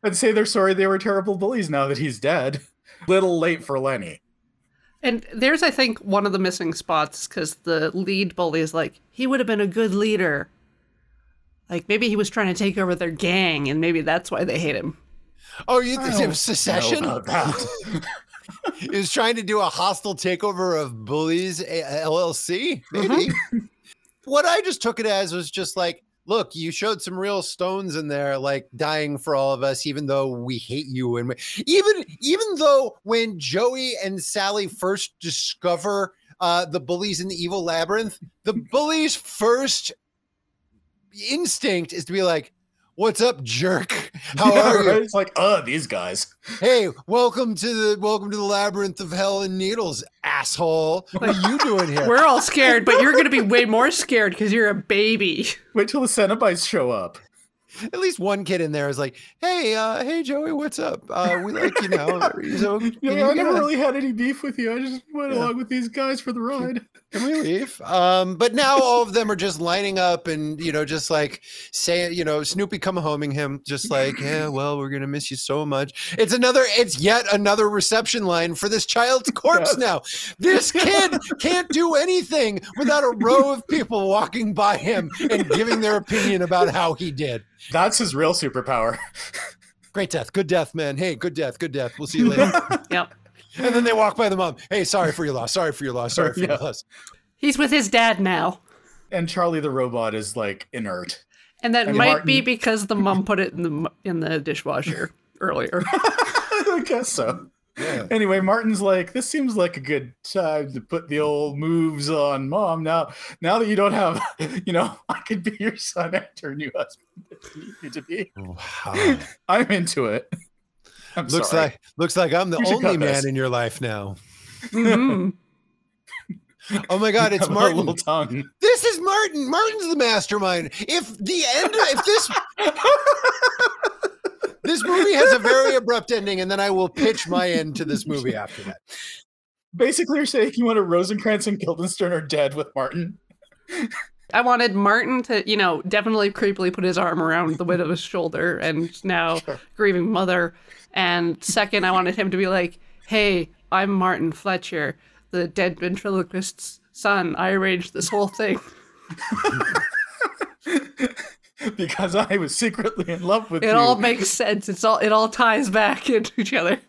and say they're sorry they were terrible bullies now that he's dead. *laughs* Little late for Lenny. And there's, I think, one of the missing spots because the lead bully is like, he would have been a good leader. Like maybe he was trying to take over their gang, and maybe that's why they hate him. Oh, you think it was secession? know about that. *laughs* he was trying to do a hostile takeover of Bullies LLC? Maybe. what I just took it as was just like, look, you showed some real stones in there, like dying for all of us, even though we hate you. And we- even even though when Joey and Sally first discover uh, the bullies in the evil labyrinth, the bullies' first instinct is to be like, "What's up, jerk? *laughs* How Yeah, are you?" right? It's like, uh, these guys. Hey, welcome to the welcome to the labyrinth of hell and needles, asshole. What are you doing here? We're all scared, but you're going to be way more scared because you're a baby. Wait till the Cenobites show up. At least one kid in there is like, "Hey, uh, hey, Joey, what's up? Uh, we like you know." *laughs* So Yeah, you I never really had any beef with you. I just went Yeah. along with these guys for the ride. can we leave? Um, but now all of them are just lining up and you know, just like saying, you know, Snoopy come homing him, just like, yeah, *laughs* well, we're gonna miss you so much. It's another, it's yet another reception line for this child's *laughs* corpse now. This kid can't do anything without a row of people walking by him and giving their opinion about how he did. That's his real superpower. *laughs* Great death, good death, man. Hey, good death, good death. We'll see you later. *laughs* Yep. and then they walk by the mom. Hey, sorry for your loss. Sorry for your loss. Sorry for Yeah. your loss. He's with his dad now. and Charlie the robot is like inert. And that And might be because the mom put it in the in the dishwasher earlier. *laughs* I guess so. Yeah. Anyway, Martin's like, this seems like a good time to put the old moves on mom. Now, now that you don't have, *laughs* you know, I could be your son after your new husband you need to be. Wow. *laughs* I'm into it. I'm looks sorry. like looks like I'm the only man this. in your life now. Mhm. *laughs* Oh my god, it's Martin. little tongue. This is Martin. Martin's the mastermind. If the end if this This movie has a very abrupt ending, and then I will pitch my end to this movie after that. Basically, you're saying you wanted Rosencrantz and Guildenstern are dead with Martin. I wanted Martin to, you know, definitely creepily put his arm around the widow's shoulder and now Sure. grieving mother. And second, I wanted him to be like, hey, I'm Martin Fletcher, the dead ventriloquist's son. I arranged this whole thing. *laughs* *laughs* because I was secretly in love with It you. all makes sense. It's all it all ties back *laughs* into each other.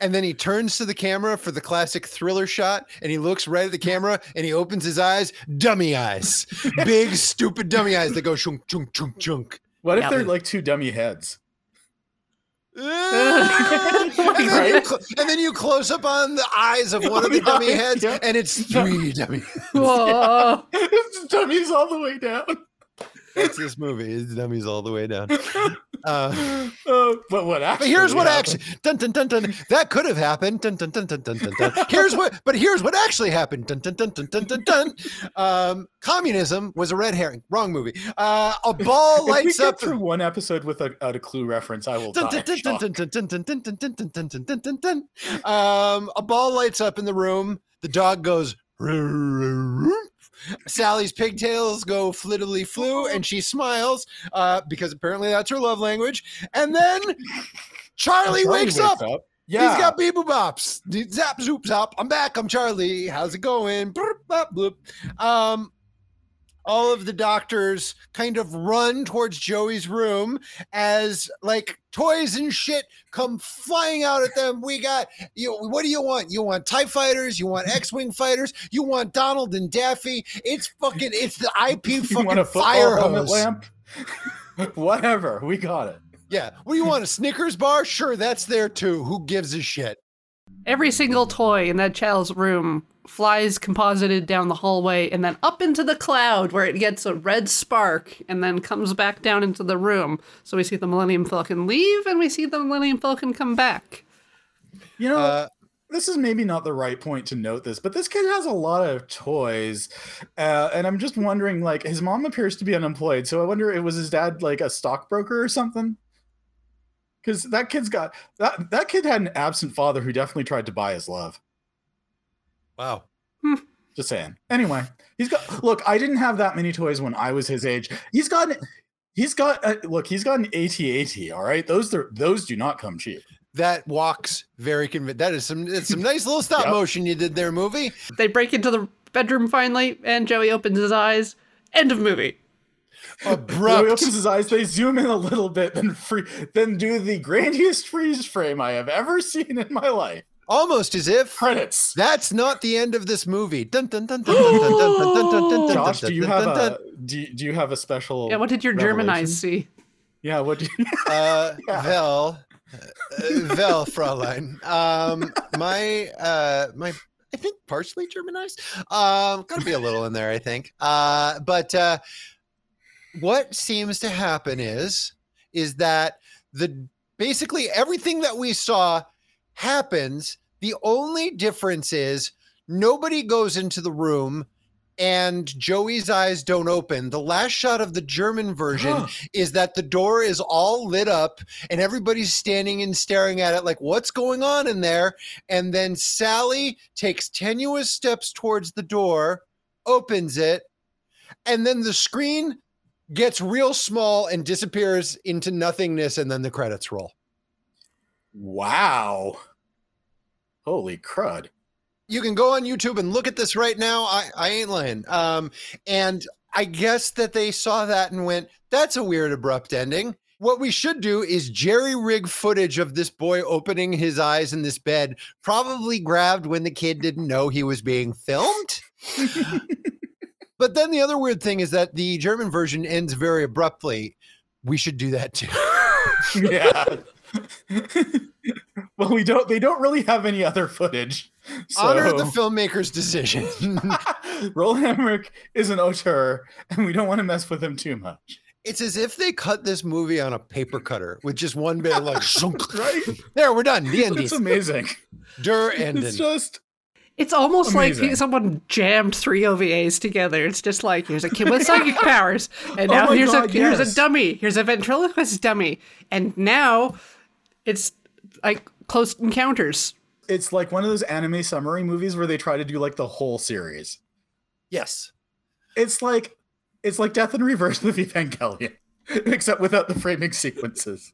And then he turns to the camera for the classic thriller shot, and he looks right at the camera, and he opens his eyes, dummy eyes, big *laughs* stupid dummy eyes that go chunk chunk chunk chunk. what if Yeah. they're like two dummy heads? and, then you, cl- and then you close up on the eyes of one of the The dummy heads, yeah. and it's three dummy. Whoa. it's dummies all the way down. That's this movie. It's dummies all the way down. Uh, uh, but what actually? But here's what happened. actually. Dun, dun, dun, dun, that could have happened. Dun, dun, dun, dun, dun, dun, dun. Here's what. But here's what actually happened. Dun, dun, dun, dun, dun, dun, dun. Um, communism was a red herring. Wrong movie. Uh, a ball if lights we get up through one episode without a, a clue reference. I will. Um, a ball lights up in the room. The dog goes. Sally's pigtails go flittily flew, and she smiles uh, because apparently that's her love language. And then Charlie, Charlie wakes, up. Yeah. He's got beep bops. Zap zoop zap. I'm back. I'm Charlie. How's it going? Bloop, bop, bloop. Um, all of the doctors kind of run towards Joey's room as like toys and shit come flying out at them. We got you. What do you want? You want Tie fighters? You want X-wing fighters? You want Donald and Daffy? It's fucking. It's the IP *laughs* fucking want a football fire hose. lamp? *laughs* Whatever. We got it. Yeah. What do you want? A Snickers bar? Sure, that's there too. Who gives a shit? Every single toy in that child's room flies composited down the hallway and then up into the cloud where it gets a red spark and then comes back down into the room. So we see the Millennium Falcon leave and we see the Millennium Falcon come back. You know, Uh, this is maybe not the right point to note this, but this kid has a lot of toys, uh, and I'm just wondering. Like, his mom appears to be unemployed, so I wonder, it was his dad like a stockbroker or something? Because that kid's got that that kid had an absent father who definitely tried to buy his love. wow. Just saying. Anyway, he's got. Look, I didn't have that many toys when I was his age. He's got. He's got. Uh, look, he's got an AT-AT. All right, those are, those do not come cheap. That walks very convinced. That is some that's some nice little stop Yep. motion you did there, movie. They break into the bedroom finally and Joey opens his eyes. End of movie. Abrupt. opens his eyes. They zoom in a little bit, then free, then do the grandest freeze frame I have ever seen in my life. Almost as if credits. That's not the end of this movie. Josh, do you have a do you, do you have a special? Yeah. What did your German eyes see? Yeah. What? Uh. Vel, Vel, Fräulein. Um, my uh, my I think partially Germanized. Um, gotta be a little in there, I think. Uh, but uh, what seems to happen is, is that the basically everything that we saw happens. The only difference is nobody goes into the room. And Joey's eyes don't open. The last shot of the German version is that the door is all lit up and everybody's standing and staring at it like what's going on in there and then Sally takes tenuous steps towards the door opens it and then the screen gets real small and disappears into nothingness and then the credits roll wow. Holy crud! you can go on YouTube and look at this right now. I, I ain't lying. Um, and I guess that they saw that and went, that's a weird abrupt ending. What we should do is jerry rig footage of this boy opening his eyes in this bed, probably grabbed when the kid didn't know he was being filmed. *laughs* but then the other weird thing is that the German version ends very abruptly. We should do that too. *laughs* yeah. *laughs* well, we don't. They don't really have any other footage. So Honor the filmmaker's decision. *laughs* Roland Emmerich is an auteur, and we don't want to mess with him too much. It's as if they cut this movie on a paper cutter with just one bit of like. Right? There, we're done. The end. It's amazing. Der enden. It's just It's almost Amazing. like someone jammed three OVAs together. It's just like here's a kid with *laughs* psychic powers, and Oh now my here's God, a here's a dummy, here's a ventriloquist dummy, and now It's like Close Encounters. It's like one of those anime summary movies where they try to do like the whole series. Yes. It's like it's like Death and Rebirth with Evangelion, *laughs* except without the framing sequences.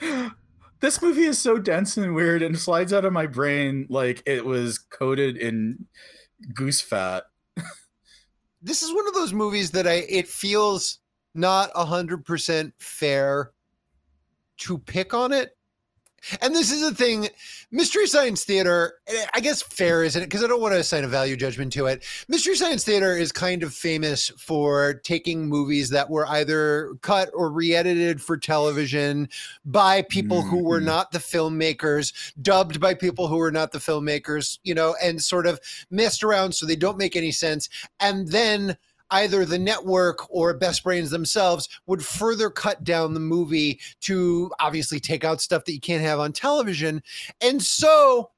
*laughs* this movie is so dense and weird and slides out of my brain like it was coated in goose fat. This is one of those movies that I it feels not a hundred percent fair to pick on it. And this is the thing, Mystery Science Theater, I guess fair isn't it? Because I don't want to assign a value judgment to it. Mystery Science Theater is kind of famous for taking movies that were either cut or re edited for television by people who were Mhm. not the filmmakers, dubbed by people who were not the filmmakers, you know, and sort of messed around so they don't make any sense. And then either the network or Best Brains themselves would further cut down the movie to obviously take out stuff that you can't have on television. And so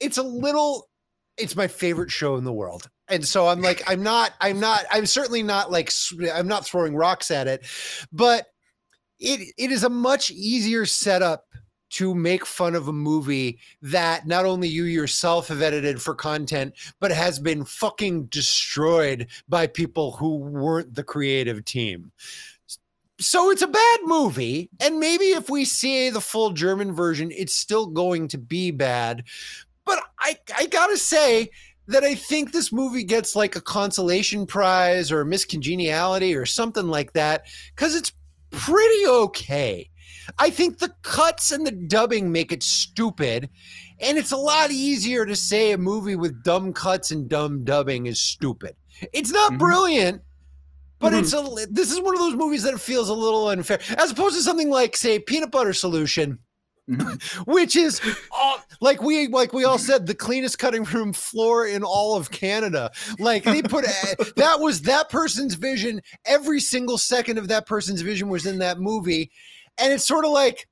it's a little it's my favorite show in the world. And so I'm like I'm not I'm not I'm certainly not like i'm not throwing rocks at it, but it it is a much easier setup to make fun of a movie that not only you yourself have edited for content, but has been fucking destroyed by people who weren't the creative team. So it's a bad movie. And maybe if we see the full German version, it's still going to be bad. But I, I gotta say, that I think this movie gets like a consolation prize or a miscongeniality or something like that because it's pretty okay. I think the cuts and the dubbing make it stupid. And it's a lot easier to say a movie with dumb cuts and dumb dubbing is stupid. It's not Mhm. brilliant, but Mhm. it's a this is one of those movies that feels a little unfair. As opposed to something like, say, Peanut Butter Solution, Mhm. *laughs* which is all, like we like we all said the cleanest cutting room floor in all of Canada. Like they put *laughs* that was that person's vision. Every single second of that person's vision was in that movie, and it's sort of like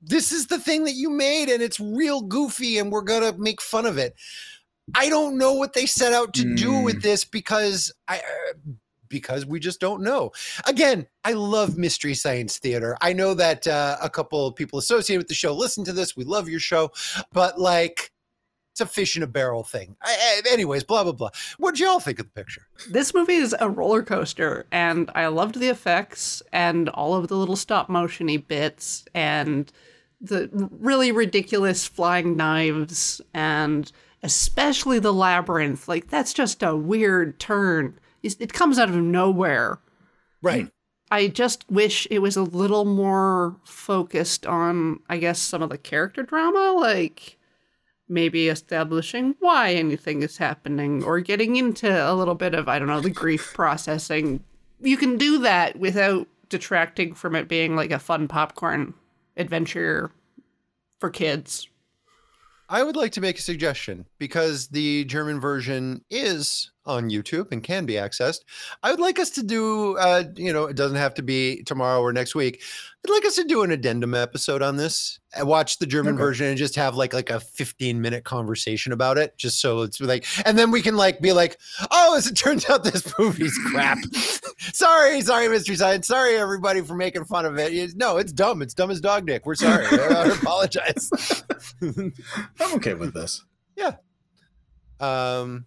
this is the thing that you made, and it's real goofy, and we're gonna make fun of it. I don't know what they set out to do with this because I. Uh, because we just don't know. Again, I love Mystery Science Theater. I know that uh, a couple of people associated with the show listen to this. We love your show, but like, it's a fish in a barrel thing. I, I- anyways, blah blah blah. What y'all think of the picture? This movie is a roller coaster, and I loved the effects and all of the little stop motiony bits and the really ridiculous flying knives and especially the labyrinth. Like that's just a weird turn. It comes out of nowhere. Right. I just wish it was a little more focused on, I guess, some of the character drama, like maybe establishing why anything is happening or getting into a little bit of, I don't know, the grief processing. You can do that without detracting from it being like a fun popcorn adventure for kids. I would like to make a suggestion because the German version is on YouTube and can be accessed. I would like us to do, uh, you know, it doesn't have to be tomorrow or next week. I'd like us to do an addendum episode on this and watch the German Okay. version and just have like like a 15 minute conversation about it, just so it's like, and then we can like be like, oh, as it *laughs* turns out, this movie's crap. *laughs* sorry, sorry, Mystery Science. Sorry, everybody, for making fun of it. It- No, it's dumb. It's dumb as dog dick. We're sorry. *laughs* I apologize. I'm okay with this. Yeah. Um,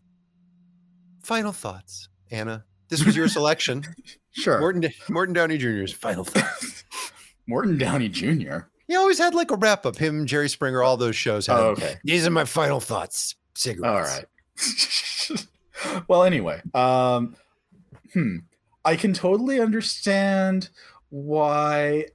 final thoughts, Anna. This was your *laughs* selection. Sure. Morton Morton Downey Jr.'s final thoughts. *laughs* Morton Downey Jr. He always had like a wrap up. Him, Jerry Springer, all those shows. Had, Oh, okay. These are my final thoughts. Cigarettes. All right. *laughs* well, anyway, um, hmm, I can totally understand why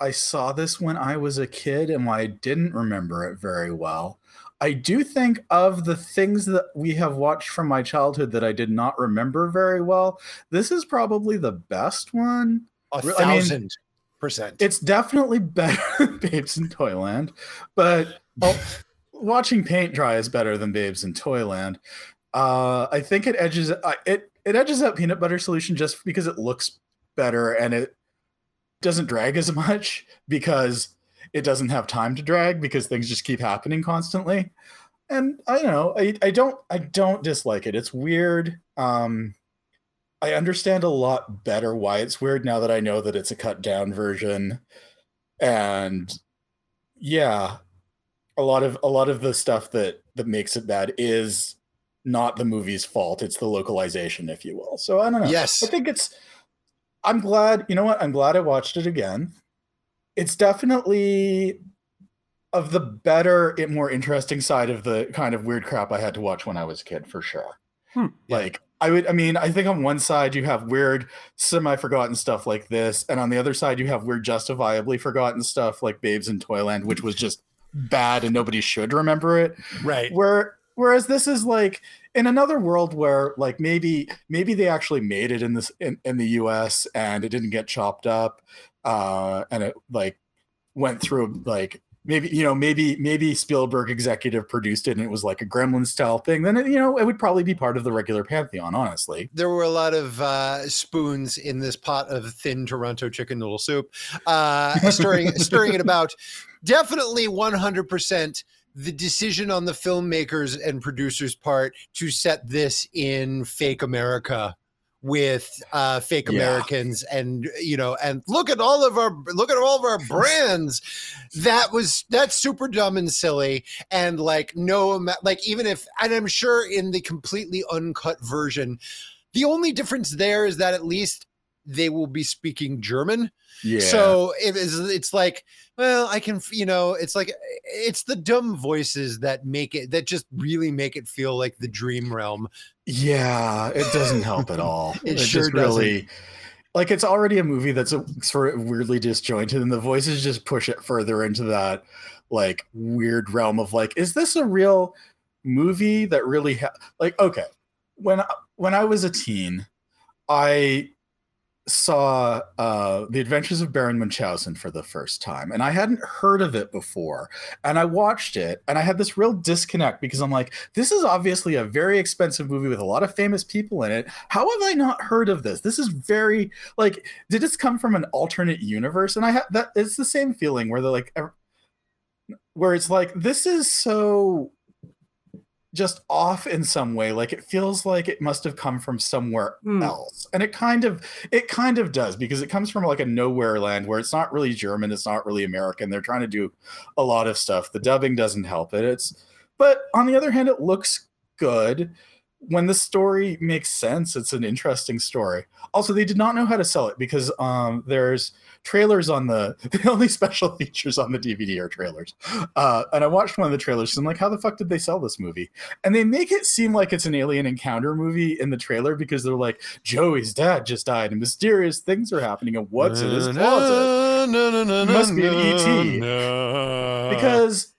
I saw this when I was a kid and why I didn't remember it very well. I do think of the things that we have watched from my childhood that I did not remember very well. This is probably the best one. A I mean, thousand percent. It's definitely *laughs* better than Babes in Toyland, but oh, *laughs* watching paint dry is better than Babes in Toyland. Uh, I think it edges uh, it it edges out Peanut Butter Solution just because it looks better and it doesn't drag as much because it doesn't have time to drag because things just keep happening constantly. And I don't know, I, I don't I don't dislike it. It's weird. Um I understand a lot better why it's weird now that I know that it's a cut down version. And yeah, a lot of a lot of the stuff that that makes it bad is not the movie's fault. It's the localization, if you will. So I don't know. Yes. I think it's I'm glad, you know what? I'm glad I watched it again. It's definitely of the better, more interesting side of the kind of weird crap I had to watch when I was a kid, for sure. Hmm. Like, I would, I mean, I think on one side you have weird, semi forgotten stuff like this, and on the other side you have weird, justifiably forgotten stuff like Babes in Toyland, which was just bad and nobody should remember it. Right. Where, whereas this is like in another world where like maybe maybe they actually made it in this in, in the US and it didn't get chopped up uh and it like went through like maybe you know maybe maybe Spielberg executive produced it and it was like a gremlin style thing then it, you know it would probably be part of the regular pantheon honestly There were a lot of uh, spoons in this pot of thin Toronto chicken noodle soup, uh, stirring *laughs* stirring it about. Definitely 100% the decision on the filmmakers and producers' part to set this in fake America with uh fake Yeah. americans and you know and look at all of our look at all of our *laughs* brands that was that's super dumb and silly and like no like even if and i'm sure in the completely uncut version the only difference there is that at least they will be speaking german yeah so it is it's like well i can you know it's like it's the dumb voices that make it that just really make it feel like the dream realm Yeah, it doesn't help at *laughs* all. It just sure really like it's already a movie that's a, sort of weirdly disjointed, and the voices just push it further into that like weird realm of like, is this a real movie that really ha-? like? Okay, when I- when I was a teen, I saw uh the adventures of baron munchausen for the first time and i hadn't heard of it before and i watched it and i had this real disconnect because i'm like this is obviously a very expensive movie with a lot of famous people in it. How have i not heard of this? This is very like did this come from an alternate universe? And i have that it's the same feeling where they're like where it's like this is so just off in some way like it feels like it must have come from somewhere Hmm. else. And it kind of it kind of does because it comes from like a nowhere land where it's not really german it's not really american they're trying to do a lot of stuff. The dubbing doesn't help it it's but on the other hand it looks good. When the story makes sense it's an interesting story. Also they did not know how to sell it because um there's trailers on the *laughs* the only special features on the dvd are trailers. Uh and i watched one of the trailers and i'm like how the fuck did they sell this movie? And they make it seem like it's an alien encounter movie in the trailer because they're like joey's dad just died and mysterious things are happening and what's in his closet? Must be an E.T.. because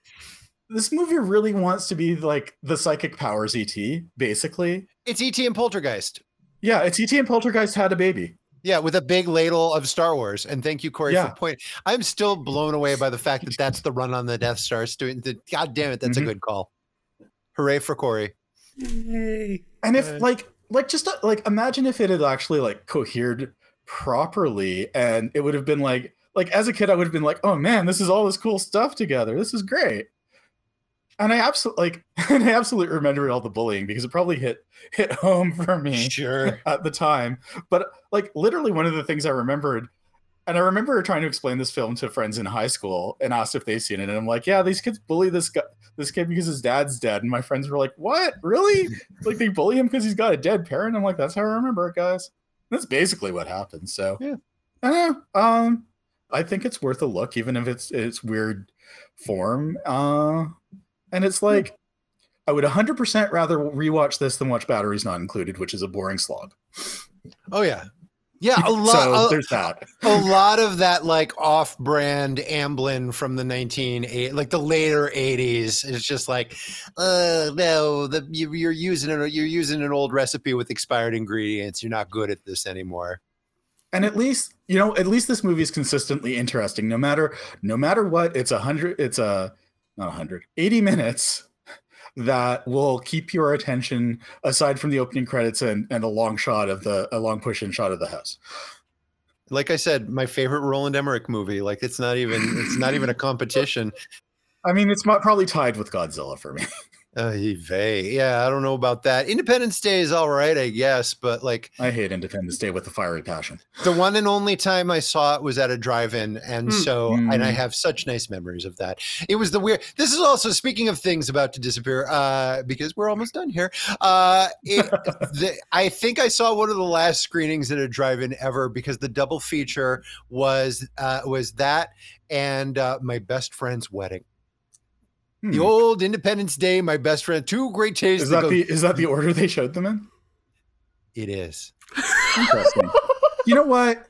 this movie really wants to be like the psychic powers et basically. It's et and poltergeist. Yeah it's et and poltergeist had a baby Yeah, with a big ladle of Star Wars. And thank you, Corey, Yeah. for point. I'm still blown away by the fact that that's the run on the Death Star. Doing God damn it, that's Mhm. a good call. Hooray for Corey. Yay! and if Uh, like like just uh, like imagine if it had actually like cohered properly and it would have been like like as a kid i would have been like oh man this is all this cool stuff together this is great and i absolutely like *laughs* and i absolutely remember all the bullying because it probably hit hit home for me Sure. *laughs* at the time. But like literally one of the things I remembered, and I remember trying to explain this film to friends in high school and asked if they've seen it. And I'm like, yeah, these kids bully this guy, this kid because his dad's dead. And my friends were like, what? Really? *laughs* like they bully him because he's got a dead parent? I'm like, that's how I remember it, guys. That's basically what happened. So Yeah. I don't know. Um, I think it's worth a look, even if it's it's weird form. Uh, and it's like I would 100% rather rewatch this than watch Batteries Not Included, which is a boring slog. Oh, yeah. Yeah, a *laughs* so lot. a- there's that. a lot of that like off-brand Amblin from the 19 like the later 80s it's just like uh no the you, you're using it you're using an old recipe with expired ingredients you're not good at this anymore And at least, you know, at least this movie is consistently interesting. No matter no matter what, it's a hundred, it's a not a hundred, 80 minutes that will keep your attention aside from the opening credits and, and a long shot of the a long push in shot of the house. like I said my favorite Roland Emmerich movie like it's not even it's not even a competition I mean, it's probably tied with Godzilla for me. *laughs* Uh, vey. Yeah, I don't know about that. Independence Day is all right, I guess, but like I hate Independence Day with a fiery passion. the one and only time I saw it was at a drive-in, and Hmm. so and I Mm. have such nice memories of that. It was the weird. This is also speaking of things about to disappear, uh, because we're almost done here. Uh, it, the, I think I saw one of the last screenings at a drive-in ever because the double feature was uh, was that and uh, my best friend's wedding. Hmm. The old Independence Day, my best friend, two great tastes. Is that the is that the order they showed them in? it is. Interesting. you know what?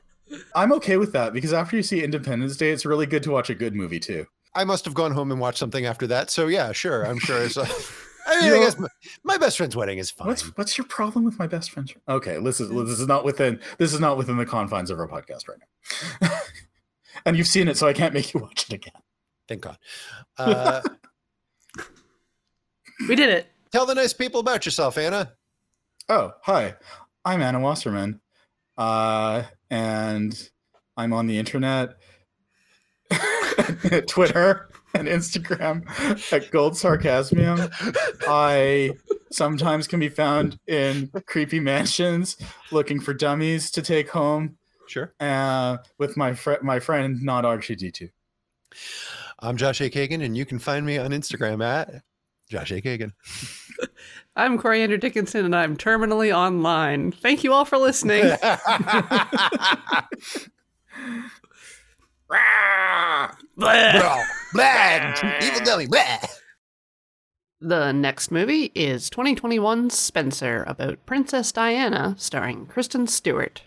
I'm okay with that because after you see Independence Day, it's really good to watch a good movie too. I must have gone home and watched something after that. So yeah, sure. I'm sure. It's, *laughs* I mean, You I guess my, my best friend's wedding is fine. What's what's your problem with my best friend? Okay, this is this is not within this is not within the confines of our podcast right now. *laughs* and you've seen it, so I can't make you watch it again. Thank God. Uh, We did it. tell the nice people about yourself, Anna. Oh, hi. I'm Anna Wasserman. Uh, and I'm on the internet, *laughs* Twitter and Instagram at Gold Sarcasmium. I sometimes can be found in creepy mansions looking for dummies to take home Sure. uh, with my, fr- my friend, not R2D2. I'm Josh A. Kagan, and you can find me on Instagram at Josh A. Kagan. *laughs* I'm Coriander Dickinson, and I'm terminally online. Thank you all for listening. *laughs* *laughs* Blah. Blah, blah, evil dummy. Blah. The next movie is 2021's Spencer about Princess Diana, starring Kristen Stewart.